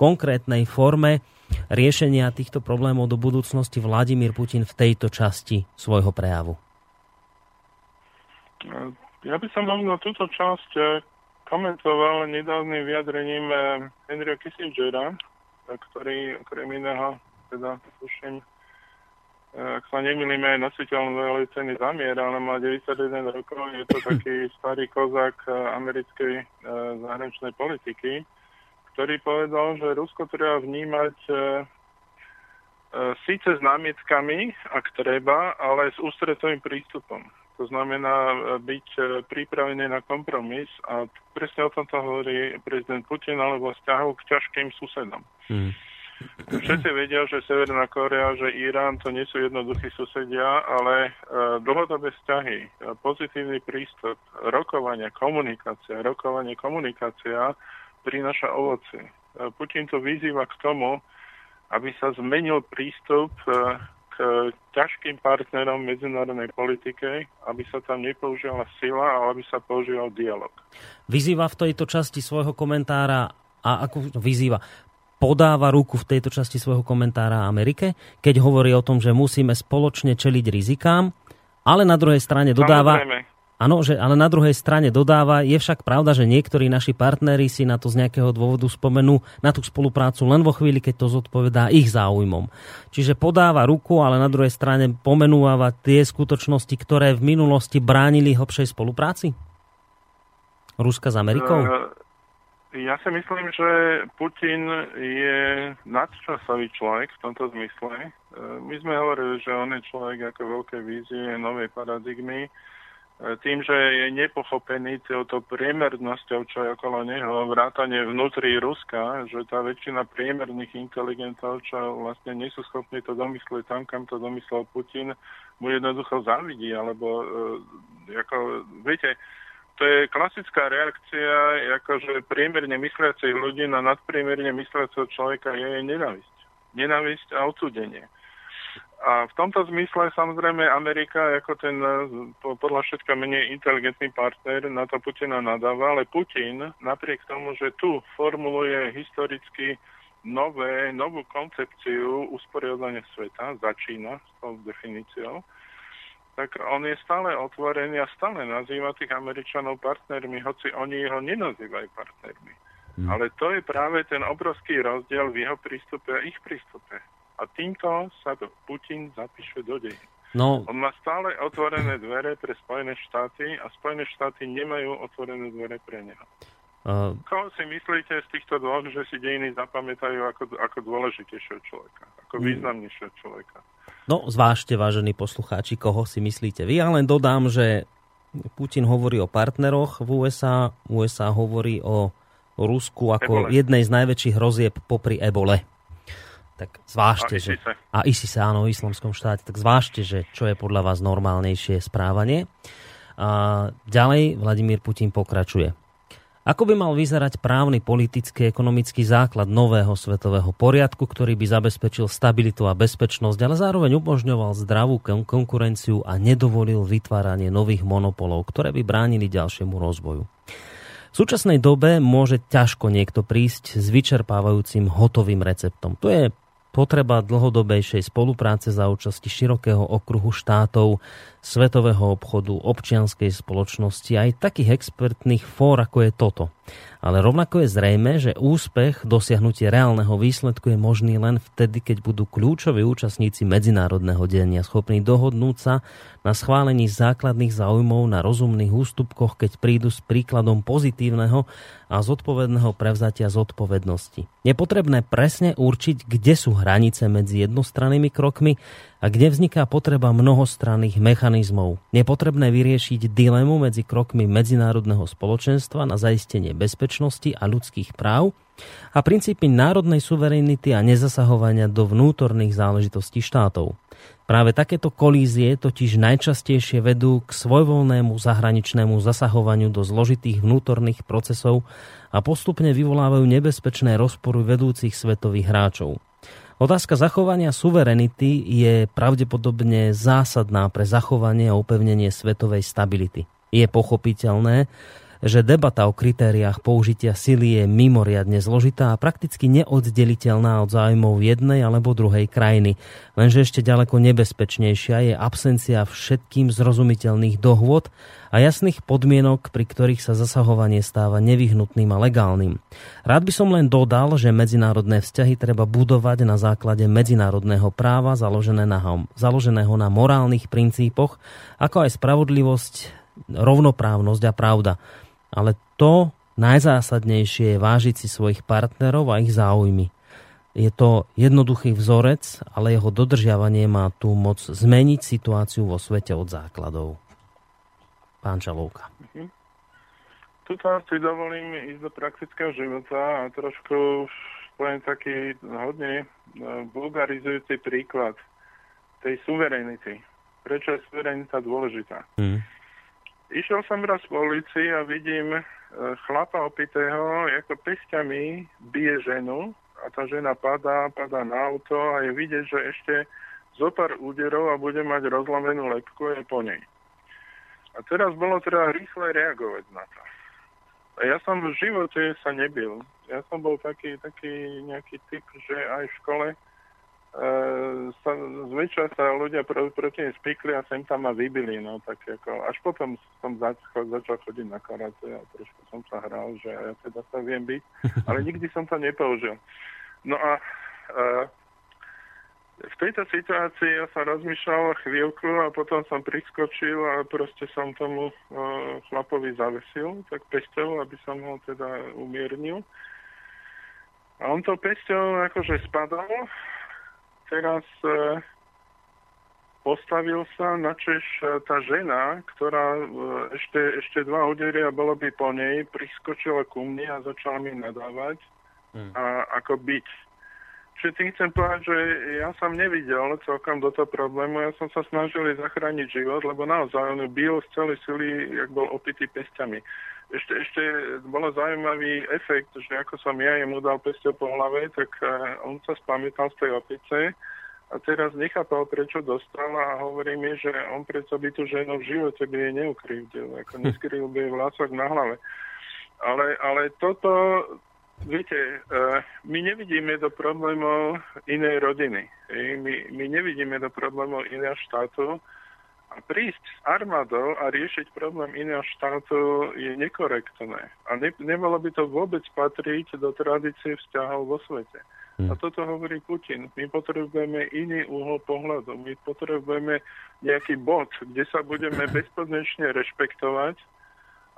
konkrétnej forme riešenia týchto problémov do budúcnosti Vladimír Putin v tejto časti svojho prejavu? Ja by som možno túto časť eh, komentoval nedávnym vyjadrením eh, Henryho Kissingera, ktorý okrem iného, teda tuším, ak sa nemýlime, aj nositeľ Nobelovej ceny za mier, ale má 91 rokov, je to taký starý kozák eh, americkej e, zahraničnej politiky, ktorý povedal, že Rusko treba vnímať síce s námietkami, ak treba, ale s ústretovým prístupom. To znamená byť pripravený na kompromis a presne o tomto hovorí prezident Putin alebo vzťahov k ťažkým susedom. Hmm. Všetci vedia, že Severná Korea, že Irán to nie sú jednoduchí susedia, ale uh, dlhodobé vzťahy, pozitívny prístup, rokovania, komunikácia, rokovanie, komunikácia prináša ovoci. Uh, Putin to vyzýva k tomu, aby sa zmenil prístup k ťažkým partnerom medzinárodnej politike, aby sa tam nepoužívala sila, ale aby sa používal dialog. Vyzýva v tejto časti svojho komentára a ako vyzýva podáva ruku v tejto časti svojho komentára Amerike, keď hovorí o tom, že musíme spoločne čeliť rizikám, ale na druhej strane dodáva... Áno, že, ale na druhej strane dodáva, je však pravda, že niektorí naši partneri si na to z nejakého dôvodu spomenú na tú spoluprácu len vo chvíli, keď to zodpovedá ich záujmom. Čiže podáva ruku, ale na druhej strane pomenúva tie skutočnosti, ktoré v minulosti bránili hlbšej spolupráci? Ruska s Amerikou? Uh, ja si myslím, že Putin je nadčasový človek v tomto zmysle. E, my sme hovorili, že on je človek ako veľké vízie novej paradigmy. E, tým, že je nepochopený touto priemernosťou, čo je okolo neho, vrátane vnútri Ruska, že tá väčšina priemerných inteligentov, čo vlastne nie sú schopní to domyslieť tam, kam to domyslel Putin, mu jednoducho závidí, alebo e, ako, viete, to je klasická reakcia akože priemerne mysliacich ľudí na nadpriemerne mysliaceho človeka je nenávisť. Nenávisť a odsúdenie. A v tomto zmysle samozrejme Amerika ako ten podľa všetka menej inteligentný partner na to Putina nadáva, ale Putin napriek tomu, že tu formuluje historicky nové, novú koncepciu usporiadania sveta, začína s tou definíciou, tak on je stále otvorený a stále nazýva tých Američanov partnermi, hoci oni ho nenazývajú partnermi. Hmm. Ale to je práve ten obrovský rozdiel v jeho prístupe a ich prístupe. A týmto sa Putin zapíše do dej. No. On má stále otvorené dvere pre Spojené štáty a Spojené štáty nemajú otvorené dvere pre neho. Uh, Koho si myslíte z týchto dvoch, že si dejiny zapamätajú ako, ako dôležitejšieho človeka, ako významnejšieho človeka? No, zvážte, vážení poslucháči, koho si myslíte vy. Ja len dodám, že Putin hovorí o partneroch v USA, USA hovorí o Rusku ako ebole. jednej z najväčších hrozieb popri ebole. Tak zvážte, a že... A sa áno, v islamskom štáte. Tak zvážte, že čo je podľa vás normálnejšie správanie. A ďalej Vladimír Putin pokračuje. Ako by mal vyzerať právny, politický, ekonomický základ nového svetového poriadku, ktorý by zabezpečil stabilitu a bezpečnosť, ale zároveň umožňoval zdravú konkurenciu a nedovolil vytváranie nových monopolov, ktoré by bránili ďalšiemu rozvoju. V súčasnej dobe môže ťažko niekto prísť s vyčerpávajúcim hotovým receptom. To je potreba dlhodobejšej spolupráce za účasti širokého okruhu štátov, svetového obchodu, občianskej spoločnosti aj takých expertných fór, ako je toto. Ale rovnako je zrejme, že úspech dosiahnutie reálneho výsledku je možný len vtedy, keď budú kľúčoví účastníci medzinárodného denia schopní dohodnúť sa na schválení základných záujmov na rozumných ústupkoch, keď prídu s príkladom pozitívneho a zodpovedného prevzatia zodpovednosti. Je potrebné presne určiť, kde sú hranice medzi jednostrannými krokmi a kde vzniká potreba mnohostranných mechanizmov. Je potrebné vyriešiť dilemu medzi krokmi medzinárodného spoločenstva na zaistenie bezpečnosti a ľudských práv a princípy národnej suverenity a nezasahovania do vnútorných záležitostí štátov. Práve takéto kolízie totiž najčastejšie vedú k svojvoľnému zahraničnému zasahovaniu do zložitých vnútorných procesov a postupne vyvolávajú nebezpečné rozpory vedúcich svetových hráčov. Otázka zachovania suverenity je pravdepodobne zásadná pre zachovanie a upevnenie svetovej stability. Je pochopiteľné, že debata o kritériách použitia sily je mimoriadne zložitá a prakticky neoddeliteľná od zájmov jednej alebo druhej krajiny. Lenže ešte ďaleko nebezpečnejšia je absencia všetkým zrozumiteľných dohôd a jasných podmienok, pri ktorých sa zasahovanie stáva nevyhnutným a legálnym. Rád by som len dodal, že medzinárodné vzťahy treba budovať na základe medzinárodného práva založeného na morálnych princípoch, ako aj spravodlivosť, rovnoprávnosť a pravda. Ale to najzásadnejšie je vážiť si svojich partnerov a ich záujmy. Je to jednoduchý vzorec, ale jeho dodržiavanie má tú moc zmeniť situáciu vo svete od základov. Pán Čalovka. Mhm. Tuto si dovolím ísť do praktického života a trošku poviem taký hodne vulgarizujúci príklad tej suverenity. Prečo je suverenita dôležitá? Mm. Išiel som raz po ulici a vidím e, chlapa opitého, ako pestiami bije ženu a tá žena padá, padá na auto a je vidieť, že ešte zo pár úderov a bude mať rozlomenú lepku je po nej. A teraz bolo treba rýchle reagovať na to. A ja som v živote sa nebil. Ja som bol taký, taký nejaký typ, že aj v škole sa, zväčša sa ľudia pro, proti nej spikli a sem tam ma vybili, no tak ako, až potom som začal, začal chodiť na karate a trošku som sa hral, že ja teda sa viem byť, ale nikdy som to nepoužil. No a uh, v tejto situácii ja sa rozmýšľal chvíľku a potom som priskočil a proste som tomu uh, chlapovi zavesil, tak pesťou, aby som ho teda umiernil. A on to pesťou akože spadol teraz e, postavil sa na Češ e, tá žena, ktorá e, ešte, ešte dva a bolo by po nej, priskočila ku mne a začala mi nadávať hmm. a ako byť. Čiže tým chcem povedať, že ja som nevidel celkom do toho problému, ja som sa snažil zachrániť život, lebo naozaj on bil z celej sily, jak bol opitý pestiami. Ešte, ešte bolo zaujímavý efekt, že ako som ja jemu dal pesťou po hlave, tak uh, on sa spamätal z tej opice a teraz nechápal, prečo dostal a hovorí mi, že on predsa by tú ženu v živote by jej neukrivdil, ako neskryl by jej vlások na hlave. Ale, ale toto, viete, uh, my nevidíme do problémov inej rodiny. My, my nevidíme do problémov iného štátu, a prísť s armádou a riešiť problém iného štátu je nekorektné. A ne, nemalo by to vôbec patriť do tradície vzťahov vo svete. Hmm. A toto hovorí Putin. My potrebujeme iný uhol pohľadu. My potrebujeme nejaký bod, kde sa budeme bezpodmienečne rešpektovať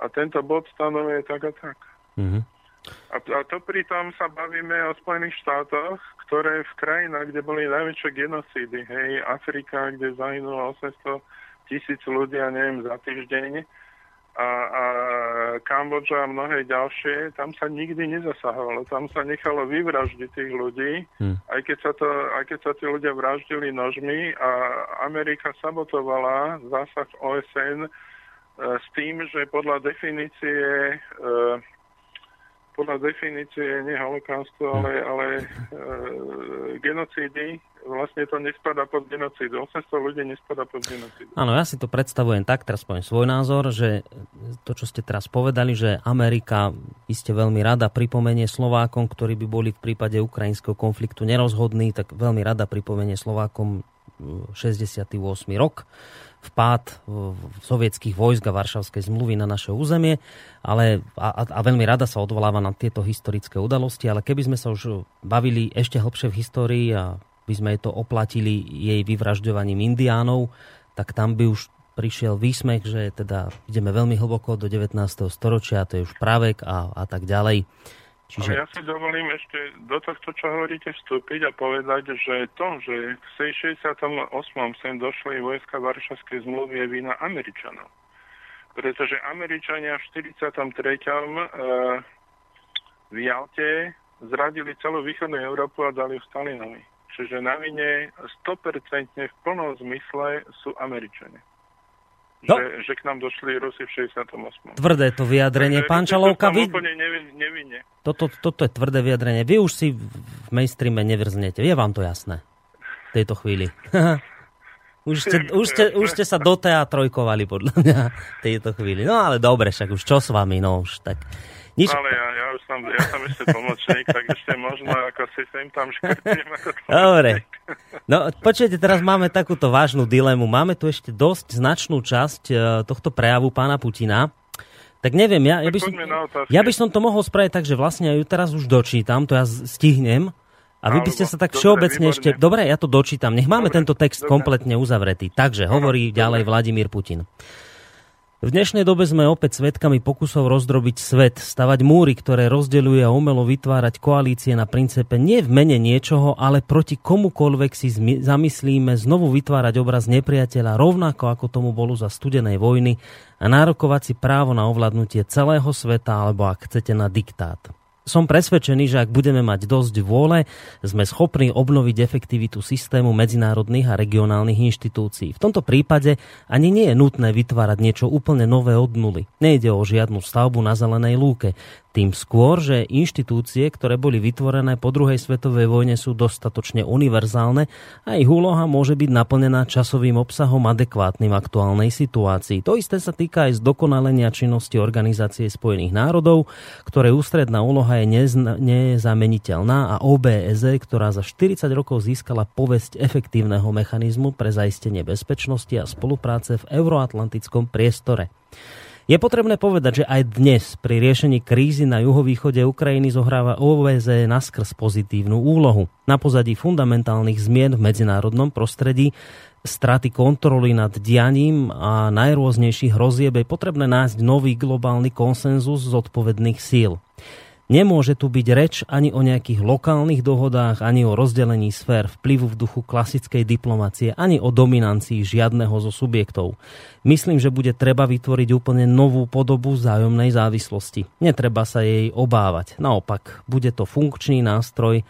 a tento bod stanovuje tak a tak. Hmm. A, a to pritom sa bavíme o Spojených štátoch, ktoré v krajinách, kde boli najväčšie genocídy, hej, Afrika, kde zahynulo 800 tisíc ľudí, ja neviem, za týždeň a, a Kambodža a mnohé ďalšie, tam sa nikdy nezasahovalo. Tam sa nechalo vyvraždiť tých ľudí, hmm. aj, keď sa to, aj keď sa tí ľudia vraždili nožmi a Amerika sabotovala zásah OSN e, s tým, že podľa definície e, podľa definície nie holokaustu, ale, ale e, genocídy vlastne to nespada pod genocídu. 800 ľudí nespada pod genocídu. Áno, ja si to predstavujem tak, teraz poviem svoj názor, že to, čo ste teraz povedali, že Amerika iste veľmi rada pripomenie Slovákom, ktorí by boli v prípade ukrajinského konfliktu nerozhodní, tak veľmi rada pripomenie Slovákom 68. rok vpád sovietských vojsk a Varšavskej zmluvy na naše územie, ale a, a veľmi rada sa odvoláva na tieto historické udalosti, ale keby sme sa už bavili ešte hlbšie v histórii a by sme to oplatili jej vyvražďovaním indiánov, tak tam by už prišiel výsmech, že teda ideme veľmi hlboko do 19. storočia, to je už právek a, a tak ďalej. Čiže... Ale ja si dovolím ešte do tohto, čo hovoríte, vstúpiť a povedať, že to, že v 68. sem došli vojska Varšavskej zmluvy je vina Američanov. Pretože Američania v 43. Uh, eh, v Jalte zradili celú východnú Európu a dali ju Stalinovi. Čiže na vine 100% v plnom zmysle sú Američania. No. Že, že k nám došli Rusi v 68. Tvrdé to vyjadrenie. Pán Čalovka, vy... Nevine. Toto, toto je tvrdé vyjadrenie. Vy už si v mainstreame nevrznete. Je vám to jasné? V tejto chvíli. už, ste, už, ste, už ste sa doteatrojkovali podľa mňa v tejto chvíli. No ale dobre, však už čo s vami? No už tak... Nič... Ale ja, ja už som, ja som ešte pomočník, tak ešte možno ako si sem tam škrtím ako Dobre. No počujete, teraz máme takúto vážnu dilemu. Máme tu ešte dosť značnú časť uh, tohto prejavu pána Putina. Tak neviem, ja, ja, by som, ja by som to mohol spraviť tak, že vlastne ju teraz už dočítam, to ja stihnem. A vy by ste sa tak všeobecne ešte... Dobre, ja to dočítam. Nech máme dobre, tento text dobre. kompletne uzavretý. Takže hovorí ďalej Vladimír Putin. V dnešnej dobe sme opäť svetkami pokusov rozdrobiť svet, stavať múry, ktoré rozdeľuje a umelo vytvárať koalície na princepe nie v mene niečoho, ale proti komukoľvek si zamyslíme znovu vytvárať obraz nepriateľa rovnako ako tomu bolo za studenej vojny a nárokovať si právo na ovládnutie celého sveta alebo ak chcete na diktát. Som presvedčený, že ak budeme mať dosť vôle, sme schopní obnoviť efektivitu systému medzinárodných a regionálnych inštitúcií. V tomto prípade ani nie je nutné vytvárať niečo úplne nové od nuly. Nejde o žiadnu stavbu na zelenej lúke. Tým skôr, že inštitúcie, ktoré boli vytvorené po druhej svetovej vojne, sú dostatočne univerzálne a ich úloha môže byť naplnená časovým obsahom adekvátnym aktuálnej situácii. To isté sa týka aj zdokonalenia činnosti Organizácie spojených národov, ktoré ústredná úloha je nezameniteľná a OBSE, ktorá za 40 rokov získala povesť efektívneho mechanizmu pre zaistenie bezpečnosti a spolupráce v euroatlantickom priestore. Je potrebné povedať, že aj dnes pri riešení krízy na juhovýchode Ukrajiny zohráva OVZ naskrz pozitívnu úlohu. Na pozadí fundamentálnych zmien v medzinárodnom prostredí straty kontroly nad dianím a najrôznejších hrozieb je potrebné nájsť nový globálny konsenzus zodpovedných síl. Nemôže tu byť reč ani o nejakých lokálnych dohodách, ani o rozdelení sfér vplyvu v duchu klasickej diplomacie, ani o dominancii žiadneho zo subjektov. Myslím, že bude treba vytvoriť úplne novú podobu vzájomnej závislosti. Netreba sa jej obávať. Naopak, bude to funkčný nástroj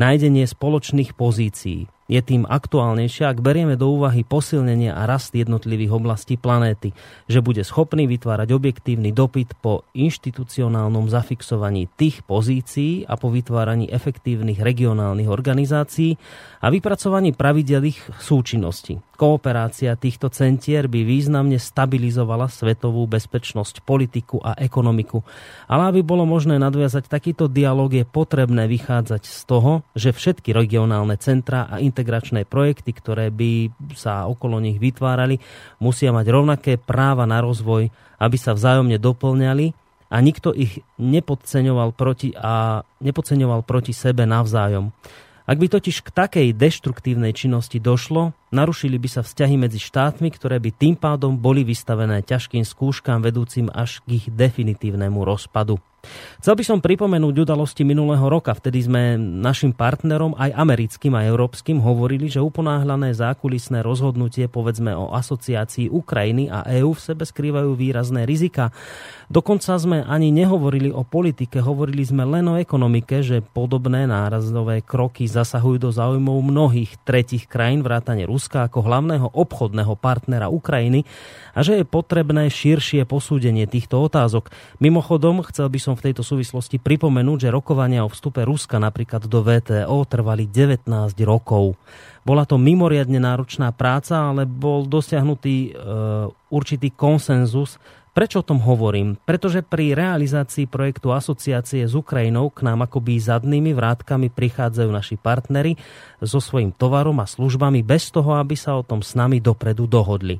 nájdenie spoločných pozícií je tým aktuálnejšia, ak berieme do úvahy posilnenie a rast jednotlivých oblastí planéty, že bude schopný vytvárať objektívny dopyt po inštitucionálnom zafixovaní tých pozícií a po vytváraní efektívnych regionálnych organizácií a vypracovaní pravidel ich súčinnosti. Kooperácia týchto centier by významne stabilizovala svetovú bezpečnosť, politiku a ekonomiku. Ale aby bolo možné nadviazať takýto dialog, je potrebné vychádzať z toho, že všetky regionálne centra a integračné projekty, ktoré by sa okolo nich vytvárali, musia mať rovnaké práva na rozvoj, aby sa vzájomne doplňali a nikto ich nepodceňoval proti, a nepodceňoval proti sebe navzájom. Ak by totiž k takej deštruktívnej činnosti došlo, narušili by sa vzťahy medzi štátmi, ktoré by tým pádom boli vystavené ťažkým skúškám vedúcim až k ich definitívnemu rozpadu. Chcel by som pripomenúť udalosti minulého roka. Vtedy sme našim partnerom, aj americkým a európskym, hovorili, že uponáhlané zákulisné rozhodnutie, povedzme o asociácii Ukrajiny a EÚ v sebe skrývajú výrazné rizika. Dokonca sme ani nehovorili o politike, hovorili sme len o ekonomike, že podobné nárazdové kroky zasahujú do záujmov mnohých tretich krajín, vrátane Ruska ako hlavného obchodného partnera Ukrajiny a že je potrebné širšie posúdenie týchto otázok. Mimochodom, chcel by som som v tejto súvislosti pripomenúť, že rokovania o vstupe Ruska napríklad do VTO trvali 19 rokov. Bola to mimoriadne náročná práca, ale bol dosiahnutý e, určitý konsenzus. Prečo o tom hovorím? Pretože pri realizácii projektu asociácie s Ukrajinou k nám akoby zadnými vrátkami prichádzajú naši partnery so svojím tovarom a službami bez toho, aby sa o tom s nami dopredu dohodli.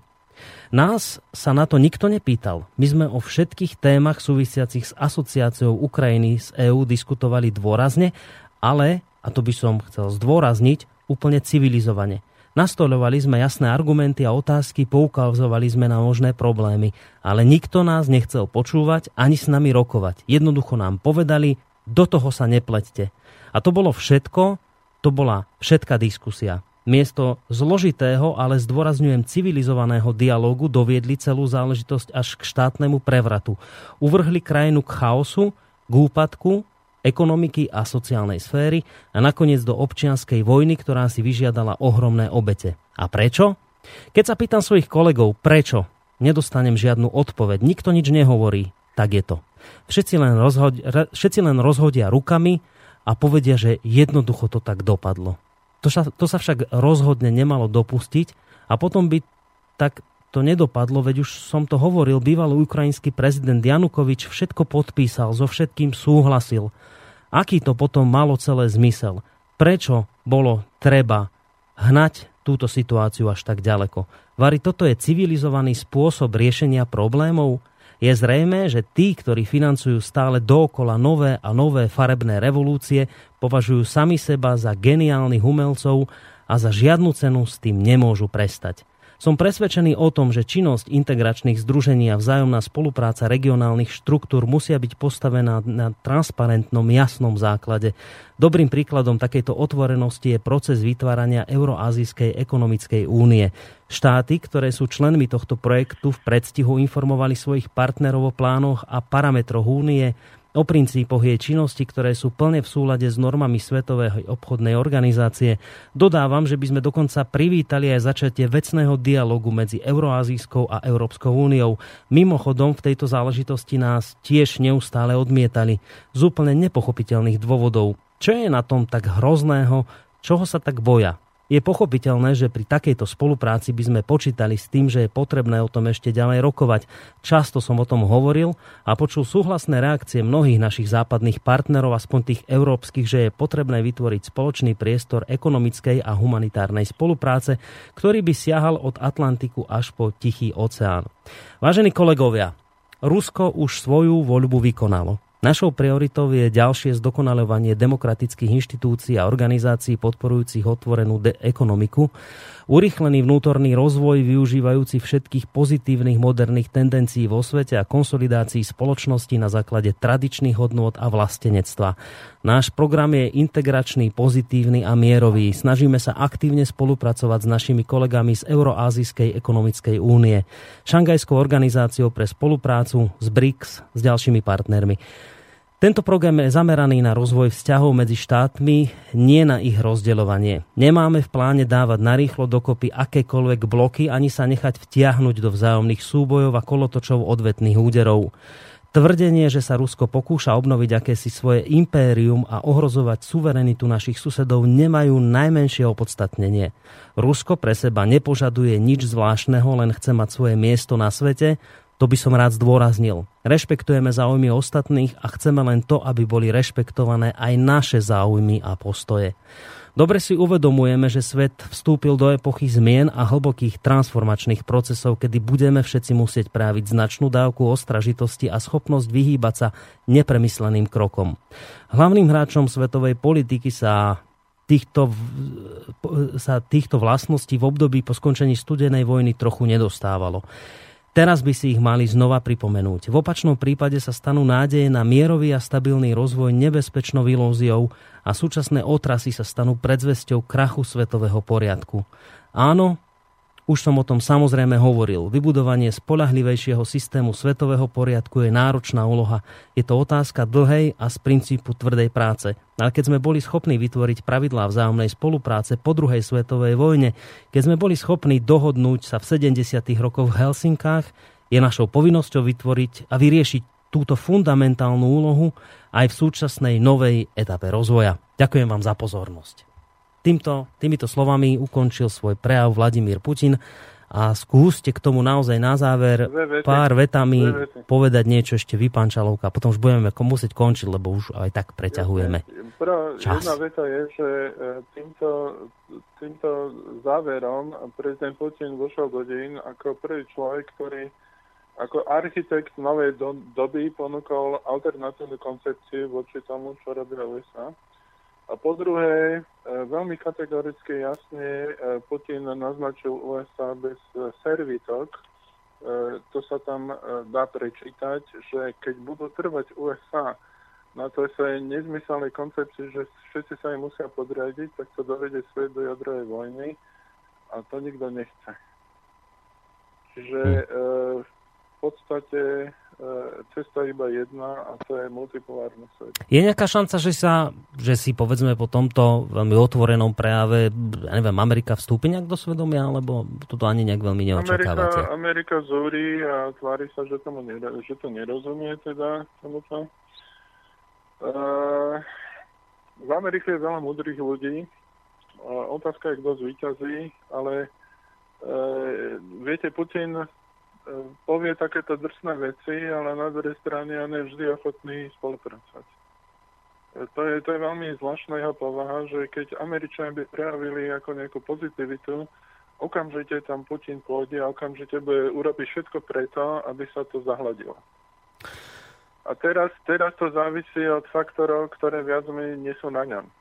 Nás sa na to nikto nepýtal. My sme o všetkých témach súvisiacich s asociáciou Ukrajiny z EÚ diskutovali dôrazne, ale, a to by som chcel zdôrazniť, úplne civilizovane. Nastolovali sme jasné argumenty a otázky, poukazovali sme na možné problémy, ale nikto nás nechcel počúvať ani s nami rokovať. Jednoducho nám povedali, do toho sa nepleťte. A to bolo všetko, to bola všetká diskusia. Miesto zložitého, ale zdôrazňujem civilizovaného dialógu doviedli celú záležitosť až k štátnemu prevratu. Uvrhli krajinu k chaosu, k úpadku, ekonomiky a sociálnej sféry a nakoniec do občianskej vojny, ktorá si vyžiadala ohromné obete. A prečo? Keď sa pýtam svojich kolegov, prečo, nedostanem žiadnu odpoveď, nikto nič nehovorí, tak je to. Všetci len, rozhodia, všetci len rozhodia rukami a povedia, že jednoducho to tak dopadlo. To sa, to sa však rozhodne nemalo dopustiť a potom by tak to nedopadlo, veď už som to hovoril, bývalý ukrajinský prezident Janukovič všetko podpísal, so všetkým súhlasil. Aký to potom malo celé zmysel? Prečo bolo treba hnať túto situáciu až tak ďaleko? Vary, toto je civilizovaný spôsob riešenia problémov? Je zrejme, že tí, ktorí financujú stále dookola nové a nové farebné revolúcie, považujú sami seba za geniálnych umelcov a za žiadnu cenu s tým nemôžu prestať. Som presvedčený o tom, že činnosť integračných združení a vzájomná spolupráca regionálnych štruktúr musia byť postavená na transparentnom, jasnom základe. Dobrým príkladom takejto otvorenosti je proces vytvárania Euroazijskej ekonomickej únie. Štáty, ktoré sú členmi tohto projektu v predstihu informovali svojich partnerov o plánoch a parametroch únie, o princípoch jej činnosti, ktoré sú plne v súlade s normami Svetovej obchodnej organizácie. Dodávam, že by sme dokonca privítali aj začatie vecného dialogu medzi Euroazijskou a Európskou úniou. Mimochodom, v tejto záležitosti nás tiež neustále odmietali z úplne nepochopiteľných dôvodov. Čo je na tom tak hrozného, čoho sa tak boja? Je pochopiteľné, že pri takejto spolupráci by sme počítali s tým, že je potrebné o tom ešte ďalej rokovať. Často som o tom hovoril a počul súhlasné reakcie mnohých našich západných partnerov, aspoň tých európskych, že je potrebné vytvoriť spoločný priestor ekonomickej a humanitárnej spolupráce, ktorý by siahal od Atlantiku až po Tichý oceán. Vážení kolegovia, Rusko už svoju voľbu vykonalo. Našou prioritou je ďalšie zdokonalovanie demokratických inštitúcií a organizácií podporujúcich otvorenú de- ekonomiku, Urychlený vnútorný rozvoj využívajúci všetkých pozitívnych moderných tendencií vo svete a konsolidácii spoločnosti na základe tradičných hodnôt a vlastenectva. Náš program je integračný, pozitívny a mierový. Snažíme sa aktívne spolupracovať s našimi kolegami z Euroázijskej ekonomickej únie, Šangajskou organizáciou pre spoluprácu, s BRICS, s ďalšími partnermi. Tento program je zameraný na rozvoj vzťahov medzi štátmi, nie na ich rozdeľovanie. Nemáme v pláne dávať narýchlo dokopy akékoľvek bloky ani sa nechať vtiahnuť do vzájomných súbojov a kolotočov odvetných úderov. Tvrdenie, že sa Rusko pokúša obnoviť akési svoje impérium a ohrozovať suverenitu našich susedov nemajú najmenšie opodstatnenie. Rusko pre seba nepožaduje nič zvláštneho, len chce mať svoje miesto na svete to by som rád zdôraznil. Rešpektujeme záujmy ostatných a chceme len to, aby boli rešpektované aj naše záujmy a postoje. Dobre si uvedomujeme, že svet vstúpil do epochy zmien a hlbokých transformačných procesov, kedy budeme všetci musieť práviť značnú dávku ostražitosti a schopnosť vyhýbať sa nepremysleným krokom. Hlavným hráčom svetovej politiky sa týchto, sa týchto vlastností v období po skončení studenej vojny trochu nedostávalo. Teraz by si ich mali znova pripomenúť. V opačnom prípade sa stanú nádeje na mierový a stabilný rozvoj nebezpečnou ilúziou a súčasné otrasy sa stanú predzvesťou krachu svetového poriadku. Áno, už som o tom samozrejme hovoril. Vybudovanie spolahlivejšieho systému svetového poriadku je náročná úloha. Je to otázka dlhej a z princípu tvrdej práce. Ale keď sme boli schopní vytvoriť pravidlá vzájomnej spolupráce po druhej svetovej vojne, keď sme boli schopní dohodnúť sa v 70. rokoch v Helsinkách, je našou povinnosťou vytvoriť a vyriešiť túto fundamentálnu úlohu aj v súčasnej novej etape rozvoja. Ďakujem vám za pozornosť. Týmto, týmito slovami ukončil svoj prejav Vladimír Putin a skúste k tomu naozaj na záver pár vetami povedať niečo ešte vy, pán Čalovka. Potom už budeme musieť končiť, lebo už aj tak preťahujeme. Prvá, jedna veta je, že e, týmto, týmto záverom prezident Putin vošiel do dejín ako prvý človek, ktorý ako architekt novej do, doby ponúkol alternatívnu koncepciu voči tomu, čo robia USA. A po druhé, veľmi kategoricky jasne e, Putin naznačil USA bez e, servitok. To sa tam dá prečítať, že keď budú trvať USA na to sa nezmyselnej koncepcii, že všetci sa im musia podriadiť, tak to dovede svet do jadrovej vojny a to nikto nechce. Čiže hm. v podstate E, cesta iba jedna a to je multipolárny svet. Je nejaká šanca, že, sa, že si povedzme po tomto veľmi otvorenom prejave, ja neviem, Amerika vstúpi nejak do svedomia, alebo toto ani nejak veľmi neočakávate? Amerika, Amerika zúri a tvári sa, že, tomu nero, že to nerozumie teda tomuto. Uh, v Amerike je veľa múdrych ľudí. Uh, otázka je, kto zvíťazí, ale uh, viete, Putin povie takéto drsné veci, ale na druhej strane on je vždy ochotný spolupracovať. To je, to je veľmi zvláštna jeho povaha, že keď Američania by prejavili ako nejakú pozitivitu, okamžite tam Putin pôjde a okamžite bude urobiť všetko preto, aby sa to zahladilo. A teraz, teraz to závisí od faktorov, ktoré viac menej nie sú na ňom. E,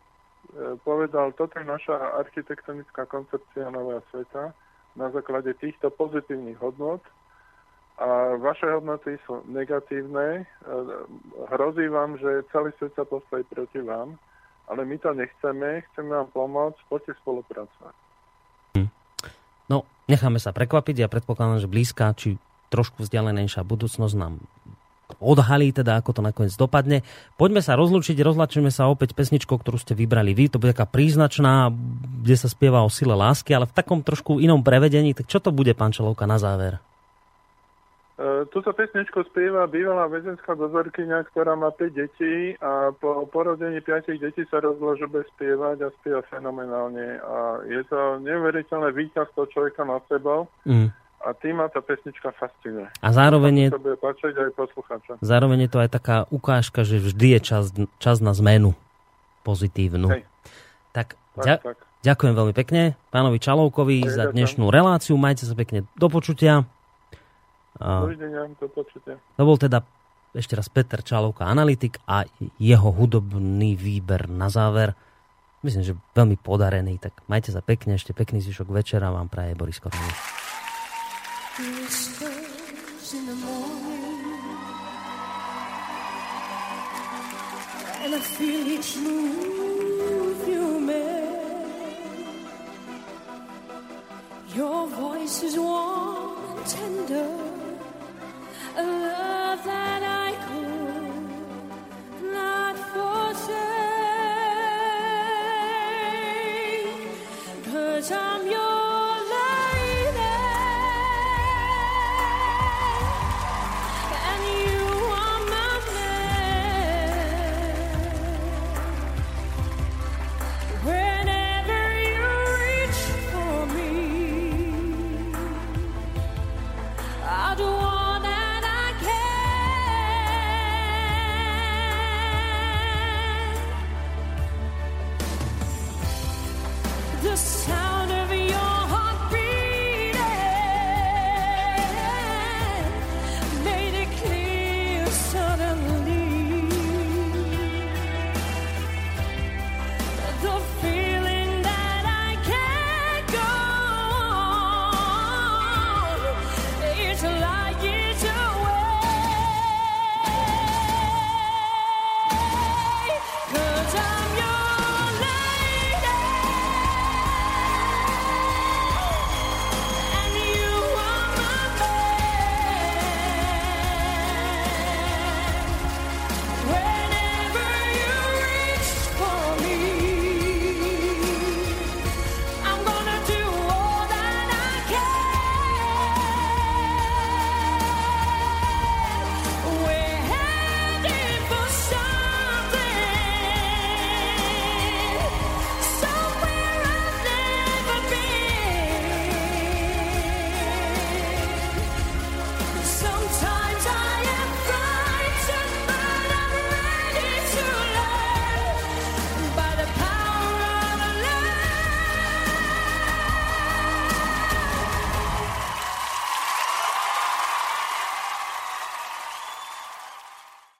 povedal, toto je naša architektonická koncepcia nového sveta na základe týchto pozitívnych hodnot a vaše hodnoty sú negatívne. E, hrozí vám, že celý svet sa postaví proti vám, ale my to nechceme, chceme vám pomôcť, poďte spolupracovať. Hm. No, necháme sa prekvapiť. Ja predpokladám, že blízka či trošku vzdialenejšia budúcnosť nám odhalí teda, ako to nakoniec dopadne. Poďme sa rozlučiť, rozlačíme sa opäť pesničkou, ktorú ste vybrali vy. To bude taká príznačná, kde sa spieva o sile lásky, ale v takom trošku inom prevedení. Tak čo to bude, pán Čelovka, na záver? E, túto pesničku spieva bývalá väzenská dozorkynia, ktorá má 5 detí a po porodení 5 detí sa rozložuje spievať a spieva fenomenálne. A je to neuveriteľné víťazstvo človeka nad sebou. Mm. A tým ma tá pesnička fascinuje. A zároveň je, to bude páčiť aj poslucháča. zároveň je to aj taká ukážka, že vždy je čas, čas na zmenu pozitívnu. Hej. Tak, tak, ďa, tak. ďakujem veľmi pekne pánovi Čalovkovi Hej, za dnešnú reláciu. Majte sa pekne do počutia. Dovidenia. To bol teda ešte raz Peter Čalovka, analytik a jeho hudobný výber na záver. Myslím, že veľmi podarený, tak majte sa pekne, ešte pekný zvyšok večera vám praje Boris Kornelík. And I feel each move you make. Your voice is warm and tender. A love that I